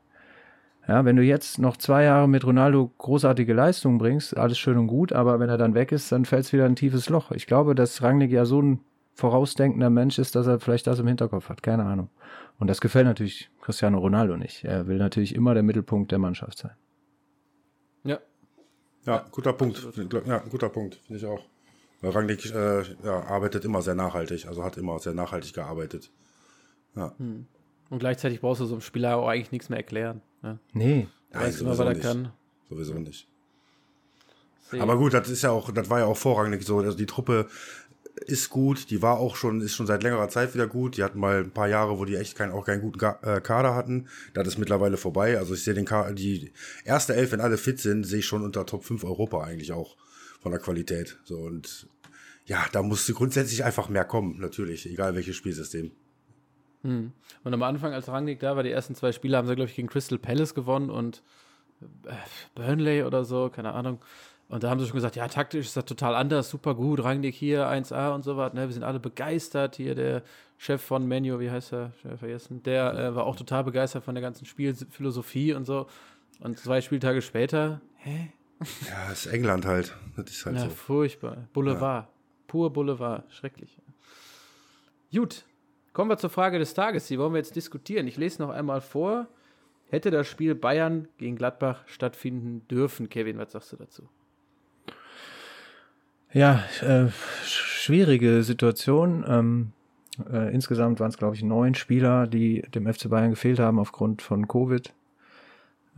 Ja, wenn du jetzt noch zwei Jahre mit Ronaldo großartige Leistungen bringst, alles schön und gut, aber wenn er dann weg ist, dann fällt es wieder ein tiefes Loch. Ich glaube, dass Rangnick ja so ein vorausdenkender Mensch ist, dass er vielleicht das im Hinterkopf hat. Keine Ahnung. Und das gefällt natürlich Cristiano Ronaldo nicht. Er will natürlich immer der Mittelpunkt der Mannschaft sein. Ja. Ja, guter Punkt. Ja, guter Punkt, finde ich auch. Rangnick äh, ja, arbeitet immer sehr nachhaltig, also hat immer sehr nachhaltig gearbeitet. Ja. Hm. Und gleichzeitig brauchst du so einem Spieler auch eigentlich nichts mehr erklären. Ne? Nee. Er weiß immer, was er kann. Sowieso nicht. Aber gut, das ist ja auch, das war ja auch vorrangig so. Also die Truppe ist gut, die war auch schon, ist schon seit längerer Zeit wieder gut. Die hatten mal ein paar Jahre, wo die echt kein, auch keinen guten äh, Kader hatten. Das ist mittlerweile vorbei. Also ich sehe den Kader, die erste Elf, wenn alle fit sind, sehe ich schon unter Top 5 Europa eigentlich auch von der Qualität. So und ja, da musste grundsätzlich einfach mehr kommen, natürlich, egal welches Spielsystem. Hm. Und am Anfang, als Rangnick da war, die ersten zwei Spiele haben sie, glaube ich, gegen Crystal Palace gewonnen und äh, Burnley oder so, keine Ahnung. Und da haben sie schon gesagt, ja, taktisch ist das total anders, super gut, Rangnick hier, 1A und so was. Ne? Wir sind alle begeistert. Hier der Chef von Menu, wie heißt er? Ich vergessen. Der äh, war auch total begeistert von der ganzen Spielphilosophie und so. Und zwei Spieltage später, hä? Ja, ist England halt. Das ist halt ja, so. furchtbar. Boulevard. Pur Boulevard. Schrecklich. Gut. Kommen wir zur Frage des Tages. Die wollen wir jetzt diskutieren. Ich lese noch einmal vor. Hätte das Spiel Bayern gegen Gladbach stattfinden dürfen? Kevin, was sagst du dazu? Ja, äh, schwierige Situation. Ähm, äh, insgesamt waren es, glaube ich, neun Spieler, die dem FC Bayern gefehlt haben aufgrund von Covid.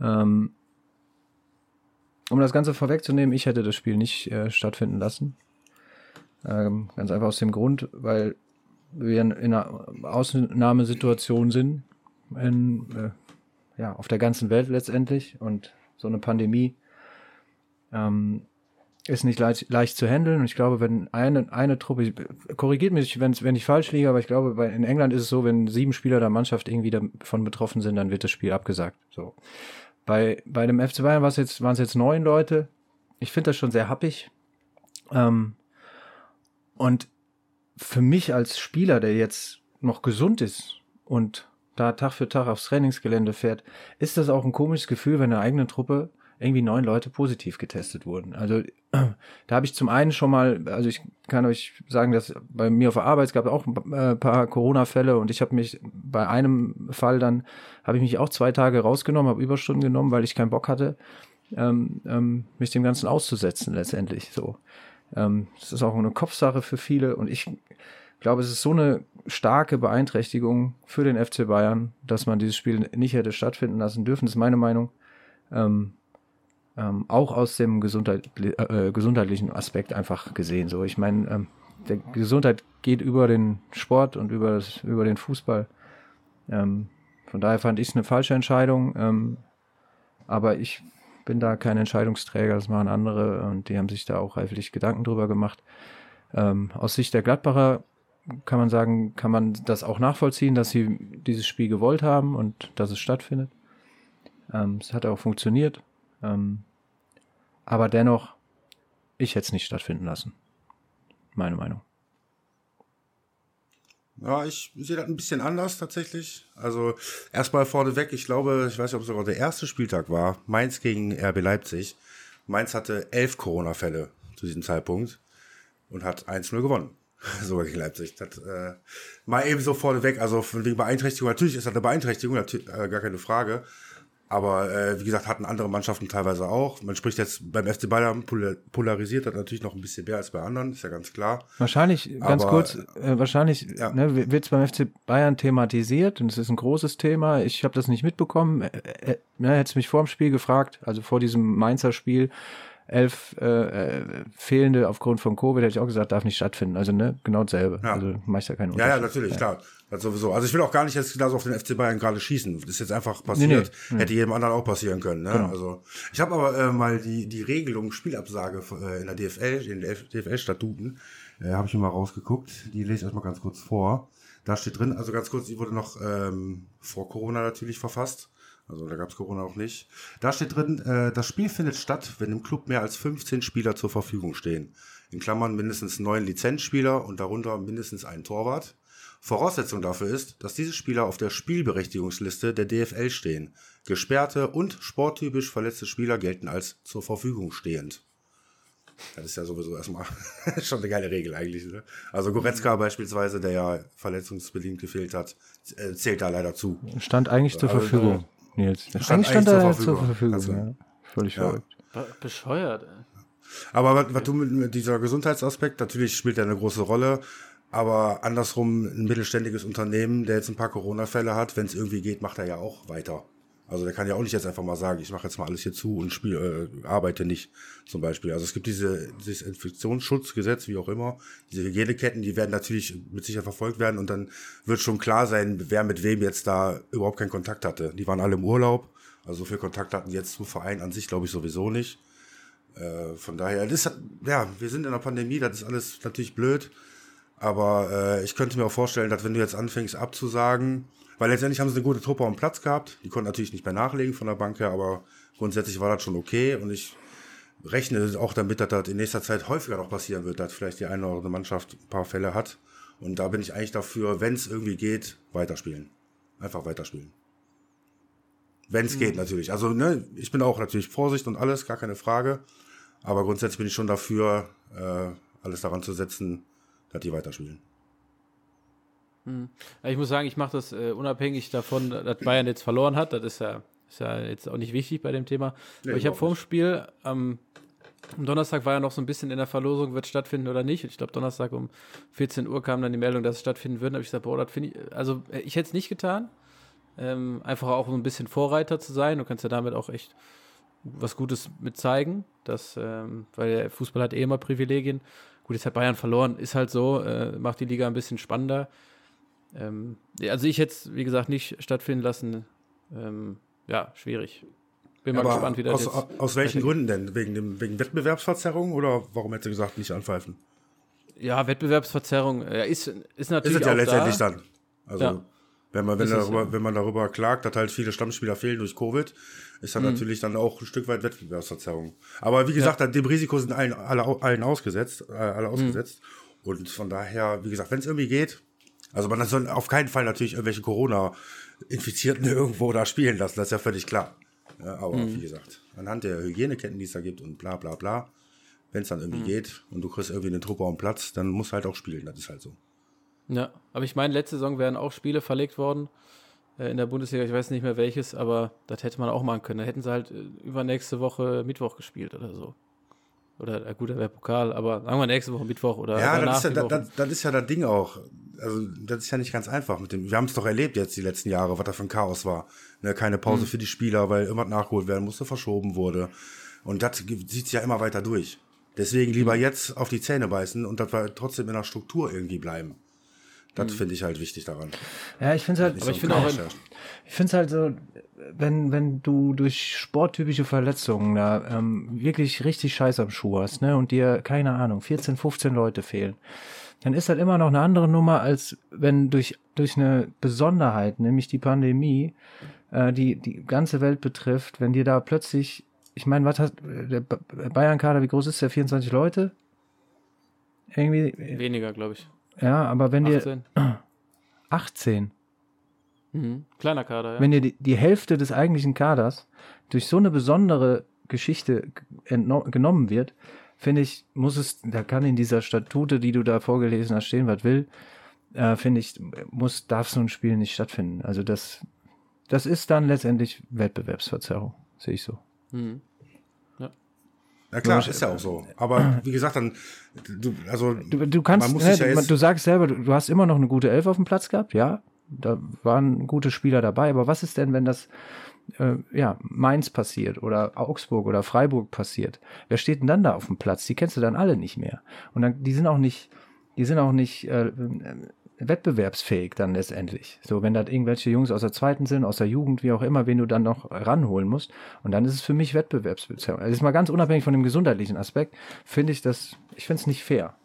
Ähm, um das Ganze vorwegzunehmen, ich hätte das Spiel nicht äh, stattfinden lassen. Ähm, ganz einfach aus dem Grund, weil wir in, in einer Ausnahmesituation sind, in, äh, ja, auf der ganzen Welt letztendlich. Und so eine Pandemie ähm, ist nicht leicht, leicht zu handeln. Und ich glaube, wenn eine, eine Truppe, korrigiert mich, wenn, wenn ich falsch liege, aber ich glaube, bei, in England ist es so, wenn sieben Spieler der Mannschaft irgendwie davon betroffen sind, dann wird das Spiel abgesagt. So. Bei, bei dem FC Bayern war es jetzt, waren es jetzt neun Leute. Ich finde das schon sehr happig. Ähm, und für mich als Spieler, der jetzt noch gesund ist und da Tag für Tag aufs Trainingsgelände fährt, ist das auch ein komisches Gefühl, wenn der eigene Truppe irgendwie neun Leute positiv getestet wurden. Also da habe ich zum einen schon mal, also ich kann euch sagen, dass bei mir auf der Arbeit es gab auch ein äh, paar Corona-Fälle und ich habe mich bei einem Fall dann, habe ich mich auch zwei Tage rausgenommen, habe Überstunden genommen, weil ich keinen Bock hatte, ähm, ähm, mich dem Ganzen auszusetzen letztendlich so. Ähm, das ist auch eine Kopfsache für viele und ich glaube, es ist so eine starke Beeinträchtigung für den FC Bayern, dass man dieses Spiel nicht hätte stattfinden lassen dürfen. Das ist meine Meinung. Ähm, ähm, auch aus dem Gesundheit, äh, gesundheitlichen Aspekt einfach gesehen. So, ich meine, ähm, der Gesundheit geht über den Sport und über, das, über den Fußball. Ähm, von daher fand ich es eine falsche Entscheidung. Ähm, aber ich bin da kein Entscheidungsträger, das machen andere und die haben sich da auch reiflich Gedanken drüber gemacht. Ähm, aus Sicht der Gladbacher kann man sagen, kann man das auch nachvollziehen, dass sie dieses Spiel gewollt haben und dass es stattfindet. Ähm, es hat auch funktioniert. Ähm, aber dennoch, ich hätte es nicht stattfinden lassen. Meine Meinung. Ja, ich sehe das ein bisschen anders tatsächlich. Also erstmal vorneweg, ich glaube, ich weiß nicht, ob es sogar der erste Spieltag war, Mainz gegen RB Leipzig. Mainz hatte elf Corona-Fälle zu diesem Zeitpunkt und hat 1-0 gewonnen. sogar gegen Leipzig. Das, äh, mal eben so vorneweg, also von wegen Beeinträchtigung, natürlich ist das eine Beeinträchtigung, äh, gar keine Frage. Aber äh, wie gesagt, hatten andere Mannschaften teilweise auch. Man spricht jetzt beim FC Bayern polarisiert das natürlich noch ein bisschen mehr als bei anderen, ist ja ganz klar. Wahrscheinlich, ganz Aber, kurz, äh, wahrscheinlich ja. ne, wird es beim FC Bayern thematisiert und es ist ein großes Thema. Ich habe das nicht mitbekommen. Äh, äh, ne, hätte mich vor dem Spiel gefragt, also vor diesem Mainzer Spiel, elf äh, äh, fehlende aufgrund von Covid, hätte ich auch gesagt, darf nicht stattfinden. Also ne, genau dasselbe. Ja. Also macht ja keinen Unterschied. Ja, ja, natürlich, ja. klar. Das sowieso. Also ich will auch gar nicht jetzt da so auf den FC Bayern gerade schießen. Das ist jetzt einfach passiert. Nee, nee. Hätte jedem anderen auch passieren können. Ne? Genau. Also ich habe aber äh, mal die die Regelung Spielabsage äh, in der DFL, in den DFL-Statuten, äh, habe ich mir mal rausgeguckt. Die lese ich euch mal ganz kurz vor. Da steht drin, also ganz kurz, die wurde noch ähm, vor Corona natürlich verfasst. Also da gab es Corona auch nicht. Da steht drin, äh, das Spiel findet statt, wenn im Club mehr als 15 Spieler zur Verfügung stehen. In Klammern mindestens neun Lizenzspieler und darunter mindestens ein Torwart. Voraussetzung dafür ist, dass diese Spieler auf der Spielberechtigungsliste der DFL stehen. Gesperrte und sporttypisch verletzte Spieler gelten als zur Verfügung stehend. Das ist ja sowieso erstmal schon eine geile Regel eigentlich. Ne? Also Goretzka beispielsweise, der ja verletzungsbedingt gefehlt hat, äh, zählt da leider zu. Stand eigentlich zur also, Verfügung. Nils. Stand eigentlich stand da zur Verfügung. Also, ja. Völlig ja. verrückt. Bescheuert. Ey. Aber was, was du mit, mit dieser Gesundheitsaspekt, natürlich spielt er eine große Rolle. Aber andersrum, ein mittelständiges Unternehmen, der jetzt ein paar Corona-Fälle hat, wenn es irgendwie geht, macht er ja auch weiter. Also der kann ja auch nicht jetzt einfach mal sagen, ich mache jetzt mal alles hier zu und spiel, äh, arbeite nicht, zum Beispiel. Also es gibt diese, dieses Infektionsschutzgesetz, wie auch immer, diese Hygieneketten, die werden natürlich mit Sicherheit verfolgt werden und dann wird schon klar sein, wer mit wem jetzt da überhaupt keinen Kontakt hatte. Die waren alle im Urlaub, also so viel Kontakt hatten jetzt zum Verein an sich, glaube ich, sowieso nicht. Äh, von daher, das, ja, wir sind in der Pandemie, das ist alles natürlich blöd, aber äh, ich könnte mir auch vorstellen, dass wenn du jetzt anfängst abzusagen, weil letztendlich haben sie eine gute Truppe am Platz gehabt. Die konnten natürlich nicht mehr nachlegen von der Bank her, aber grundsätzlich war das schon okay. Und ich rechne auch damit, dass das in nächster Zeit häufiger noch passieren wird, dass vielleicht die eine oder andere Mannschaft ein paar Fälle hat. Und da bin ich eigentlich dafür, wenn es irgendwie geht, weiterspielen. Einfach weiterspielen. Wenn es mhm. geht, natürlich. Also, ne, ich bin auch natürlich Vorsicht und alles, gar keine Frage. Aber grundsätzlich bin ich schon dafür, äh, alles daran zu setzen, dass die weiterspielen. Hm. Ich muss sagen, ich mache das äh, unabhängig davon, dass Bayern jetzt verloren hat. Das ist ja, ist ja jetzt auch nicht wichtig bei dem Thema. Nee, Aber ich habe vor dem Spiel ähm, am Donnerstag war ja noch so ein bisschen in der Verlosung, wird es stattfinden oder nicht. Ich glaube, Donnerstag um 14 Uhr kam dann die Meldung, dass es stattfinden würde. Da habe ich gesagt, boah, das finde ich, also äh, ich hätte es nicht getan. Ähm, einfach auch so ein bisschen Vorreiter zu sein. Du kannst ja damit auch echt was Gutes mit zeigen, dass, ähm, weil der Fußball hat eh immer Privilegien. Gut, jetzt hat Bayern verloren, ist halt so, äh, macht die Liga ein bisschen spannender. Ähm, also ich hätte es, wie gesagt, nicht stattfinden lassen. Ähm, ja, schwierig. Bin mal Aber gespannt, wie das aus, jetzt aus welchen Gründen denn? Wegen, dem, wegen Wettbewerbsverzerrung oder warum hätte sie gesagt, nicht anpfeifen? Ja, Wettbewerbsverzerrung ja, ist, ist natürlich. Ist es ja letztendlich da. dann. Also, ja. Wenn, man, wenn, darüber, wenn man darüber klagt, dass halt viele Stammspieler fehlen durch Covid, ist dann mhm. natürlich dann auch ein Stück weit Wettbewerbsverzerrung. Aber wie gesagt, ja. dem Risiko sind allen, alle, allen ausgesetzt, äh, alle ausgesetzt. Mhm. Und von daher, wie gesagt, wenn es irgendwie geht, also man soll auf keinen Fall natürlich irgendwelche Corona-Infizierten irgendwo da spielen lassen, das ist ja völlig klar. Ja, aber wie gesagt, anhand der Hygieneketten, die es da gibt und bla bla bla, wenn es dann irgendwie geht und du kriegst irgendwie eine Truppe auf den Platz, dann musst du halt auch spielen. Das ist halt so. Ja, aber ich meine, letzte Saison wären auch Spiele verlegt worden äh, in der Bundesliga. Ich weiß nicht mehr welches, aber das hätte man auch machen können. Da hätten sie halt äh, übernächste Woche Mittwoch gespielt oder so. Oder äh, gut, der wäre Pokal, aber sagen wir nächste Woche Mittwoch oder Ja, das ist ja, das, das, ist ja das Ding auch. Also, das ist ja nicht ganz einfach mit dem. Wir haben es doch erlebt jetzt die letzten Jahre, was da für ein Chaos war. Ne, keine Pause Mhm. für die Spieler, weil irgendwas nachgeholt werden musste, verschoben wurde. Und das zieht sich ja immer weiter durch. Deswegen lieber Mhm. jetzt auf die Zähne beißen und dass wir trotzdem in der Struktur irgendwie bleiben. Das Mhm. finde ich halt wichtig daran. Ja, ich finde es halt, Aber so ich finde auch, herrscht. Ich finde es halt so, wenn, wenn du durch sporttypische Verletzungen da ähm, wirklich richtig Scheiß am Schuh hast, ne, und dir, keine Ahnung, 14, 15 Leute fehlen, dann ist das immer noch eine andere Nummer, als wenn durch, durch eine Besonderheit, nämlich die Pandemie, äh, die die ganze Welt betrifft, wenn dir da plötzlich, ich meine, was hat der Ba- Bayern-Kader, wie groß ist der? 24 Leute? Irgendwie, Weniger, glaube ich. Ja, aber wenn dir 18. 18 Mhm. Kleiner Kader, ja. wenn dir die, die Hälfte des eigentlichen Kaders durch so eine besondere Geschichte genommen wird, finde ich, muss es, da kann in dieser Statute, die du da vorgelesen hast, stehen, was will, äh, finde ich, muss, darf so ein Spiel nicht stattfinden. Also das, das ist dann letztendlich Wettbewerbsverzerrung, sehe ich so. Mhm. Ja klar, ist ja auch so. Aber wie gesagt, dann, du, also, Du, du kannst, ne, ja du sagst selber, du, du hast immer noch eine gute Elf auf dem Platz gehabt, ja, da waren gute Spieler dabei, aber was ist denn, wenn das äh, ja, Mainz passiert oder Augsburg oder Freiburg passiert? Wer steht denn dann da auf dem Platz? Die kennst du dann alle nicht mehr. Und dann, die sind auch nicht, die sind auch nicht äh, äh, wettbewerbsfähig dann letztendlich. So, wenn da irgendwelche Jungs aus der zweiten sind, aus der Jugend, wie auch immer, wen du dann noch ranholen musst. Und dann ist es für mich Wettbewerbsbeziehung. Also ist mal ganz unabhängig von dem gesundheitlichen Aspekt, finde ich das, ich finde es nicht fair.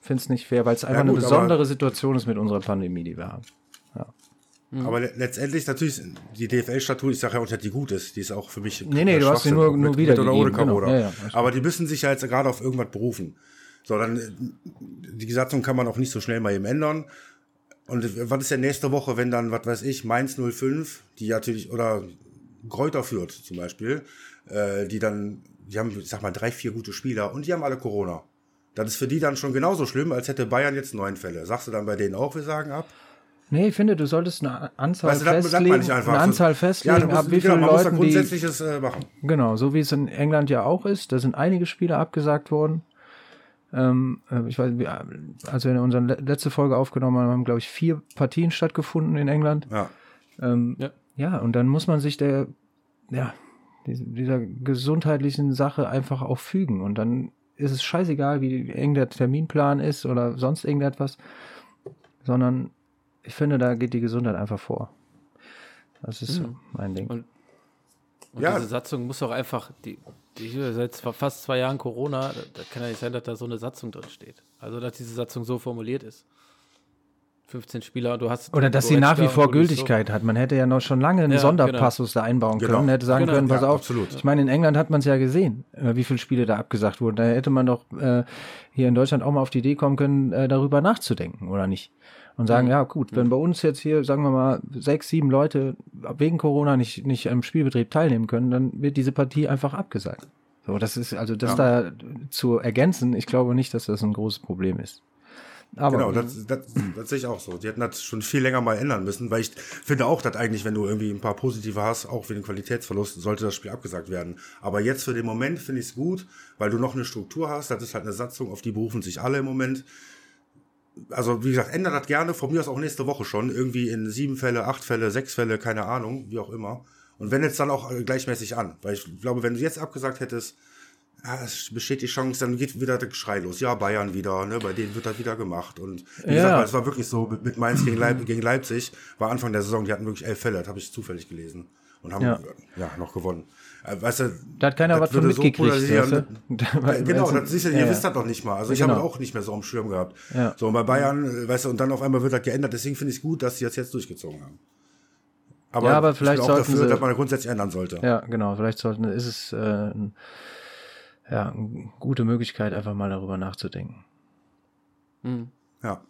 Finde es nicht fair, weil es einfach gut, eine aber- besondere Situation ist mit unserer Pandemie, die wir haben. aber le letztendlich natürlich, die DFL-Statut, ich sage ja auch nicht, die gut ist, die ist auch für mich. Nee, nee, du hast sie nur- nur mit, wiedergegeben, Mit oder ohne genau. Ja, ja, aber die müssen sich ja jetzt gerade auf irgendwas berufen. So, dann, die Satzung kann man auch nicht so schnell mal eben ändern. Und was ist denn nächste Woche, wenn dann, was weiß ich, Mainz 05, die natürlich, oder Kräuter führt zum Beispiel, äh, die dann, die haben, ich sag mal, drei, vier gute Spieler und die haben alle Corona. Das ist für die dann schon genauso schlimm, als hätte Bayern jetzt neun Fälle. Sagst du dann bei denen auch, wir sagen ab? Nee, ich finde, du solltest eine Anzahl Weißt du, festlegen, eine Anzahl ja, festlegen, da muss, ab wie genau, vielen Leuten die, Grundsätzliches äh, machen. genau, so wie es in England ja auch ist, da sind einige Spiele abgesagt worden. Ähm, äh, ich weiß, als wir unsere le- letzte Folge aufgenommen haben, haben, glaube ich, vier Partien stattgefunden in England. Ja. Ähm, Ja. ja, und dann muss man sich der, ja, diese- dieser gesundheitlichen Sache einfach auch fügen. Und dann ist es scheißegal, wie eng der Terminplan ist oder sonst irgendetwas, sondern ich finde, da geht die Gesundheit einfach vor. Das ist so mein Ding. Und- Und Ja. diese Satzung muss auch einfach, die seit fa- fast zwei Jahren Corona, da, kann ja nicht sein, dass da so eine Satzung drin steht. Also, dass diese Satzung so formuliert ist. 15 Spieler und du hast. Oder dass sie nach wie vor. Gültigkeit hat. Man hätte ja noch schon lange einen Ja, Sonderpassus da einbauen Genau. können. Hätte sagen Genau. können, pass Ja, auf. absolut. Ich meine, in England hat man es ja gesehen, äh, wie viele Spiele da abgesagt wurden. Da hätte man doch äh, hier in Deutschland auch mal auf die Idee kommen können, äh, darüber nachzudenken, oder nicht? Und sagen, Mhm. ja gut, wenn bei uns jetzt hier, sagen wir mal, sechs, sieben Leute wegen Corona nicht, nicht am Spielbetrieb teilnehmen können, dann wird diese Partie einfach abgesagt. So, das ist, also das da zu ergänzen, ich glaube nicht, dass das ein großes Problem ist. Aber Genau, das, das, das sehe ich auch so. Die hätten das schon viel länger mal ändern müssen, weil ich finde auch, dass eigentlich, wenn du irgendwie ein paar positive hast, auch wegen Qualitätsverlust, sollte das Spiel abgesagt werden. Aber jetzt für den Moment finde ich es gut, weil du noch eine Struktur hast. Das ist halt eine Satzung, auf die berufen sich alle im Moment. Also, wie gesagt, ändert das gerne. Von mir aus auch nächste Woche schon. Irgendwie in sieben Fälle, acht Fälle, sechs Fälle, keine Ahnung, wie auch immer. Und wenn jetzt dann auch äh, gleichmäßig an. Weil ich glaube, wenn du jetzt abgesagt hättest, ja, es besteht die Chance, dann geht wieder der Geschrei los. Ja, Bayern wieder, ne, bei denen wird das wieder gemacht. Und wie Ja. gesagt, es war wirklich so, mit, mit Mainz gegen, Leip gegen Leipzig war Anfang der Saison, die hatten wirklich elf Fälle, das habe ich zufällig gelesen. Und haben Ja. ja, noch gewonnen. Äh, Weißt du, da hat keiner was von so mitgekriegt. polarisieren. weißt du? Ja, genau, das siehst du, ihr ja, ja. wisst das doch nicht mal. Also ich Genau. habe auch nicht mehr so am Schirm gehabt. Ja. So, und bei Bayern, äh, weißt du, und dann auf einmal wird das geändert, deswegen finde ich es gut, dass sie das jetzt durchgezogen haben. Aber, Ja, aber ich vielleicht bin auch sollten dafür, sie- dass man das grundsätzlich ändern sollte. Ja, genau. Vielleicht sollten, ist es äh, ja, eine gute Möglichkeit, einfach mal darüber nachzudenken. Ja.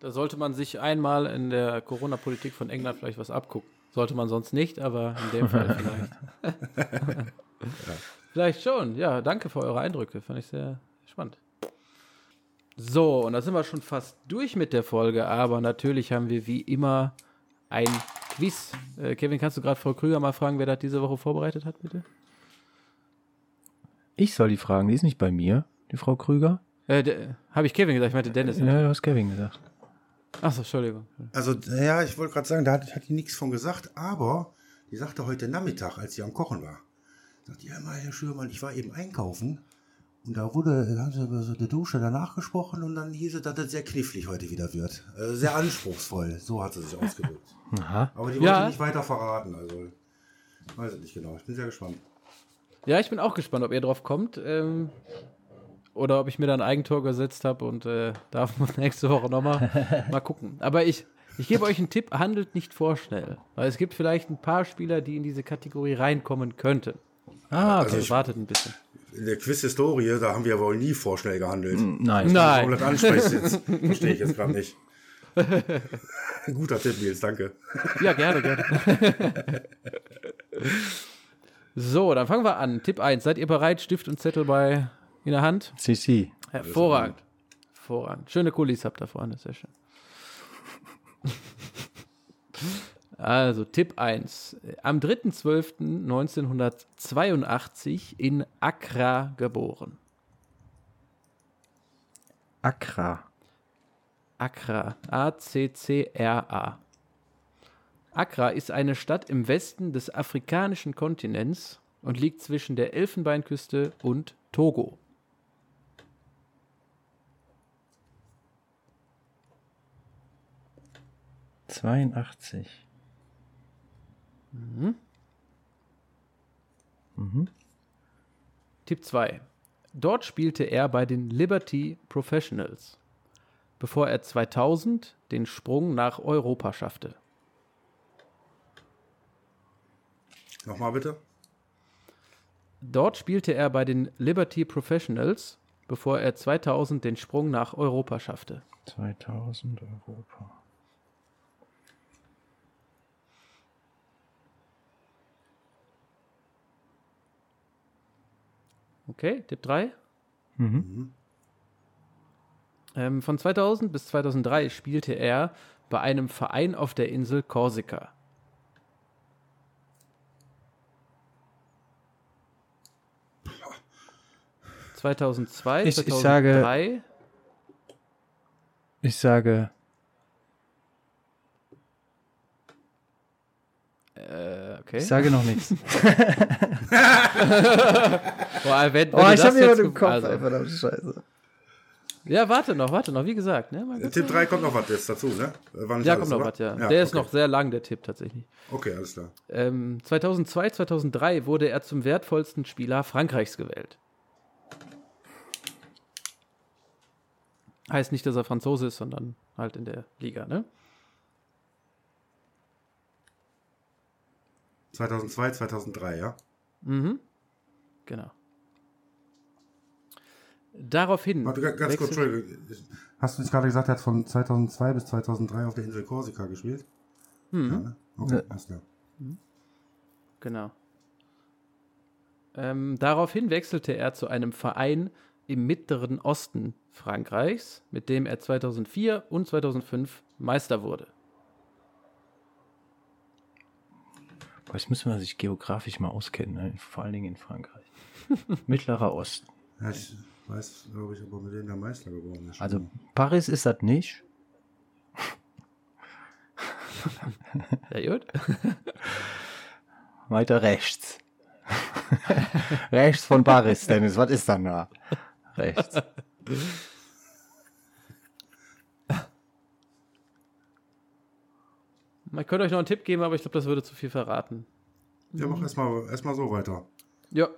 Da sollte man sich einmal in der Corona-Politik von England vielleicht was abgucken. Sollte man sonst nicht, aber in dem Fall vielleicht. Vielleicht schon. Ja, danke für eure Eindrücke. Fand ich sehr spannend. So, und da sind wir schon fast durch mit der Folge, aber natürlich haben wir wie immer ein Quiz. Äh, Kevin, kannst du gerade Frau Krüger mal fragen, wer das diese Woche vorbereitet hat, bitte? Ich soll die fragen, die ist nicht bei mir, die Frau Krüger. Äh, Habe ich Kevin gesagt, ich meinte Dennis. Ja, du hast Kevin gesagt. Achso, Entschuldigung. Also, ja, ich wollte gerade sagen, da hat, hat die nichts von gesagt, aber die sagte heute Nachmittag, als sie am Kochen war, sagt die, ja, mal, Herr Schürmann, ich war eben einkaufen und da wurde, da haben sie über so eine Dusche danach gesprochen und dann hieß es, dass das sehr knifflig heute wieder wird. Äh, sehr anspruchsvoll, so hat sie sich ausgedrückt. Aha. Aber die Ja. wollte nicht weiter verraten, also ich weiß es nicht genau. Ich bin sehr gespannt. Ja, ich bin auch gespannt, ob ihr drauf kommt. Ähm, oder ob ich mir dann ein Eigentor gesetzt habe und äh, darf man nächste Woche nochmal mal gucken. Aber ich, ich gebe euch einen Tipp, handelt nicht vorschnell. Weil es gibt vielleicht ein paar Spieler, die in diese Kategorie reinkommen könnten. Ah, Also okay. Also wartet ein bisschen. In der Quiz-Historie, da haben wir wohl nie vorschnell gehandelt. Nein. Nein. Warum das ansprichst jetzt, verstehe ich jetzt gerade nicht. Guter Tipp, Nils, danke. Ja, gerne, gerne. so, dann fangen wir an. Tipp 1. Seid ihr bereit? Stift und Zettel bei in der Hand? CC. Hervorragend. Hervorragend. Schöne Kulis habt ihr vorne, sehr schön. Also, Tipp 1. Am 3.12.1982 in Accra geboren. Accra. Accra. A-C-C-R-A. Accra ist eine Stadt im Westen des afrikanischen Kontinents und liegt zwischen der Elfenbeinküste und Togo. Zweiundachtzig. Tipp 2. Dort spielte er bei den Liberty Professionals, bevor er 2000 den Sprung nach Europa schaffte. Nochmal bitte. Dort spielte er bei den Liberty Professionals, bevor er 2000 den Sprung nach Europa schaffte. 2000 Europa. Okay, Tipp 3. Ähm, von 2000 bis 2003 spielte er bei einem Verein auf der Insel Korsika. ...2002, Ich- ich 2003... Ich sage äh, okay. Ich sage noch nichts. Boah, wenn, wenn Oh, ich habe jemanden im Kopf, also, ey, verdammte Scheiße. Ja, warte noch, warte noch. Wie gesagt, ne? man- Tipp 3 kommt noch was jetzt dazu, ne? Äh, War nicht Ja, alles, kommt noch was, ja. Der ist okay. noch sehr lang, der Tipp tatsächlich. Okay, alles klar. Ähm, 2002, 2003 wurde er zum wertvollsten Spieler Frankreichs gewählt. Heißt nicht, dass er Franzose ist, sondern halt in der Liga, ne? 2002, 2003, ja? Genau. Daraufhin. Warte, ga- ganz kurz, Entschuldigung. Hast du nicht gerade gesagt, er hat von 2002 bis 2003 auf der Insel Korsika gespielt? Mhm. Ja, ne? Okay, alles klar. Genau. Ähm, daraufhin wechselte er zu einem Verein im mittleren Osten Frankreichs, mit dem er 2004 und 2005 Meister wurde. Boah, jetzt müssen wir sich geografisch mal auskennen, ne? vor allen Dingen in Frankreich. Mittlerer Osten. Ja, ich weiß, glaube ich, aber mit dem der Meister geworden ist. Also Paris ist das nicht. Ja, gut. Weiter rechts. rechts von Paris, Dennis. Was ist dann da? Rechts. Man könnte euch noch einen Tipp geben, aber ich glaube, das würde zu viel verraten. ja, mach erstmal erst mal so weiter. Ja.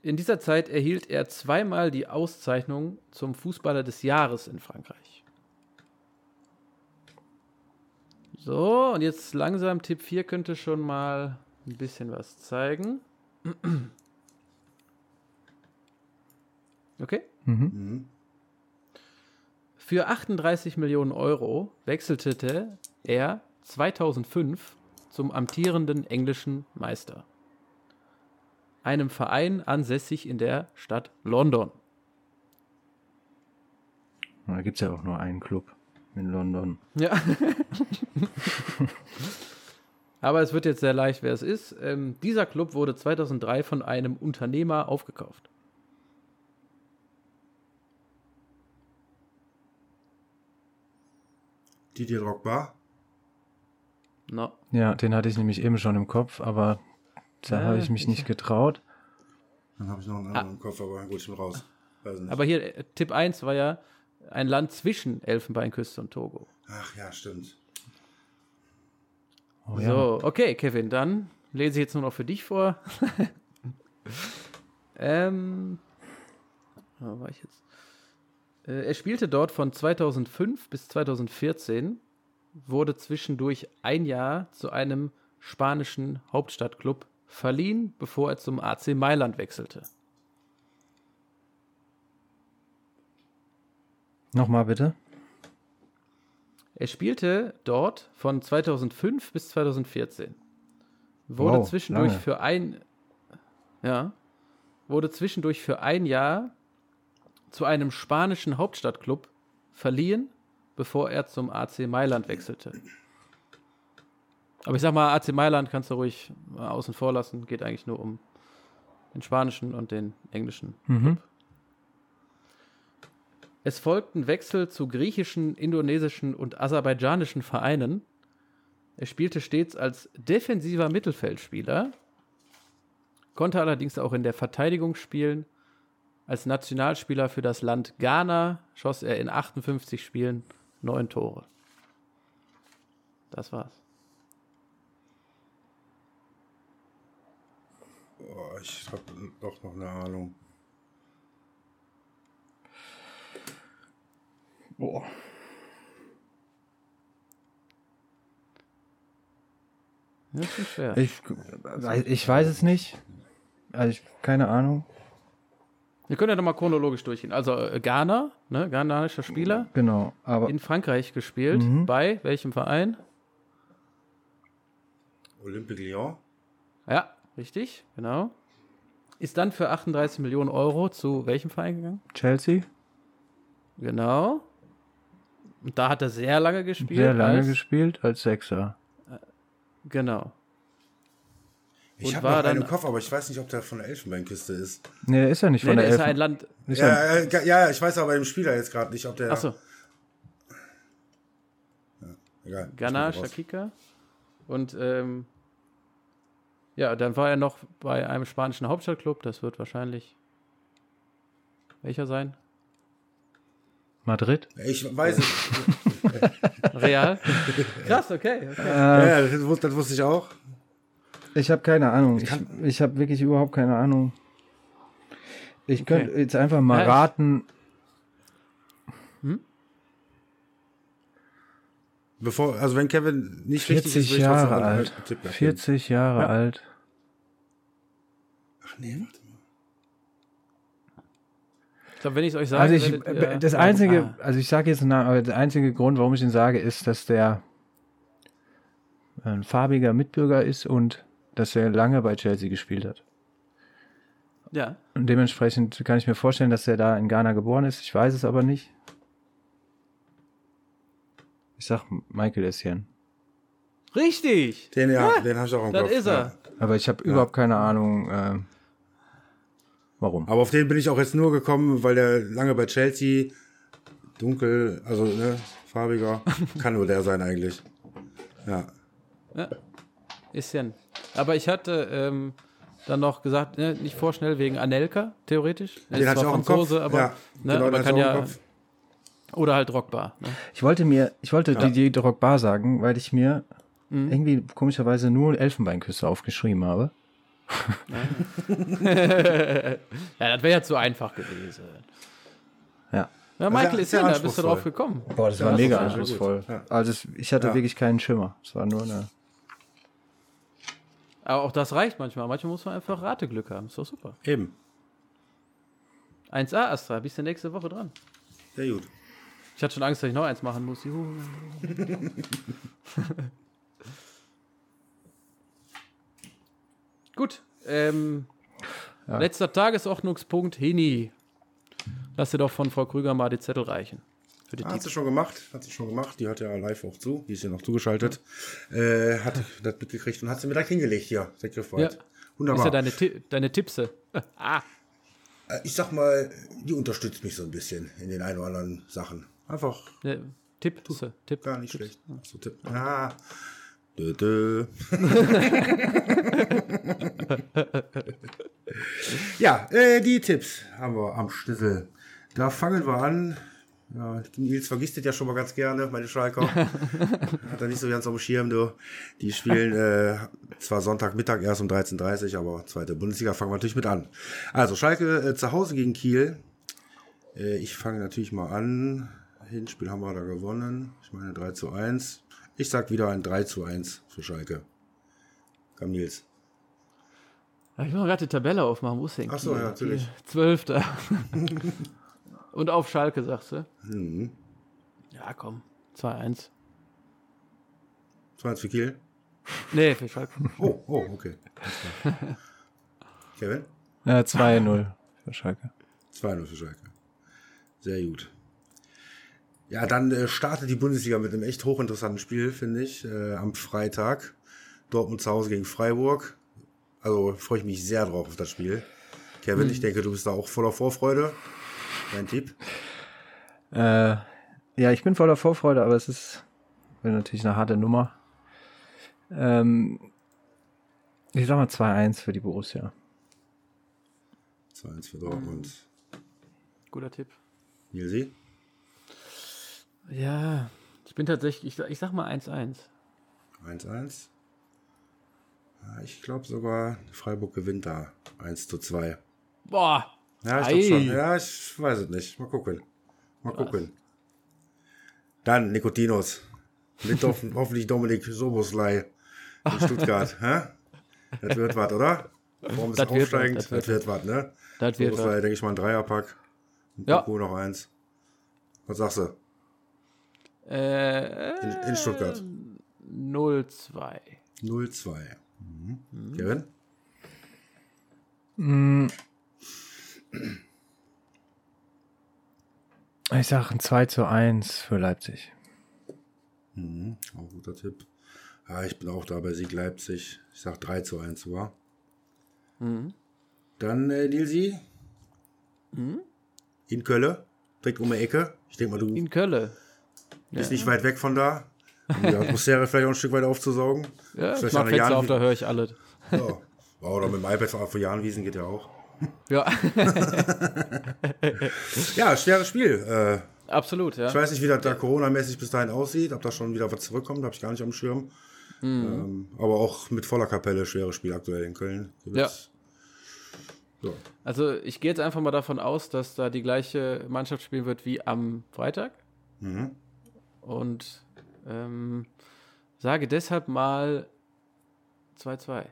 In dieser Zeit erhielt er zweimal die Auszeichnung zum Fußballer des Jahres in Frankreich. So, und jetzt langsam Tipp 4 könnte schon mal ein bisschen was zeigen. Okay. Für 38 Millionen Euro wechselte er 2005 zum amtierenden englischen Meister. Einem Verein ansässig in der Stadt London. Da gibt es ja auch nur einen Club in London. Ja. Aber es wird jetzt sehr leicht, wer es ist. Ähm, dieser Club wurde 2003 von einem Unternehmer aufgekauft. Didier Drogba. No. Ja, den hatte ich nämlich eben schon im Kopf, aber da Ja, habe ich mich ich- nicht getraut. Dann habe ich noch einen anderen im Kopf, aber gut, ich bin raus. Weiß nicht. Aber hier, äh, Tipp 1 war ja ein Land zwischen Elfenbeinküste und Togo. Ach ja, stimmt. Oh, ja. So, okay, Kevin, dann lese ich jetzt nur noch für dich vor. ähm, wo war ich jetzt? Äh, er spielte dort von 2005 bis 2014, wurde zwischendurch ein Jahr zu einem spanischen Hauptstadtklub verliehen, bevor er zum AC Mailand wechselte. Nochmal bitte. Er spielte dort von 2005 bis 2014. Wurde Wow, zwischendurch lange. für ein ja, wurde zwischendurch für ein Jahr zu einem spanischen Hauptstadtklub verliehen, bevor er zum AC Mailand wechselte. Aber ich sag mal, AC Mailand kannst du ruhig mal außen vor lassen. Geht eigentlich nur um den spanischen und den englischen. Mhm. Es folgten Wechsel zu griechischen, indonesischen und aserbaidschanischen Vereinen. Er spielte stets als defensiver Mittelfeldspieler, konnte allerdings auch in der Verteidigung spielen. Als Nationalspieler für das Land Ghana schoss er in 58 Spielen neun Tore. Das war's. Oh, ich habe doch noch eine Ahnung. Boah. Das ist schwer. Ich, ich weiß es nicht. Also ich, keine Ahnung. Wir können ja nochmal chronologisch durchgehen. Also äh, Ghana, ne, ghanaischer Spieler, Genau. Aber in Frankreich gespielt. Mhm. Bei welchem Verein? Olympique Lyon. Ja, richtig, genau. Ist dann für 38 Millionen Euro zu welchem Verein gegangen? Chelsea, Genau. Und da hat er sehr lange gespielt. sehr lange als, gespielt als Sechser. Genau. Ich habe war noch einen im Kopf, aber ich weiß nicht, ob der von der Elfenbeinküste ist. Nee, der ist ja nicht Nee, von der der ist ja ein Elfen. Land. Ja, Ja, äh, ja, ja, ich weiß aber im Spieler jetzt gerade nicht, ob der. Achso, egal. Ghana. Shakika. Und ähm, ja, dann war er noch bei einem spanischen Hauptstadtclub. Das wird wahrscheinlich welcher sein? Madrid. Ich weiß es. Real. Krass, okay. okay. ja, das, wus- das wusste ich auch. Ich habe keine Ahnung. Ich, ich habe wirklich überhaupt keine Ahnung. Ich könnte jetzt einfach mal Ja, raten. Bevor, also wenn Kevin nicht richtig 40 ist, will ich trotzdem Jahre einen alt. Tipp geben. 40 Jahre Ja. alt. Ach nee, warte mal. Ich glaube, wenn ich es euch sage, Also ich, werdet äh, das sagen, einzige, ah, also ich sage jetzt, na, aber der einzige Grund, warum ich den sage, ist, dass der ein farbiger Mitbürger ist und dass er lange bei Chelsea gespielt hat. ja. Und dementsprechend kann ich mir vorstellen, dass er da in Ghana geboren ist. Ich weiß es aber nicht. Ich sag Michael Essien. Richtig. Den, ja, den habe ich auch im Das Kopf. ist Ja. er. Aber ich habe überhaupt keine Ahnung, äh, warum. Aber auf den bin ich auch jetzt nur gekommen, weil der lange bei Chelsea dunkel, also ne, farbiger, kann nur der sein eigentlich. Ja. Bisschen. Aber ich hatte ähm, dann noch gesagt, ne, nicht vorschnell wegen Anelka, theoretisch. Den ist hatte ich zwar auch im Franzose, Kopf. aber, ja, ne, genau, kann ich auch ja. Kopf. Oder halt Drogba. Ne? Ich wollte mir, ich wollte Didier Drogba sagen, weil ich mir Mhm. irgendwie komischerweise nur Elfenbeinküste aufgeschrieben habe. ja, das wäre ja zu einfach gewesen. Ja. Ja, Michael ja ist ja, da bist du drauf gekommen. Boah, das Ja, war das mega ja anspruchsvoll. Ja. Also ich hatte Ja. wirklich keinen Schimmer. Es war nur eine. Aber auch das reicht manchmal. Manchmal muss man einfach Rateglück haben. Ist doch super. Eben. 1A, Astra, bist du nächste Woche dran. Sehr gut. Ich hatte schon Angst, dass ich noch eins machen muss. Juhu. Gut. Ähm, Letzter Tagesordnungspunkt, Hini. Lass dir doch von Frau Krüger mal die Zettel reichen. Für die Hat Tipps. sie schon gemacht, hat sie schon gemacht. Die hat ja live auch zu, die ist ja noch zugeschaltet. Äh, hat das mitgekriegt und hat sie mir direkt hingelegt hier. Sehr Ja. griffbereit. Ist Wunderbar. ja deine, deine Tippse. ah, Äh, ich sag mal, die unterstützt mich so ein bisschen in den ein oder anderen Sachen. Einfach ne, Tippse. Tipp. gar nicht schlecht. Ach so, Tipp. Ah. Dö, dö. ja, äh, die Tipps haben wir am Schlüssel. Da fangen wir an. Ja, Nils vergisst das ja schon mal ganz gerne, meine Schalker. Hat er nicht so ganz auf dem Schirm, du. Die spielen äh, zwar Sonntagmittag erst um 13.30 Uhr, aber zweite Bundesliga fangen wir natürlich mit an. Also Schalke äh, zu Hause gegen Kiel. Äh, ich fange natürlich mal an. Hinspiel haben wir da gewonnen. Ich meine 3 zu 1. Ich sag wieder ein 3 zu 1 für Schalke. Komm, Nils. Ich will mal gerade die Tabelle aufmachen. Wo ist denn Ach so, ja, natürlich. Zwölfter. Und auf Schalke, sagst du? Mhm. Ja, komm. 2-1. 2 1 für Kiel. Nee, für Schalke. Oh, oh, okay. Kevin? Äh, 2-0 für Schalke. 2-0 für Schalke. Sehr gut. Ja, dann äh, startet die Bundesliga mit einem echt hochinteressanten Spiel, finde ich, äh, am Freitag. Dortmund zu Hause gegen Freiburg. Also freue ich mich sehr drauf auf das Spiel. Kevin, ich denke, du bist da auch voller Vorfreude. Dein Tipp? Äh, ja, ich bin voller Vorfreude, aber es ist natürlich eine harte Nummer. Ähm, ich sag mal 2-1 für die Borussia. 2-1 für Dortmund. Guter Tipp. Nilsi? Ja, ich bin tatsächlich, ich, ich sag mal 1-1. 1-1. Ja, ich glaube sogar, Freiburg gewinnt da. 1 zu 2. Boah. Ja, ich Ei. glaube schon. Ja, ich weiß es nicht. Mal gucken. Mal gucken. Dann Nikotinos. Mit hoff hoffentlich Dominik Soboslei in Stuttgart. Hä? Das wird was, oder? Warum ist Das wird aufsteigend? was, Das wird was, ne? Das wird Soboslei, was. denke ich mal, ein Dreierpack. Und Ja. Coco noch eins. Was sagst du? Äh, In, in Stuttgart. 0-2. 0-2. Mhm. Kevin? Ich sag ein 2 zu 1 für Leipzig. Mhm. Auch guter Tipp. Ja, ich bin auch da bei Sieg Leipzig. Ich sag 3 zu 1 sogar. Dann äh, Nilsi. In Köln. Direkt um die Ecke. Ich denke mal, du In Köln. bist nicht weit weg von da. Um die Atmosphäre vielleicht auch ein Stück weit aufzusaugen. Ja, ich Vielleicht mach an der Fenster auf, da höre ich alles. Ja. Oder mit dem iPad von von Jahnwiesen geht ja auch. Ja, Ja, schweres Spiel. Äh, absolut, ja. ich weiß nicht, wie das da Corona-mäßig bis dahin aussieht, ob da schon wieder was zurückkommt, habe ich gar nicht am Schirm. Ähm, aber auch mit voller Kapelle schweres Spiel aktuell in Köln. Wird's- So. Also ich gehe jetzt einfach mal davon aus, dass da die gleiche Mannschaft spielen wird wie am Freitag. Mhm. Und ähm, sage deshalb mal 2-2.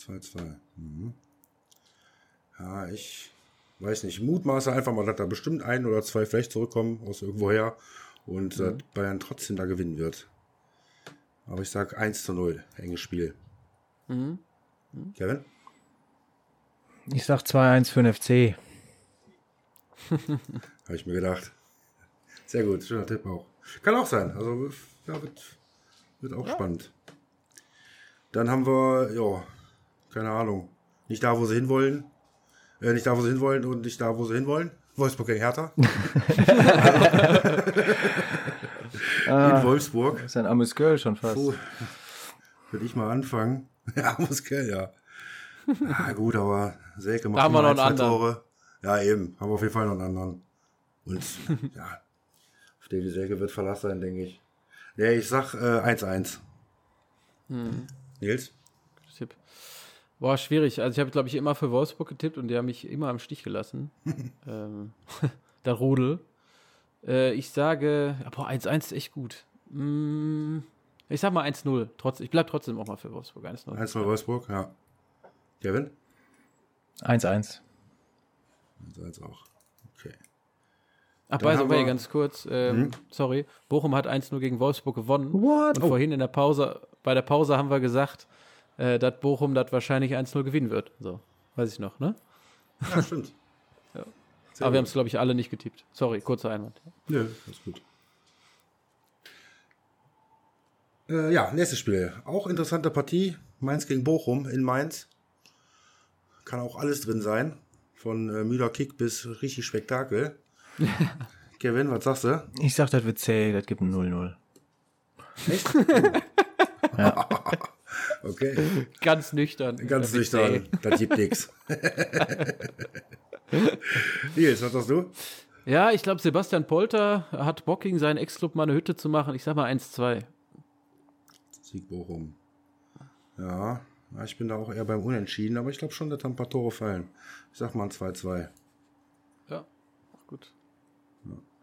2-2. Mhm. Ja, ich weiß nicht. Mutmaße einfach mal, dass da bestimmt ein oder zwei vielleicht zurückkommen aus irgendwoher und dass Bayern trotzdem da gewinnen wird. Aber ich sag 1 zu 0. Enges Spiel. Mhm. Kevin? Ich sag 2-1 für den FC. Habe ich mir gedacht. Sehr gut, schöner Tipp auch. Kann auch sein. Also, ja, wird, wird auch spannend. Dann haben wir, ja, keine Ahnung. Nicht da, wo sie hinwollen. Äh, nicht da, wo sie hinwollen und nicht da, wo sie hinwollen. Wolfsburg gegen Hertha. In Wolfsburg. Das ist ein armes Girl schon fast. Würde ich mal anfangen. Ja, muss gell, ja. Ja, gut, aber Selke macht Da haben wir immer noch ein, einen anderen. Tore. Ja, eben. Haben wir auf jeden Fall noch einen anderen. Und ja, auf den die Selke wird Verlass sein, denke ich. Ja, ich sag äh, 1-1. Hm. Nils? Boah, schwierig. Also ich habe, glaube ich, immer für Wolfsburg getippt und die haben mich immer im Stich gelassen. ähm, der Rudel. Äh, ich sage, ja, boah, 1-1 ist echt gut. Mm, ich sag mal 1-0. Trotz, ich bleib trotzdem auch mal für Wolfsburg. 1-0. 1 Wolfsburg, ja. Kevin? 1-1. 1-1 auch. Okay. Ach, by the way, Mhm. ganz kurz, ähm, sorry. Bochum hat 1-0 gegen Wolfsburg gewonnen. What? Und vorhin in der Pause, bei der Pause haben wir gesagt, äh, dass Bochum das wahrscheinlich 1-0 gewinnen wird. So, weiß ich noch, ne? Ja, stimmt. Aber wir haben es, glaube ich, alle nicht getippt. Sorry, kurzer Einwand. Nö, alles gut. Äh, ja, nächstes Spiel. Auch interessante Partie. Mainz gegen Bochum in Mainz. Kann auch alles drin sein. Von äh, müder Kick bis richtig Spektakel. Kevin, was sagst du? Ich sag, das wird zäh, das gibt ein 0-0. Echt? Okay, Ganz nüchtern. ganz nüchtern. Das gibt nix. Nils, was sagst du? Ja, ich glaube, Sebastian Polter hat Bock, gegen seinen Ex-Club mal eine Hütte zu machen. Ich sag mal 1-2. Sieg Bochum. Ja, ja, ich bin da auch eher beim Unentschieden, aber ich glaube schon, dass da ein paar Tore fallen. Ich sag mal ein 2-2. Ja, gut.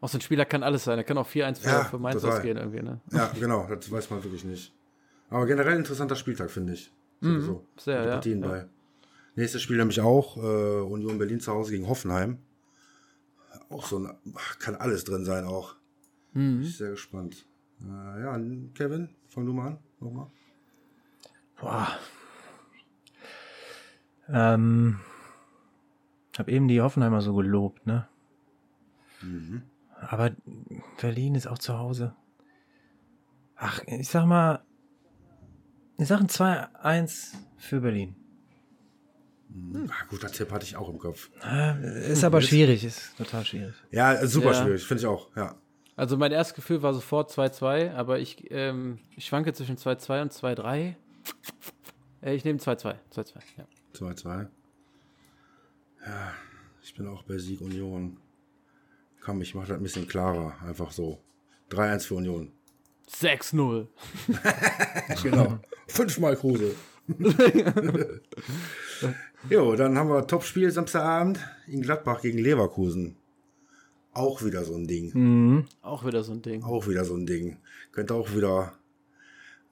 Aus dem Spieler kann alles sein. Er kann auch 4-1 für, Ja, für Mainz ausgehen irgendwie, ne? Ja, genau, das weiß man wirklich nicht. Aber generell interessanter Spieltag, finde ich. Sowieso. sehr, Gute ja, Partien ja. bei. Nächstes Spiel nämlich auch äh, Union Berlin zu Hause gegen Hoffenheim. Auch so ein, kann alles drin sein auch. Mhm. Bin ich sehr gespannt. Äh, ja, Kevin, fang du mal an. Nochmal. Boah. Ähm, hab eben die Hoffenheimer so gelobt, ne? Aber Berlin ist auch zu Hause. Ach, ich sag mal, ich sag ein 2-1 für Berlin. Ah, guter Tipp hatte ich auch im Kopf. Ist aber schwierig, ist total schwierig. Ja, super Ja. schwierig, finde ich auch. Ja. Also mein erstes Gefühl war sofort 2-2, aber ich, ähm, ich schwanke zwischen 2-2 und 2-3. Äh, ich nehme 2-2. 2-2, ja. 2-2. Ja, ich bin auch bei Sieg Union. Komm, ich mache das ein bisschen klarer. Einfach so. 3-1 für Union. 6-0. Genau. Fünfmal Kruse. jo, dann haben wir Topspiel Samstagabend in Gladbach gegen Leverkusen. Auch wieder so ein Ding. Auch wieder so ein Ding. Auch wieder so ein Ding. Könnte auch wieder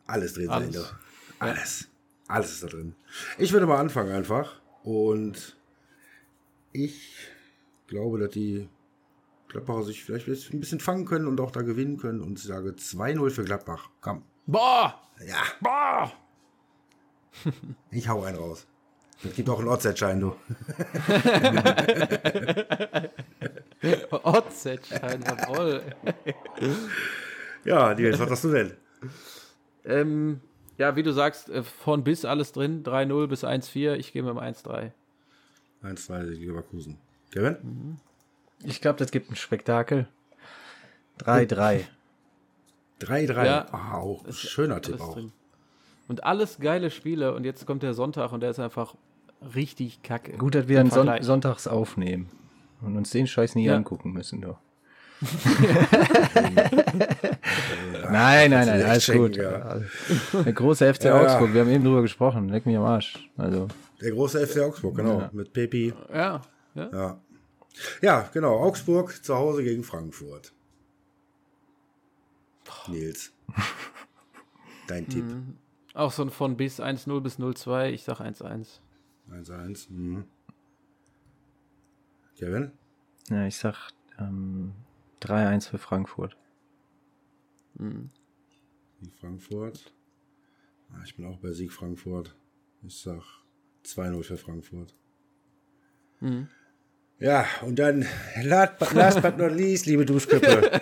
alles drin Alles. sein. du. Alles. Alles ist da drin. Ich würde mal anfangen einfach. Und ich glaube, dass die Gladbacher sich vielleicht jetzt ein bisschen fangen können und auch da gewinnen können. Und ich sage 2-0 für Gladbach. Komm. Boah! Ja, Boah! ich hau einen raus. Es gibt auch einen Ortsentschein, du. Oddset-Schein, jawohl. Ja, Nils, was hast du denn? ähm, ja, wie du sagst, äh, von bis alles drin. 3-0 bis 1-4. Ich gehe mit dem 1-3. 1-2 Sieg Leverkusen. Kevin? Ich glaube, das gibt ein Spektakel. 3-3. 3-3. Ja. Ah, auch ein schöner Tipp auch. drin. Und alles geile Spiele. Und jetzt kommt der Sonntag und der ist einfach richtig kacke. Gut, dass wir einen Son. Sonntags aufnehmen und uns den Scheiß nie Ja. angucken müssen. Doch. nein, nein, nein, alles gut. ja. Der große FC Ja, ja. Augsburg, wir haben eben drüber gesprochen, leck mich am Arsch. Also, Der große FC Augsburg, genau. Mit Pepi. Ja, ja. Ja. Genau. Augsburg zu Hause gegen Frankfurt. Nils. Dein Tipp. Auch so ein von bis 1-0 bis 0-2. Ich sag 1-1. 1-1. Mhm. Kevin? ja, ich sag ähm, 3-1 für Frankfurt. Sieg Frankfurt. Ah, ich bin auch bei Sieg Frankfurt. Ich sag 2-0 für Frankfurt. Ja, und dann last but, not least, liebe Duschköppe.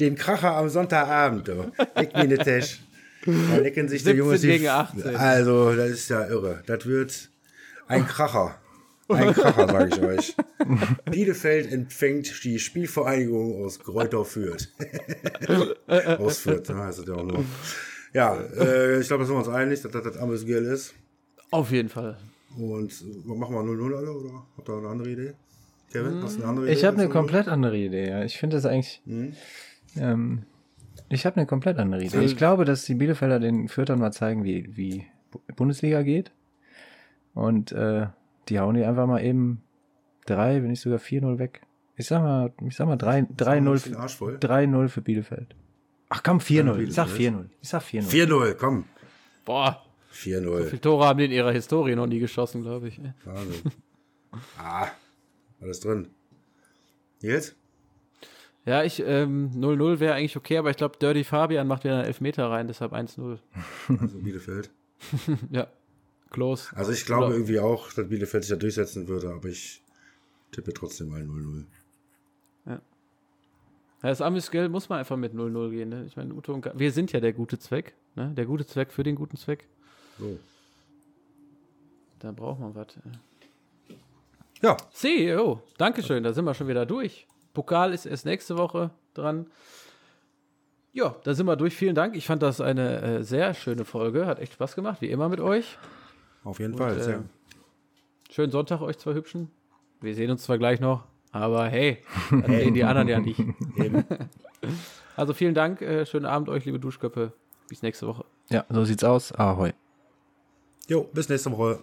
Den Kracher am Sonntagabend. Du. Leck mir ne Tisch. Da lecken sich die 17 Jungs. gegen 18. Also, das ist ja irre. Das wird ein Kracher. Ein Kracher, sage ich euch. Bielefeld empfängt die Spielvereinigung aus Greuther Fürth. aus Fürth, ne, heißt das ja auch nur. Ja, äh, ich glaube, da sind wir uns einig, dass das das Ames Gill ist. Auf jeden Fall. Und äh, machen wir 0-0 alle, oder? Habt ihr eine andere Idee? Kevin, hast du eine andere Idee? Ich habe eine als 0-0? komplett andere Idee. Ja. Ich finde das eigentlich. Mhm. Ähm, ich habe eine komplett andere Idee. Ich glaube, dass die Bielefelder den Fürtern mal zeigen, wie, wie Bu- Bundesliga geht. Und äh, die hauen die einfach mal eben drei, wenn nicht sogar 4-0 weg. Ich sag mal, ich sag mal 3 Den 3-0 Arsch voll. 3-0 für Bielefeld. Ach komm, 4-0. Ich sag 4-0. Ich sag 4-0. 4-0, komm. Boah, so 4-0. viele Tore haben die in ihrer Historie noch nie geschossen, glaube ich. Wahnsinn. ah, alles drin. Nils? Ja, ich, 0-0 ähm, wäre eigentlich okay, aber ich glaube, Dirty Fabian macht wieder einen Elfmeter rein, deshalb 1-0. Also Bielefeld. ja, close. Also ich glaube Oder- irgendwie auch, dass Bielefeld sich da durchsetzen würde, aber ich tippe trotzdem mal 0-0. Ja, das Amish-Geld muss man einfach mit 0-0 gehen. Ne? Ich meine, Uto und Ka- wir sind ja der gute Zweck. Ne? Der gute Zweck für den guten Zweck. So. Da braucht man was. Ja, CEO, Dankeschön, da sind wir schon wieder durch. Pokal ist erst nächste Woche dran. Ja, da sind wir durch. Vielen Dank. Ich fand das eine äh, sehr schöne Folge. Hat echt Spaß gemacht, wie immer mit euch. auf jeden Und, Fall. äh, Schönen Sonntag euch zwei Hübschen. Wir sehen uns zwar gleich noch, aber hey, das sehen die anderen ja nicht. Also vielen Dank. Äh, schönen Abend euch, liebe Duschköpfe. Bis nächste Woche. Ja, so sieht's aus. Ahoi. Jo, bis nächste Woche.